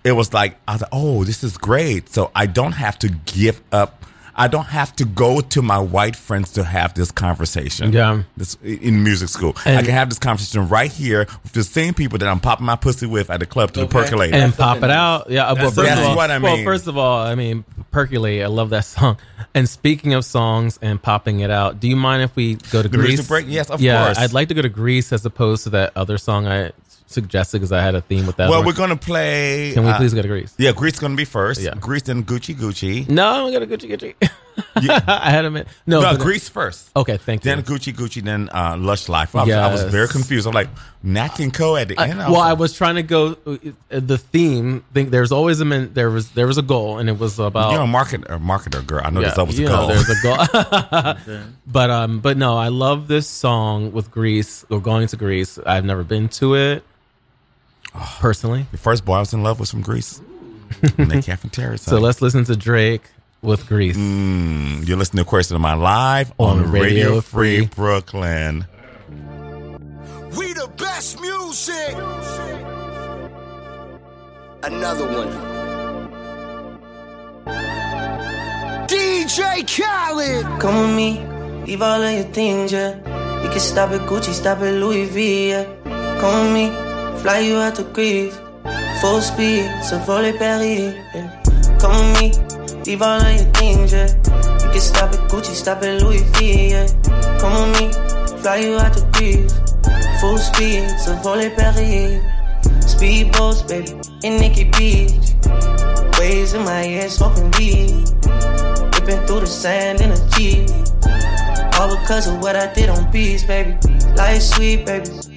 Speaker 2: it was like, I was like, oh, this is great. So I don't have to give up. I don't have to go to my white friends to have this conversation.
Speaker 1: Yeah.
Speaker 2: This, in music school. I can have this conversation right here with the same people that I'm popping my pussy with at the club to the percolator.
Speaker 1: and pop it out. Yeah, uh, well, first
Speaker 2: that's
Speaker 1: of all,
Speaker 2: what I
Speaker 1: well,
Speaker 2: mean.
Speaker 1: first of all, I mean, percolate. I love that song. And speaking of songs and popping it out, do you mind if we go to
Speaker 2: The
Speaker 1: Greece?
Speaker 2: music break? Yes, of
Speaker 1: yeah,
Speaker 2: course.
Speaker 1: I'd like to go to Greece as opposed to that other song I suggested because I had a theme with that.
Speaker 2: Well,
Speaker 1: one.
Speaker 2: we're gonna play.
Speaker 1: Can we
Speaker 2: uh,
Speaker 1: please go to Greece?
Speaker 2: Yeah, Greece gonna be first.
Speaker 1: Yeah.
Speaker 2: Greece then Gucci Gucci.
Speaker 1: No, we got to Gucci Gucci. yeah. I had a minute. No,
Speaker 2: No,
Speaker 1: but-
Speaker 2: Greece first.
Speaker 1: Okay, thank you.
Speaker 2: Then Gucci Gucci, then uh, Lush Life. I was, I was very confused. I'm like, Nat King Cole at the
Speaker 1: I-
Speaker 2: end.
Speaker 1: well, I was trying to go uh, the theme. Think there's always a min, there was there was a goal, and it was about
Speaker 2: You're a marketer, marketer girl. I know
Speaker 1: Yeah,
Speaker 2: there's always a
Speaker 1: you know,
Speaker 2: goal.
Speaker 1: there's a goal. but um, but no, I love this song with Greece or going to Greece. I've never been to it personally.
Speaker 2: The first boy I was in love with from Greece. Nick Cafeteria.
Speaker 1: So let's listen to Drake with Greece.
Speaker 2: Mm, you're listening to Queer State of Mind Live on,
Speaker 1: On
Speaker 2: Radio,
Speaker 1: Radio
Speaker 2: Free
Speaker 1: Free.
Speaker 2: Brooklyn.
Speaker 10: We the best music. Another one. DJ Khaled.
Speaker 11: Come with me, leave all of your things, yeah. You can stop at Gucci, stop at Louis V, yeah. Come with me, fly you out to Greece. Full speed, so volley Paris, yeah. Come with me, leave all of your things, yeah. You can stop at Gucci, stop at Louis V, yeah. Come with me, fly you out to Greece. Full speed, so volley Paris. Speedboats, baby, in Nikki Beach. Waves in my ear, smoking weed. Ripping through the sand in a Jeep. All because of what I did on beats, baby. Life sweet, baby.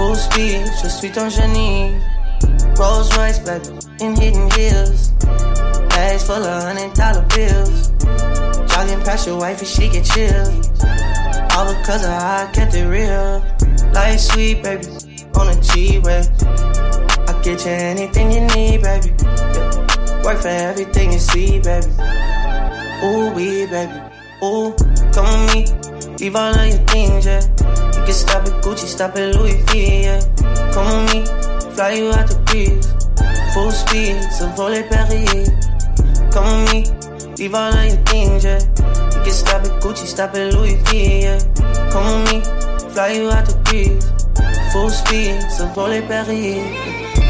Speaker 11: Full speed, je suis ton génie. Rolls Royce, baby, in hidden hills. Bags full of hundred dollar bills. Jogging past your wife and she get chilled. All because of how I kept it real. Life sweet, baby, on a G-Way. I get you anything you need, baby. Yeah. Work for everything you see, baby. Ooh, we, baby. Ooh, come with me. Leave all of your things, yeah. You can stop at Gucci, stop at Louis V, yeah. Come with me. Fly you out to Greece. Full speed, so volley Paris. Come with me. Leave all of your things, yeah. You can stop at Gucci, stop at Louis V, yeah. Come with me. Fly you out to Greece. Full speed, so volley Paris.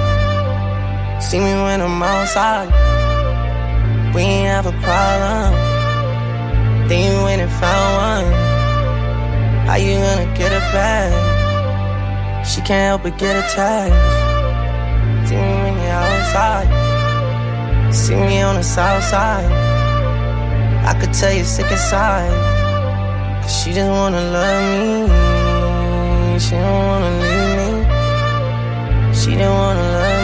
Speaker 11: See me when I'm outside. We ain't have a problem. Then you went and found one. How you gonna get it back? She can't help but get attached. See me when you're outside. See me on the south side. I could tell you're sick inside. Cause she just wanna love me. She don't wanna leave me. She don't wanna love me.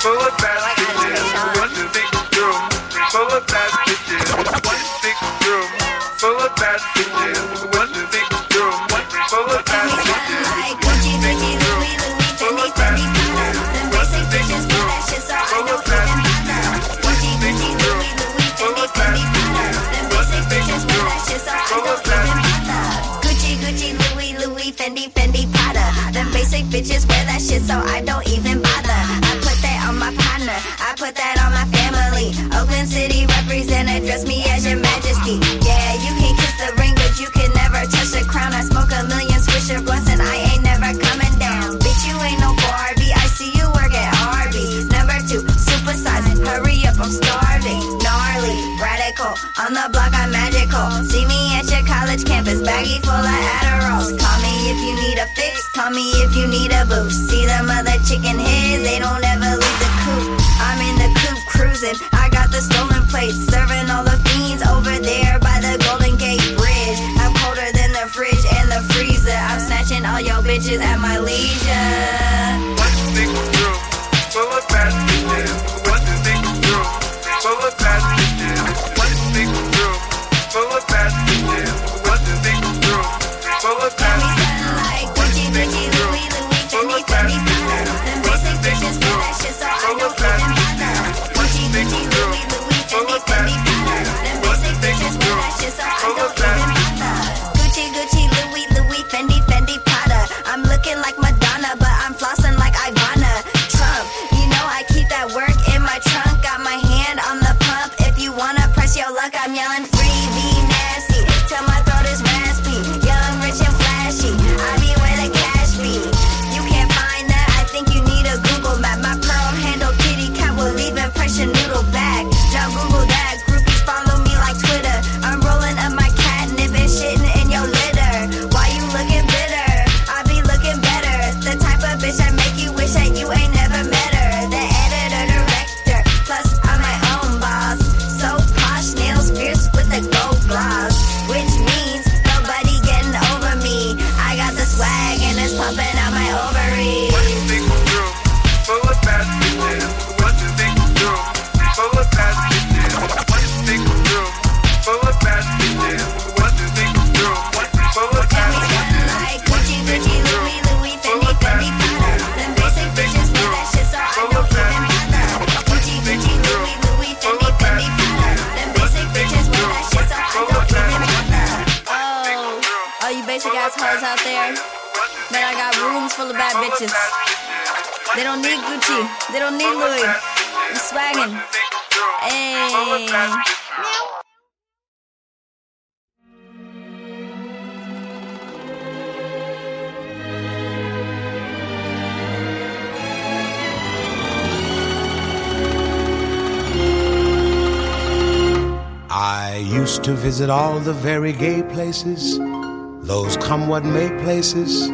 Speaker 12: Full of bad bitches. One big room full of bad bitches. Full of bad bitches.
Speaker 13: gay places, those come what may places,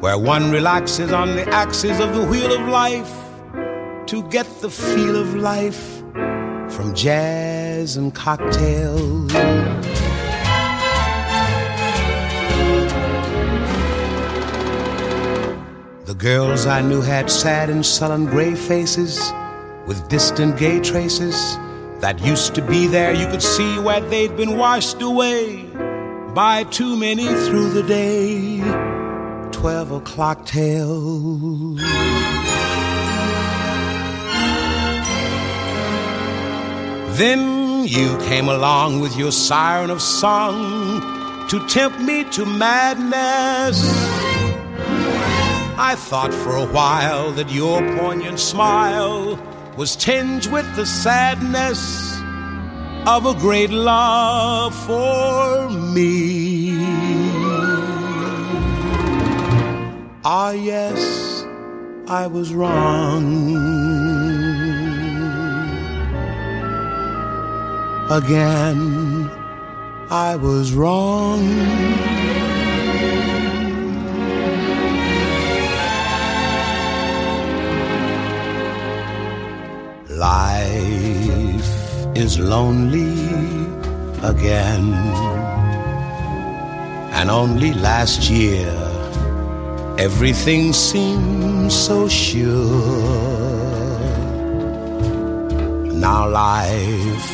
Speaker 13: where one relaxes on the axis of the wheel of life to get the feel of life from jazz and cocktails. The girls I knew had sad and sullen gray faces with distant gay traces that used to be there. You could see where they'd been washed away by too many through the day. Twelve o'clock tales. Then you came along with your siren of song to tempt me to madness. I thought for a while that your poignant smile was tinged with the sadness of a great love for me. Ah, yes, I was wrong again. I was wrong. Life is lonely again. And only last year, everything seemed so sure. Now life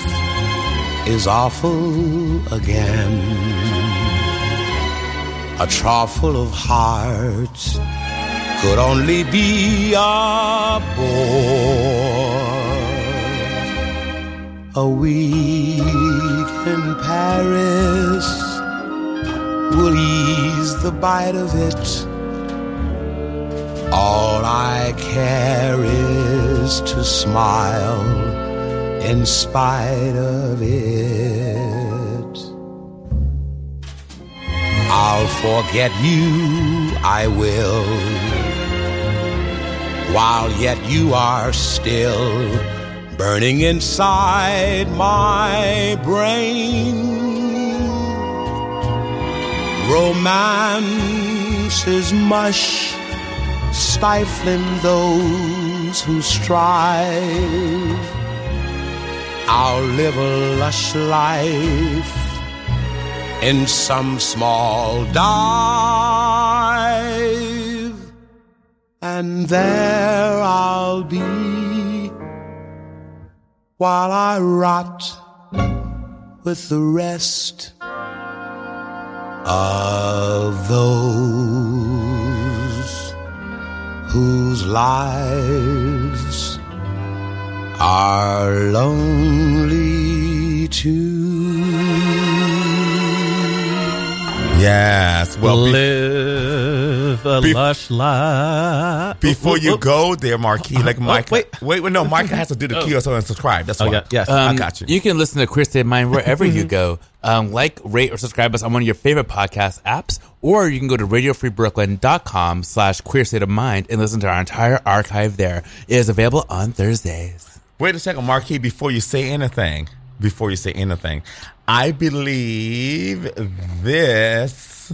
Speaker 13: is awful again. A trough full of hearts could only be a bore a week in Paris will ease the bite of it. All I care is to smile in spite of it. I'll forget you, I will, while yet you are still burning inside my brain. Romance is mush, stifling those who strive. I'll live a lush life in some small dive, and there I'll be while I rot with the rest of those whose lives are lonely too.
Speaker 2: Yes. Well, be-
Speaker 1: live a
Speaker 2: Be-
Speaker 1: lush life.
Speaker 2: before you go there, Marquis, like Mike.
Speaker 1: wait.
Speaker 2: wait, wait, no, Mike has to do the key also and subscribe. That's why.
Speaker 1: Okay, yes.
Speaker 2: I
Speaker 3: Um,
Speaker 2: got you.
Speaker 3: You can listen to Queer State of Mind wherever you go. Um, like, rate, or subscribe us on one of your favorite podcast apps, or you can go to radiofreebrooklyn.com slash queer state of mind and listen to our entire archive there. It is available on Thursdays.
Speaker 2: Wait a second, Marquis, before you say anything, before you say anything, I believe this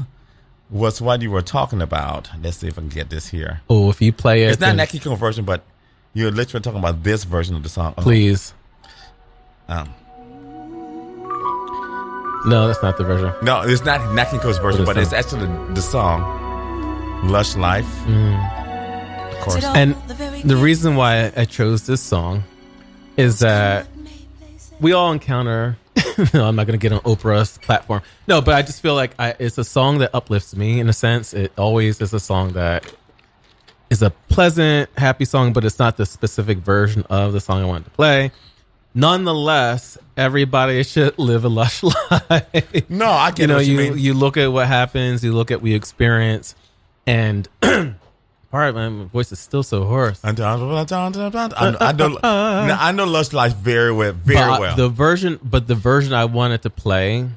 Speaker 2: was what you were talking about. Let's see if I can get this here.
Speaker 1: Oh, if you play it,
Speaker 2: It's not
Speaker 1: then
Speaker 2: Nat King version, but you're literally talking about this version of the song. Oh,
Speaker 1: please.
Speaker 2: Um,
Speaker 1: No, that's not the version.
Speaker 2: no, it's not Nat King Cole's version, but it's actually the song Lush Life. Of course.
Speaker 1: And the reason why I chose this song is that we all encounter. no, I'm not going to get on Oprah's platform. No, but I just feel like I, it's a song that uplifts me in a sense. It always is a song that is a pleasant, happy song, but it's not the specific version of the song I wanted to play. Nonetheless, everybody should live a lush life.
Speaker 2: No, I get
Speaker 1: you know,
Speaker 2: what you
Speaker 1: you
Speaker 2: mean.
Speaker 1: you look at what happens, you look at what you experience, and part of my voice is still so hoarse.
Speaker 2: I know, I know, no, I know Lush Life very well, very
Speaker 1: But
Speaker 2: well.
Speaker 1: The version, but the version I wanted to play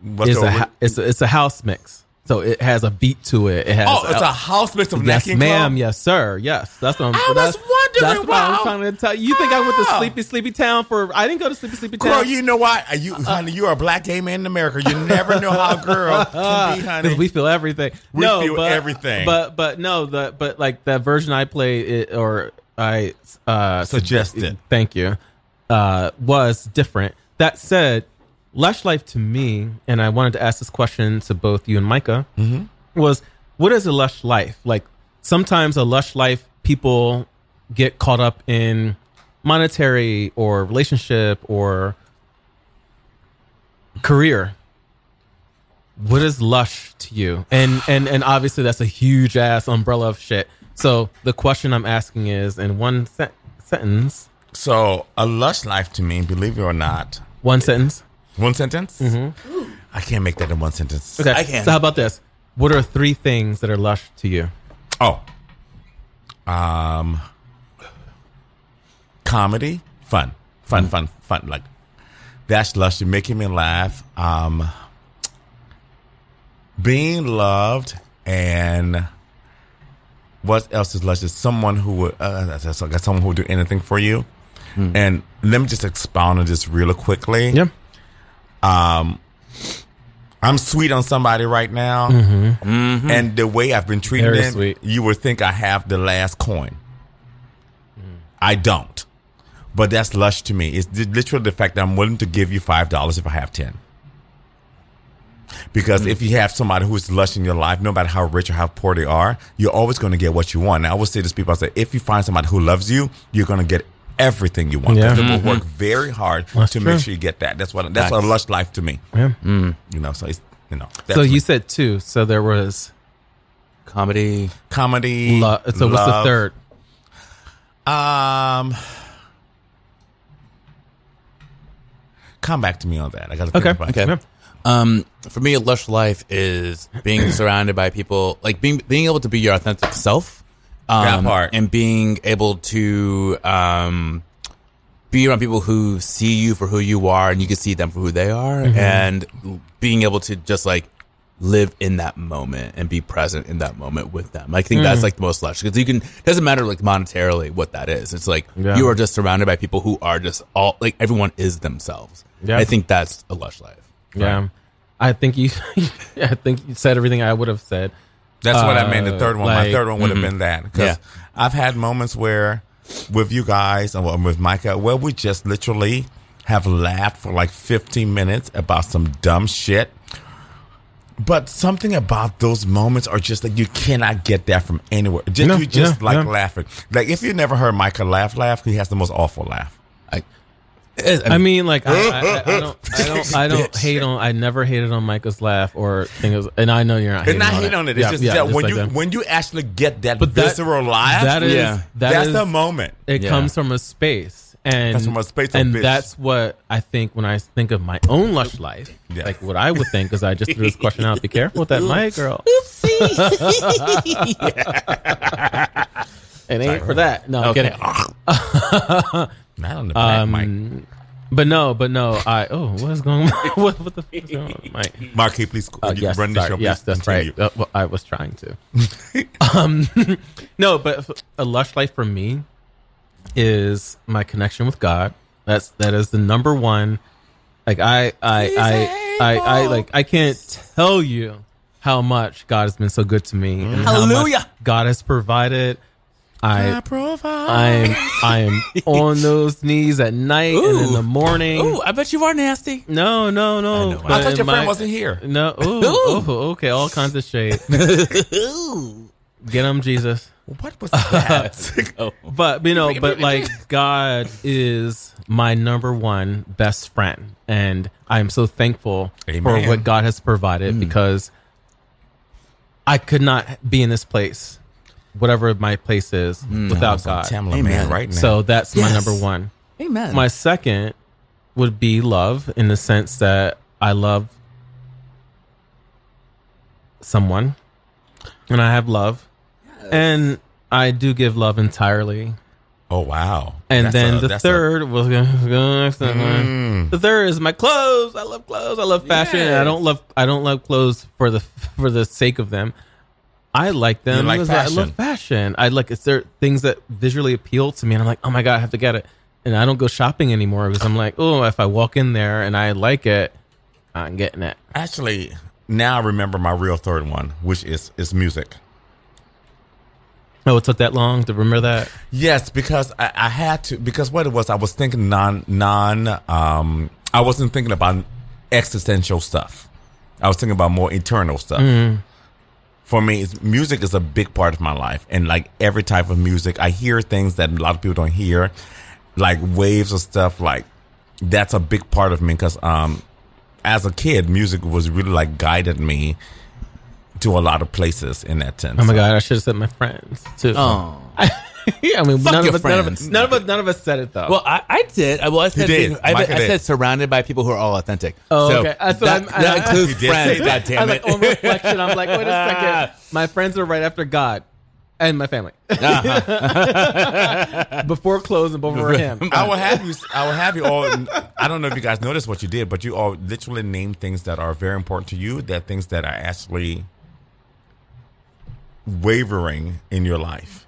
Speaker 2: What's
Speaker 1: is a, it's a it's a house mix, so it has a beat to it. It has
Speaker 2: Oh, it's a house mix of
Speaker 1: yes, ma'am, yes, sir, yes. That's what I'm.
Speaker 2: I was
Speaker 1: that's,
Speaker 2: wondering,
Speaker 1: That's what I'm trying to tell you. You think I went to Sleepy Sleepy Town for? I didn't go to Sleepy Sleepy Town.
Speaker 2: Girl, you know what? You, honey, you are a black gay man in America. You never know how a girl can be, honey.
Speaker 1: because we feel everything.
Speaker 2: We
Speaker 1: no,
Speaker 2: feel
Speaker 1: but,
Speaker 2: everything.
Speaker 1: But but no, the but like that version I played it or I uh
Speaker 2: Suggested.
Speaker 1: Thank you. Uh, was different. That said, Lush Life to me, and I wanted to ask this question to both you and Micah,
Speaker 2: Mhm.
Speaker 1: was what is a lush life? Like sometimes a lush life, people get caught up in monetary or relationship or career. What is lush to you? And and and obviously that's a huge ass umbrella of shit. So the question i'm asking is in one se- sentence.
Speaker 2: So, a lush life to me, believe it or not,
Speaker 1: one sentence
Speaker 2: one sentence.
Speaker 1: Mhm.
Speaker 2: I can't make that in one sentence.
Speaker 1: okay I can. so how about this what are three things that are lush to you
Speaker 2: Oh, um, comedy, fun, fun, fun, fun. Like that's lush. You're making me laugh. Um, being loved and what else is lush? Is someone who would uh, someone who would do anything for you. And let me just expound on this real quickly.
Speaker 1: Yeah.
Speaker 2: Um, I'm sweet on somebody right now,
Speaker 1: Mhm.
Speaker 2: and the way I've been treating
Speaker 1: Very
Speaker 2: them,
Speaker 1: sweet.
Speaker 2: you would think I have the last coin. I don't, but that's lush to me. It's the- literally the fact that I'm willing to give you five dollars if I have ten. Because if you have somebody who's lush in your life, no matter how rich or how poor they are, you're always going to get what you want. And I always say to people, I say, if you find somebody who loves you, you're going to get everything you want.
Speaker 1: Yeah.
Speaker 2: Because they will work very hard
Speaker 1: That's
Speaker 2: to
Speaker 1: true.
Speaker 2: make sure you get that. That's what that's a lush life to me.
Speaker 1: yeah
Speaker 2: You know, so it's you know.
Speaker 1: so
Speaker 2: that's
Speaker 1: you said two so there was
Speaker 3: Comedy.
Speaker 2: comedy.
Speaker 1: lo- so what's the third
Speaker 2: Um, come back to me on that. I got to think
Speaker 1: Okay.
Speaker 2: about it.
Speaker 3: Okay. Um, for me, a lush life is being surrounded by people, like being being able to be your authentic self. Um,
Speaker 2: That part.
Speaker 3: and being able to um, be around people who see you for who you are, and you can see them for who they are,
Speaker 1: Mhm.
Speaker 3: and being able to just like live in that moment and be present in that moment with them. I think that's
Speaker 1: Mm.
Speaker 3: like the most lush because you can it doesn't matter like monetarily what that is. It's like
Speaker 1: Yeah.
Speaker 3: you are just surrounded by people who are just all like everyone is themselves.
Speaker 1: Yeah.
Speaker 3: I think that's a lush life.
Speaker 1: Yeah. I think you I think you said everything I would have said.
Speaker 2: That's what I meant. The
Speaker 1: Uh,
Speaker 2: third one. My third one would have
Speaker 3: mm-hmm.
Speaker 1: Mhm.
Speaker 2: been that because I've had moments where, with you guys and with Micah, where we just literally have laughed for like 15 minutes about some dumb shit. But something about those moments are just like you cannot get that from anywhere. Just
Speaker 1: No,
Speaker 2: you just
Speaker 1: yeah,
Speaker 2: like
Speaker 1: yeah.
Speaker 2: laughing. Like if you never heard Micah laugh, laugh, he has the most awful laugh.
Speaker 3: I,
Speaker 1: I mean, like I, I, I, I don't, I don't, I don't hate on. I never hated on Micah's laugh or think it was, and I know you're not.
Speaker 2: It's
Speaker 1: Hating
Speaker 2: not
Speaker 1: on
Speaker 2: hate on it. It's
Speaker 1: Yeah,
Speaker 2: just
Speaker 1: yeah,
Speaker 2: that when
Speaker 1: like
Speaker 2: you
Speaker 1: that.
Speaker 2: when you actually get that
Speaker 1: But that-
Speaker 2: visceral laugh,
Speaker 1: that is
Speaker 2: yeah,
Speaker 1: that
Speaker 2: that's
Speaker 1: is-
Speaker 2: the moment.
Speaker 1: It
Speaker 2: Yeah.
Speaker 1: comes from a space, and
Speaker 2: Comes from a space
Speaker 1: and
Speaker 2: bitch.
Speaker 1: that's what I think when I think of my own lush life.
Speaker 2: Yeah.
Speaker 1: Like what I would think, because I just threw this question out. Be careful with that mic, girl. Oopsie. it ain't for that. No, I'm
Speaker 2: Okay.
Speaker 1: kidding.
Speaker 2: Not on the black mic.
Speaker 1: Um, But no, but no. I oh, what is going? what, what the fuck is going on? the mic?
Speaker 2: Please
Speaker 1: Uh, yes,
Speaker 2: run
Speaker 1: sorry.
Speaker 2: show.
Speaker 1: yes, that's
Speaker 2: continue.
Speaker 1: right. Uh, well, I was trying to. um, no, but a lush life for me is my connection with God. That's that is the number one. Like I, I, I, I, I, like I can't tell you how much God has been so good to me. much
Speaker 3: Hallelujah.
Speaker 1: God has provided. I,
Speaker 2: God provide.
Speaker 1: I am, I am on those knees at night and in the morning.
Speaker 3: Ooh, I bet you are nasty.
Speaker 1: No, no, no.
Speaker 3: know, I
Speaker 2: thought your
Speaker 1: my-
Speaker 2: friend wasn't here.
Speaker 1: No. Ooh, ooh, okay. All kinds of shade. Get him, Jesus.
Speaker 2: What was that?
Speaker 3: Oh.
Speaker 1: But you know, but like God is my number one best friend, and I am so thankful
Speaker 2: Amen.
Speaker 1: for what God has provided mm. because I could not be in this place, whatever my place is, without
Speaker 2: Sounds like
Speaker 1: God.
Speaker 2: Tamela Mann right now.
Speaker 1: So that's my number one.
Speaker 3: Amen.
Speaker 1: My second would be love in the sense that I love someone and I have love and I do give love entirely.
Speaker 2: oh wow.
Speaker 1: And
Speaker 2: That's
Speaker 1: then
Speaker 2: a-
Speaker 1: the
Speaker 2: that's a-
Speaker 1: third was.
Speaker 2: Mm.
Speaker 1: The third is my clothes. I love clothes. I love fashion. And I don't love I don't love clothes for the for the sake of them. I like them
Speaker 2: You like
Speaker 1: because I love fashion. I like it's there things that visually appeal to me, and I'm like, oh my god, I have to get it. And I don't go shopping anymore because I'm like, oh, if I walk in there and I like it, I'm getting it.
Speaker 2: Actually, now I remember my real third one, which is is music.
Speaker 1: Oh, it took that long to remember that.
Speaker 2: Yes, because I, I had to. Because what it was, I was thinking non non. Um, I wasn't thinking about existential stuff. I was thinking about more eternal stuff.
Speaker 1: Mm.
Speaker 2: For me, it's, music is a big part of my life, and like every type of music, I hear things that a lot of people don't hear, like waves of stuff. Like that's a big part of me because um, as a kid, music was really like guided me to a lot of places in that sense.
Speaker 1: Oh my god, I should have said my friends too.
Speaker 3: Oh.
Speaker 1: yeah, I mean,
Speaker 3: Fuck
Speaker 1: none
Speaker 3: your
Speaker 1: of, us, none, of
Speaker 3: friends.
Speaker 1: us, none of us, none of us said it though.
Speaker 3: Well, I, I did. I, well, I said,
Speaker 2: did.
Speaker 3: I,
Speaker 2: Micah
Speaker 3: I
Speaker 2: did.
Speaker 3: said surrounded by people who are all authentic.
Speaker 1: Oh,
Speaker 3: so
Speaker 1: okay. That's what
Speaker 3: that,
Speaker 1: I'm-
Speaker 3: that
Speaker 1: I-
Speaker 3: includes
Speaker 2: He did
Speaker 3: friends.
Speaker 2: say
Speaker 3: God
Speaker 2: that.
Speaker 3: damn
Speaker 1: I
Speaker 3: it!
Speaker 1: like on reflection. I'm like, wait a second. My friends are right after God and my family. Uh-huh. Before closing, before him.
Speaker 2: I will have you. I will have you all. I don't know if you guys noticed what you did, but you all literally named things that are very important to you. That things that are actually wavering in your life,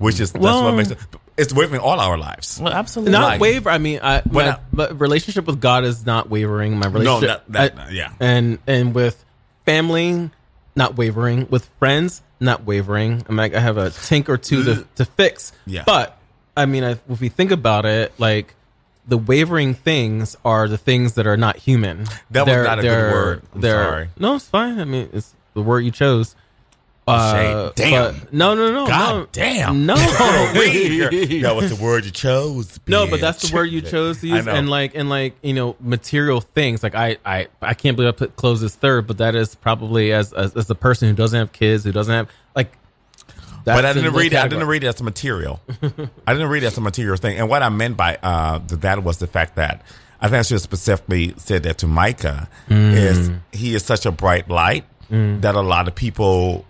Speaker 2: which is that's
Speaker 1: Well-
Speaker 2: what makes it. It's wavering all our lives.
Speaker 3: Well, absolutely.
Speaker 1: Not
Speaker 2: Like-
Speaker 1: waver. I mean, I,
Speaker 2: When
Speaker 1: my,
Speaker 2: I-
Speaker 1: but relationship with God is not wavering. My relationship,
Speaker 2: that- that-
Speaker 1: I-
Speaker 2: yeah.
Speaker 1: and and with family, not wavering. With friends, not wavering. I'm like, I have a tink or two to, to fix.
Speaker 2: Yeah.
Speaker 1: But I mean, I, if we think about it, like the wavering things are the things that are not human.
Speaker 2: That was not a good
Speaker 1: they're-
Speaker 2: word. I'm sorry.
Speaker 1: No, it's fine. I mean, it's the word you chose. Uh,
Speaker 2: Shade. Damn.
Speaker 1: but- no, no, no.
Speaker 2: God
Speaker 1: no,
Speaker 2: damn.
Speaker 1: No.
Speaker 2: that was the word you chose.
Speaker 1: No, but that's the word you chose to
Speaker 2: I
Speaker 1: use,
Speaker 2: know.
Speaker 1: and like and like you know material things. Like I I I can't believe I put clothes as third, but that is probably as as, as a person who doesn't have kids, who doesn't have like.
Speaker 2: but I didn't read it. I didn't read it as a material. I didn't read it as a material thing. And what I meant by uh, that was the fact that I think I should have specifically said that to Micah
Speaker 1: Mm.
Speaker 2: is he is such a bright light that a lot of people,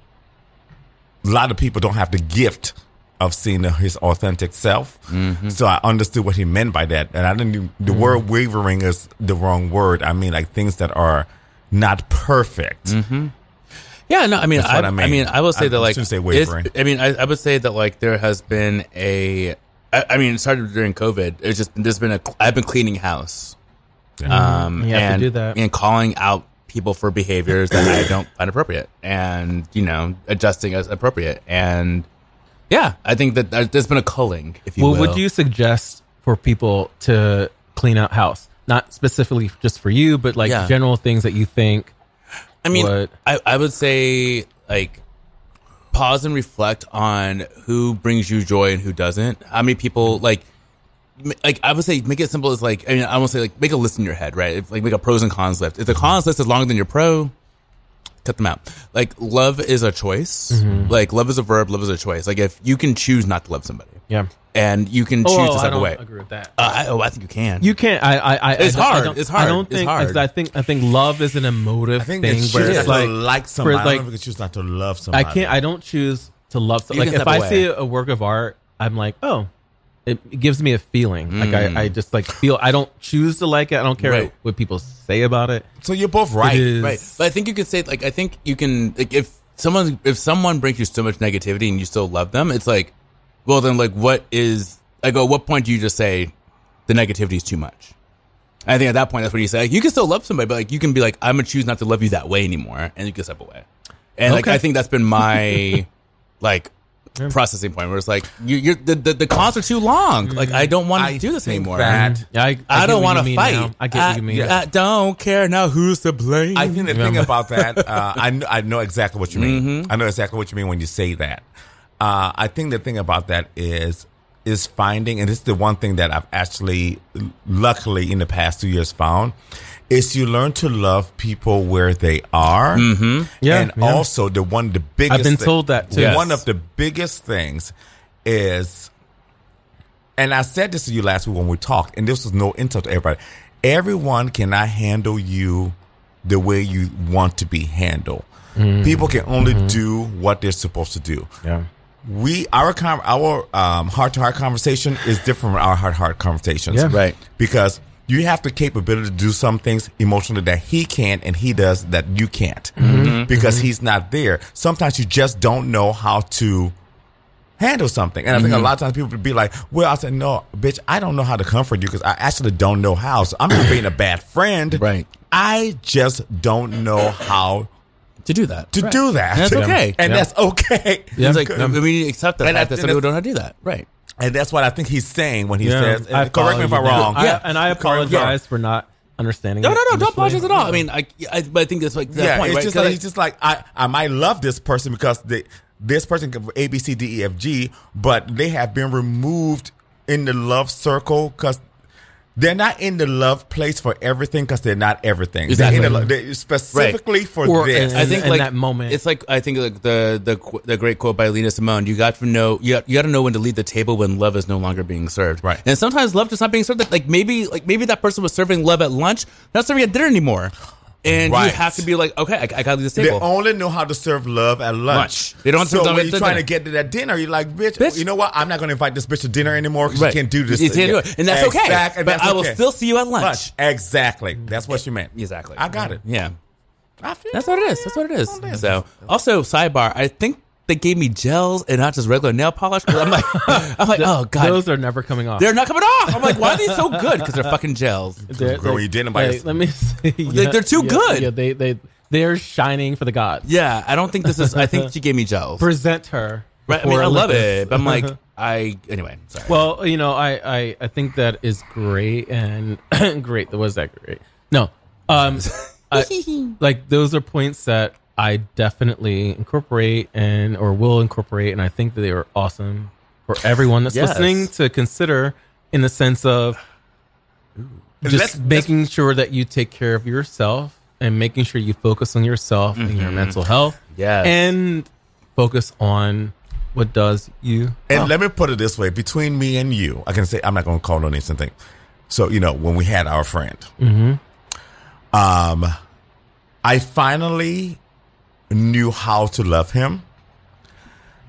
Speaker 2: a lot of people don't have the gift of seeing his authentic self. So I understood what he meant by that, and I didn't. The
Speaker 1: Mm.
Speaker 2: word wavering is the wrong word. I mean, like things that are not perfect.
Speaker 3: Mm-hmm. Yeah, no, I mean,
Speaker 2: That's
Speaker 3: I,
Speaker 2: what I
Speaker 3: I
Speaker 2: mean.
Speaker 3: mean, I will say
Speaker 2: I
Speaker 3: that like,
Speaker 2: shouldn't say wavering.
Speaker 3: I mean, I, I would say that like there has been a, I, I mean, it started during COVID. It's just there's been a, I've been cleaning house, um,
Speaker 1: Mhm. You have to
Speaker 3: and
Speaker 1: do that.
Speaker 3: and calling out people for behaviors that I don't find appropriate, and you know, adjusting as appropriate, and yeah, I think that there- there's been a culling, if you
Speaker 1: what
Speaker 3: will.
Speaker 1: would you suggest for people to clean out house? Not specifically just for you, but like
Speaker 3: Yeah.
Speaker 1: general things that you think.
Speaker 3: I mean,
Speaker 1: would-
Speaker 3: I, I would say like pause and reflect on who brings you joy and who doesn't. How many people like like I would say make it simple as like I mean I won't say like make a list in your head, right? If, like make a pros and cons list. If the cons list is longer than your pro, cut them out. Like love is a choice.
Speaker 1: Mhm.
Speaker 3: Like love is a verb, love is a choice. Like if you can choose not to love somebody.
Speaker 1: Yeah.
Speaker 3: And you can
Speaker 1: Oh,
Speaker 3: choose
Speaker 1: oh,
Speaker 3: to
Speaker 1: I
Speaker 3: step away.
Speaker 1: agree with that.
Speaker 3: Uh, I, oh, I think you can.
Speaker 1: You can't. I. I. I
Speaker 3: It's
Speaker 1: I don't- I
Speaker 3: hard. It's hard.
Speaker 1: I don't
Speaker 3: It's
Speaker 1: think.
Speaker 3: hard.
Speaker 1: I think. I think love is an emotive
Speaker 2: I think
Speaker 1: thing. where
Speaker 2: choose
Speaker 1: it's
Speaker 2: not
Speaker 1: like
Speaker 2: to like
Speaker 1: for,
Speaker 2: somebody. I don't think they choose not to love somebody
Speaker 1: I
Speaker 2: somebody.
Speaker 1: can't. I don't choose to love. Some,
Speaker 3: You
Speaker 1: like if
Speaker 3: step
Speaker 1: I
Speaker 3: away.
Speaker 1: see a work of art, I'm like, oh, it gives me a feeling. Like
Speaker 3: Mm.
Speaker 1: I, I just like feel. I don't choose to like it. I don't care
Speaker 3: Right.
Speaker 1: what people say about it.
Speaker 2: So you're both
Speaker 1: It is-
Speaker 3: right. But I think you could say like I think you can like if someone if someone brings you so much negativity and you still love them, it's like, well then like what is like at what point do you just say the negativity is too much? I think at that point that's when you say like, you can still love somebody, but like you can be like I'm gonna choose not to love you that way anymore, and you can step away. And like I think that's been my like processing point where it's like you, you're the, the the cons are too long. Like I don't want to
Speaker 2: I
Speaker 3: do this
Speaker 2: think
Speaker 3: anymore.
Speaker 2: that-
Speaker 1: Yeah, I, I,
Speaker 3: I,
Speaker 1: get
Speaker 3: don't
Speaker 1: what
Speaker 3: want
Speaker 1: you
Speaker 3: to
Speaker 1: mean
Speaker 3: fight.
Speaker 1: now. I get what you mean.
Speaker 3: I don't care now who's to blame.
Speaker 2: I think the thing about that, uh, I kn- I know exactly what you mean.
Speaker 3: Mm-hmm.
Speaker 2: I know exactly what you mean when you say that. Uh, I think the thing about that is is finding, and this is the one thing that I've actually, luckily, in the past two years found, is you learn to love people where they are.
Speaker 3: Mm-hmm.
Speaker 1: Yeah,
Speaker 2: and
Speaker 1: yeah.
Speaker 2: also the one of the biggest.
Speaker 1: I've been
Speaker 2: thing-
Speaker 1: told that too.
Speaker 2: One
Speaker 1: Yes.
Speaker 2: of the biggest things is and I said this to you last week when we talked, and this was no insult to everybody. Everyone cannot handle you the way you want to be handled.
Speaker 1: Mm.
Speaker 2: People can only
Speaker 1: Mhm.
Speaker 2: do what they're supposed to do.
Speaker 1: Yeah.
Speaker 2: We our com- our um heart to heart conversation is different from our heart to heart conversations.
Speaker 1: Yeah.
Speaker 3: Right.
Speaker 2: Because you have the capability to do some things emotionally that he can and he does that you can't.
Speaker 1: Mm-hmm.
Speaker 2: Because he's not there. Sometimes you just don't know how to handle something. And I think a
Speaker 3: Mhm.
Speaker 2: lot of times people would be like, well, I said, no, bitch, I don't know how to comfort you because I actually don't know how. So I'm not being a bad friend.
Speaker 3: Right.
Speaker 2: I just don't know how
Speaker 3: to do that.
Speaker 2: to
Speaker 3: Right.
Speaker 2: do that.
Speaker 3: And that's okay.
Speaker 2: And
Speaker 3: Yeah.
Speaker 2: that's okay.
Speaker 3: It's like I mean, accept that
Speaker 2: And I
Speaker 3: fact that
Speaker 2: think
Speaker 3: some people don't know how to do that. Right.
Speaker 2: And that's what I think he's saying when he
Speaker 1: Yeah,
Speaker 2: says,
Speaker 1: I
Speaker 2: correct me if I'm wrong.
Speaker 1: I-
Speaker 2: Yeah.
Speaker 1: and I
Speaker 2: Correct me if I'm
Speaker 1: apologize for not understanding.
Speaker 3: No,
Speaker 1: it
Speaker 3: no, no. Don't
Speaker 1: initially.
Speaker 3: apologize at all. I mean, I, I, but I think that's like that
Speaker 2: yeah,
Speaker 3: point,
Speaker 2: it's
Speaker 3: right?
Speaker 2: just
Speaker 3: 'Cause
Speaker 2: like,
Speaker 3: I-
Speaker 2: he's just like I, I might love this person because they, this person can A B C D E F G, but they have been removed in the love circle because they're not in the love place for everything because they're not everything. They're in the, lo- they're specifically for
Speaker 1: Or-
Speaker 2: this.
Speaker 1: and-
Speaker 3: I think
Speaker 1: in
Speaker 3: like
Speaker 1: that moment.
Speaker 3: it's like I think like the the the great quote by Nina Simone. You got to know you got, you got to know when to leave the table when love is no longer being served.
Speaker 2: Right.
Speaker 3: And sometimes love just not being served. Like maybe like maybe that person was serving love at lunch, not serving at dinner anymore, and you have to be like, okay, I, I got to leave this
Speaker 2: They only know how to serve love at lunch.
Speaker 3: Lunch. They don't
Speaker 2: So when you're trying
Speaker 3: dinner.
Speaker 2: to get to that dinner, you're like, bitch,
Speaker 3: Bitch.
Speaker 2: you know what? I'm not going to invite this bitch to dinner anymore because
Speaker 3: Right.
Speaker 2: she can't do this.
Speaker 3: You can't do it. And that's okay.
Speaker 2: Exact- and
Speaker 3: But
Speaker 2: that's
Speaker 3: I will
Speaker 2: okay.
Speaker 3: still see you at lunch.
Speaker 2: Exactly. That's what she meant.
Speaker 3: Exactly.
Speaker 2: I got it.
Speaker 3: Yeah.
Speaker 2: I feel
Speaker 3: That's what it is. That's what it is. So, also sidebar, I think they gave me gels and not just regular nail polish. I'm like, I'm like, oh god,
Speaker 1: Those are never coming off.
Speaker 3: they're not coming off. I'm like, why are they so good? Because they're fucking gels.
Speaker 1: They're-
Speaker 2: Girl,
Speaker 1: they-
Speaker 2: you didn't buy
Speaker 1: hey, Let me see.
Speaker 3: They- they're too
Speaker 1: yeah,
Speaker 3: good.
Speaker 1: Yeah, they they they're shining for the gods.
Speaker 3: Yeah, I don't think this is. I think she gave me gels.
Speaker 1: Present her.
Speaker 3: Right. I mean, I love it. But I'm like, I anyway. Sorry.
Speaker 1: Well, you know, I, I, I think that is great and great. Was that great? No, um, I, like those are points that I definitely incorporate and or will incorporate, and I think that they are awesome for everyone that's
Speaker 3: Yes.
Speaker 1: listening to consider in the sense of just
Speaker 2: Let's-
Speaker 1: making sure that you take care of yourself and making sure you focus on yourself and your
Speaker 3: Mhm.
Speaker 1: mental health.
Speaker 3: Yes.
Speaker 1: and focus on what does you
Speaker 2: And let me put it this way: between me and you, I can say I'm not going to call no names and thing. So you know, when we had our friend,
Speaker 1: Mm-hmm.
Speaker 2: um, I finally knew how to love him,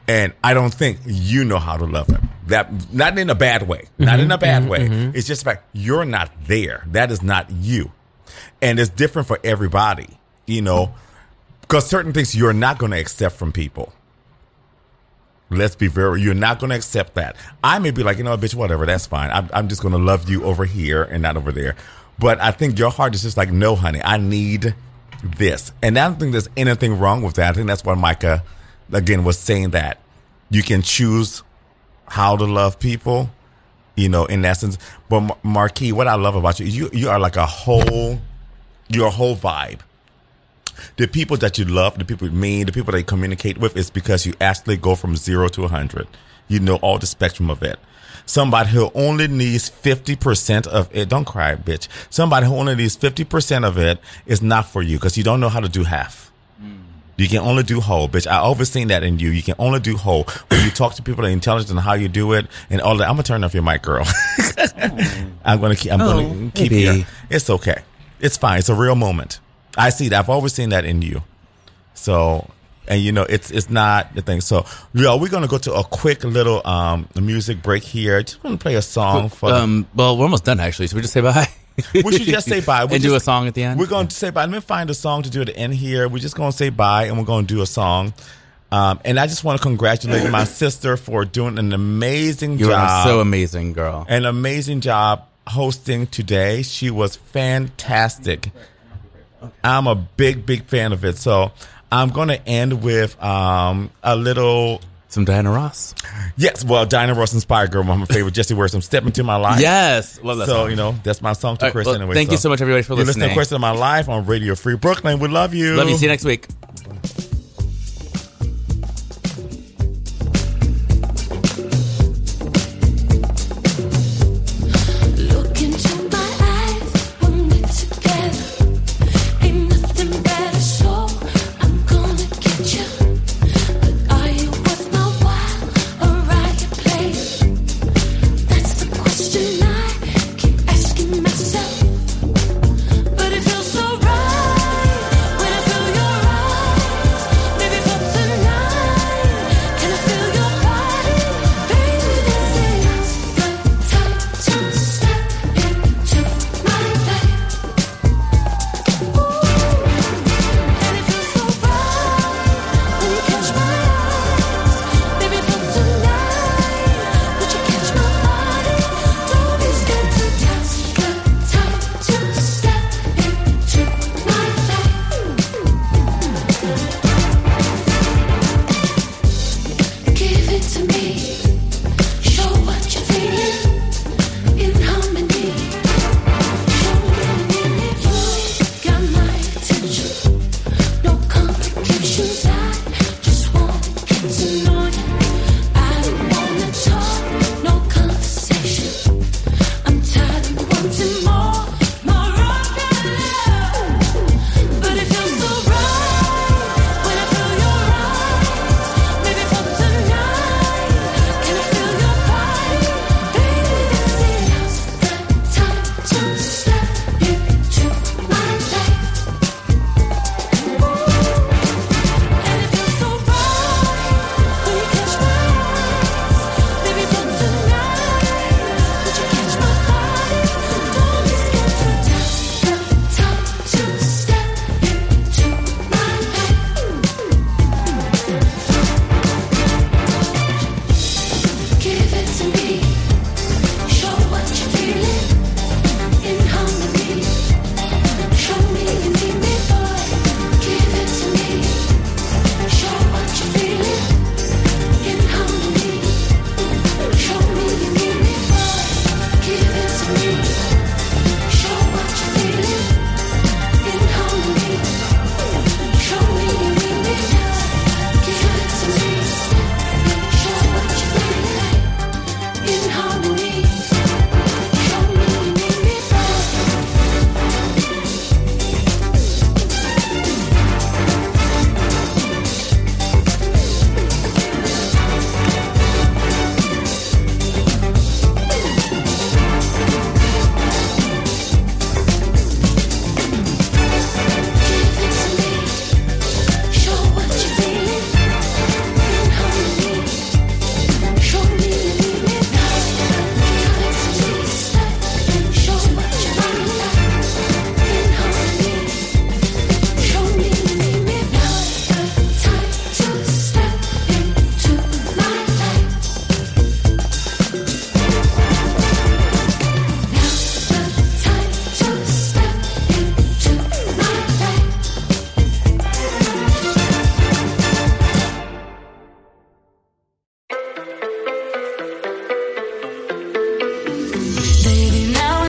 Speaker 2: and I don't think you know how to love him. That not in a bad way, not in a bad
Speaker 1: mhm,
Speaker 2: way.
Speaker 1: mhm.
Speaker 2: It's just the fact you're not there. That is not you, and it's different for everybody. you know, because certain things you're not going to accept from people. Let's be very, you're not going to accept that. I may be like, you know, bitch, whatever, that's fine. I'm, I'm just going to love you over here and not over there. But I think your heart is just like, no, honey, I need this. And I don't think there's anything wrong with that. I think that's why Micah, again, was saying that you can choose how to love people, you know, in essence. But Mar- Marquis, what I love about you, you, you are like a whole, you're whole vibe the people that you love, the people you mean, the people that you communicate with is because you actually go from zero to 100. You know all the spectrum of it. Somebody who only needs 50% of it, don't cry, bitch. Somebody who only needs 50% of it is not for you because you don't know how to do half. You can only do whole, bitch. I always seen that in you. You can only do whole. When you talk to people, they're intelligent in how you do it and all that. I'm gonna turn off your mic, girl. I'm gonna keep. I'm
Speaker 3: Oh,
Speaker 2: gonna keep
Speaker 3: maybe.
Speaker 2: It's okay. It's fine. It's a real moment. I see that. I've always seen that in you. So, and you know, it's it's not the thing. So, yeah, we're gonna go to a quick little um music break here. Just gonna play a song for.
Speaker 3: um, well, we're almost done actually. Should we just say bye?
Speaker 2: we should just say bye. We
Speaker 3: and do a song at the end.
Speaker 2: We're going to say bye. Let me find a song to do at the end here. We're just going to say bye and we're going to do a song. Um, and I just want to congratulate my sister for doing an amazing
Speaker 3: You
Speaker 2: job.
Speaker 3: so amazing, girl.
Speaker 2: An amazing job hosting today. She was fantastic. I'm a big, big fan of it. So I'm going to end with um, a little.
Speaker 3: Some Diana Ross.
Speaker 2: Yes, well, Diana Ross inspired girl, my favorite. Jesse Wortham, Step Into My Life.
Speaker 3: Yes, love that
Speaker 2: So,
Speaker 3: song.
Speaker 2: you know, that's my song to
Speaker 3: All right,
Speaker 2: Chris
Speaker 3: well,
Speaker 2: anyway.
Speaker 3: thank you so much, everybody, for
Speaker 2: You're listening to
Speaker 3: listening.
Speaker 2: Question of My Life on Radio Free Brooklyn. We love you.
Speaker 3: Love you. See you next week.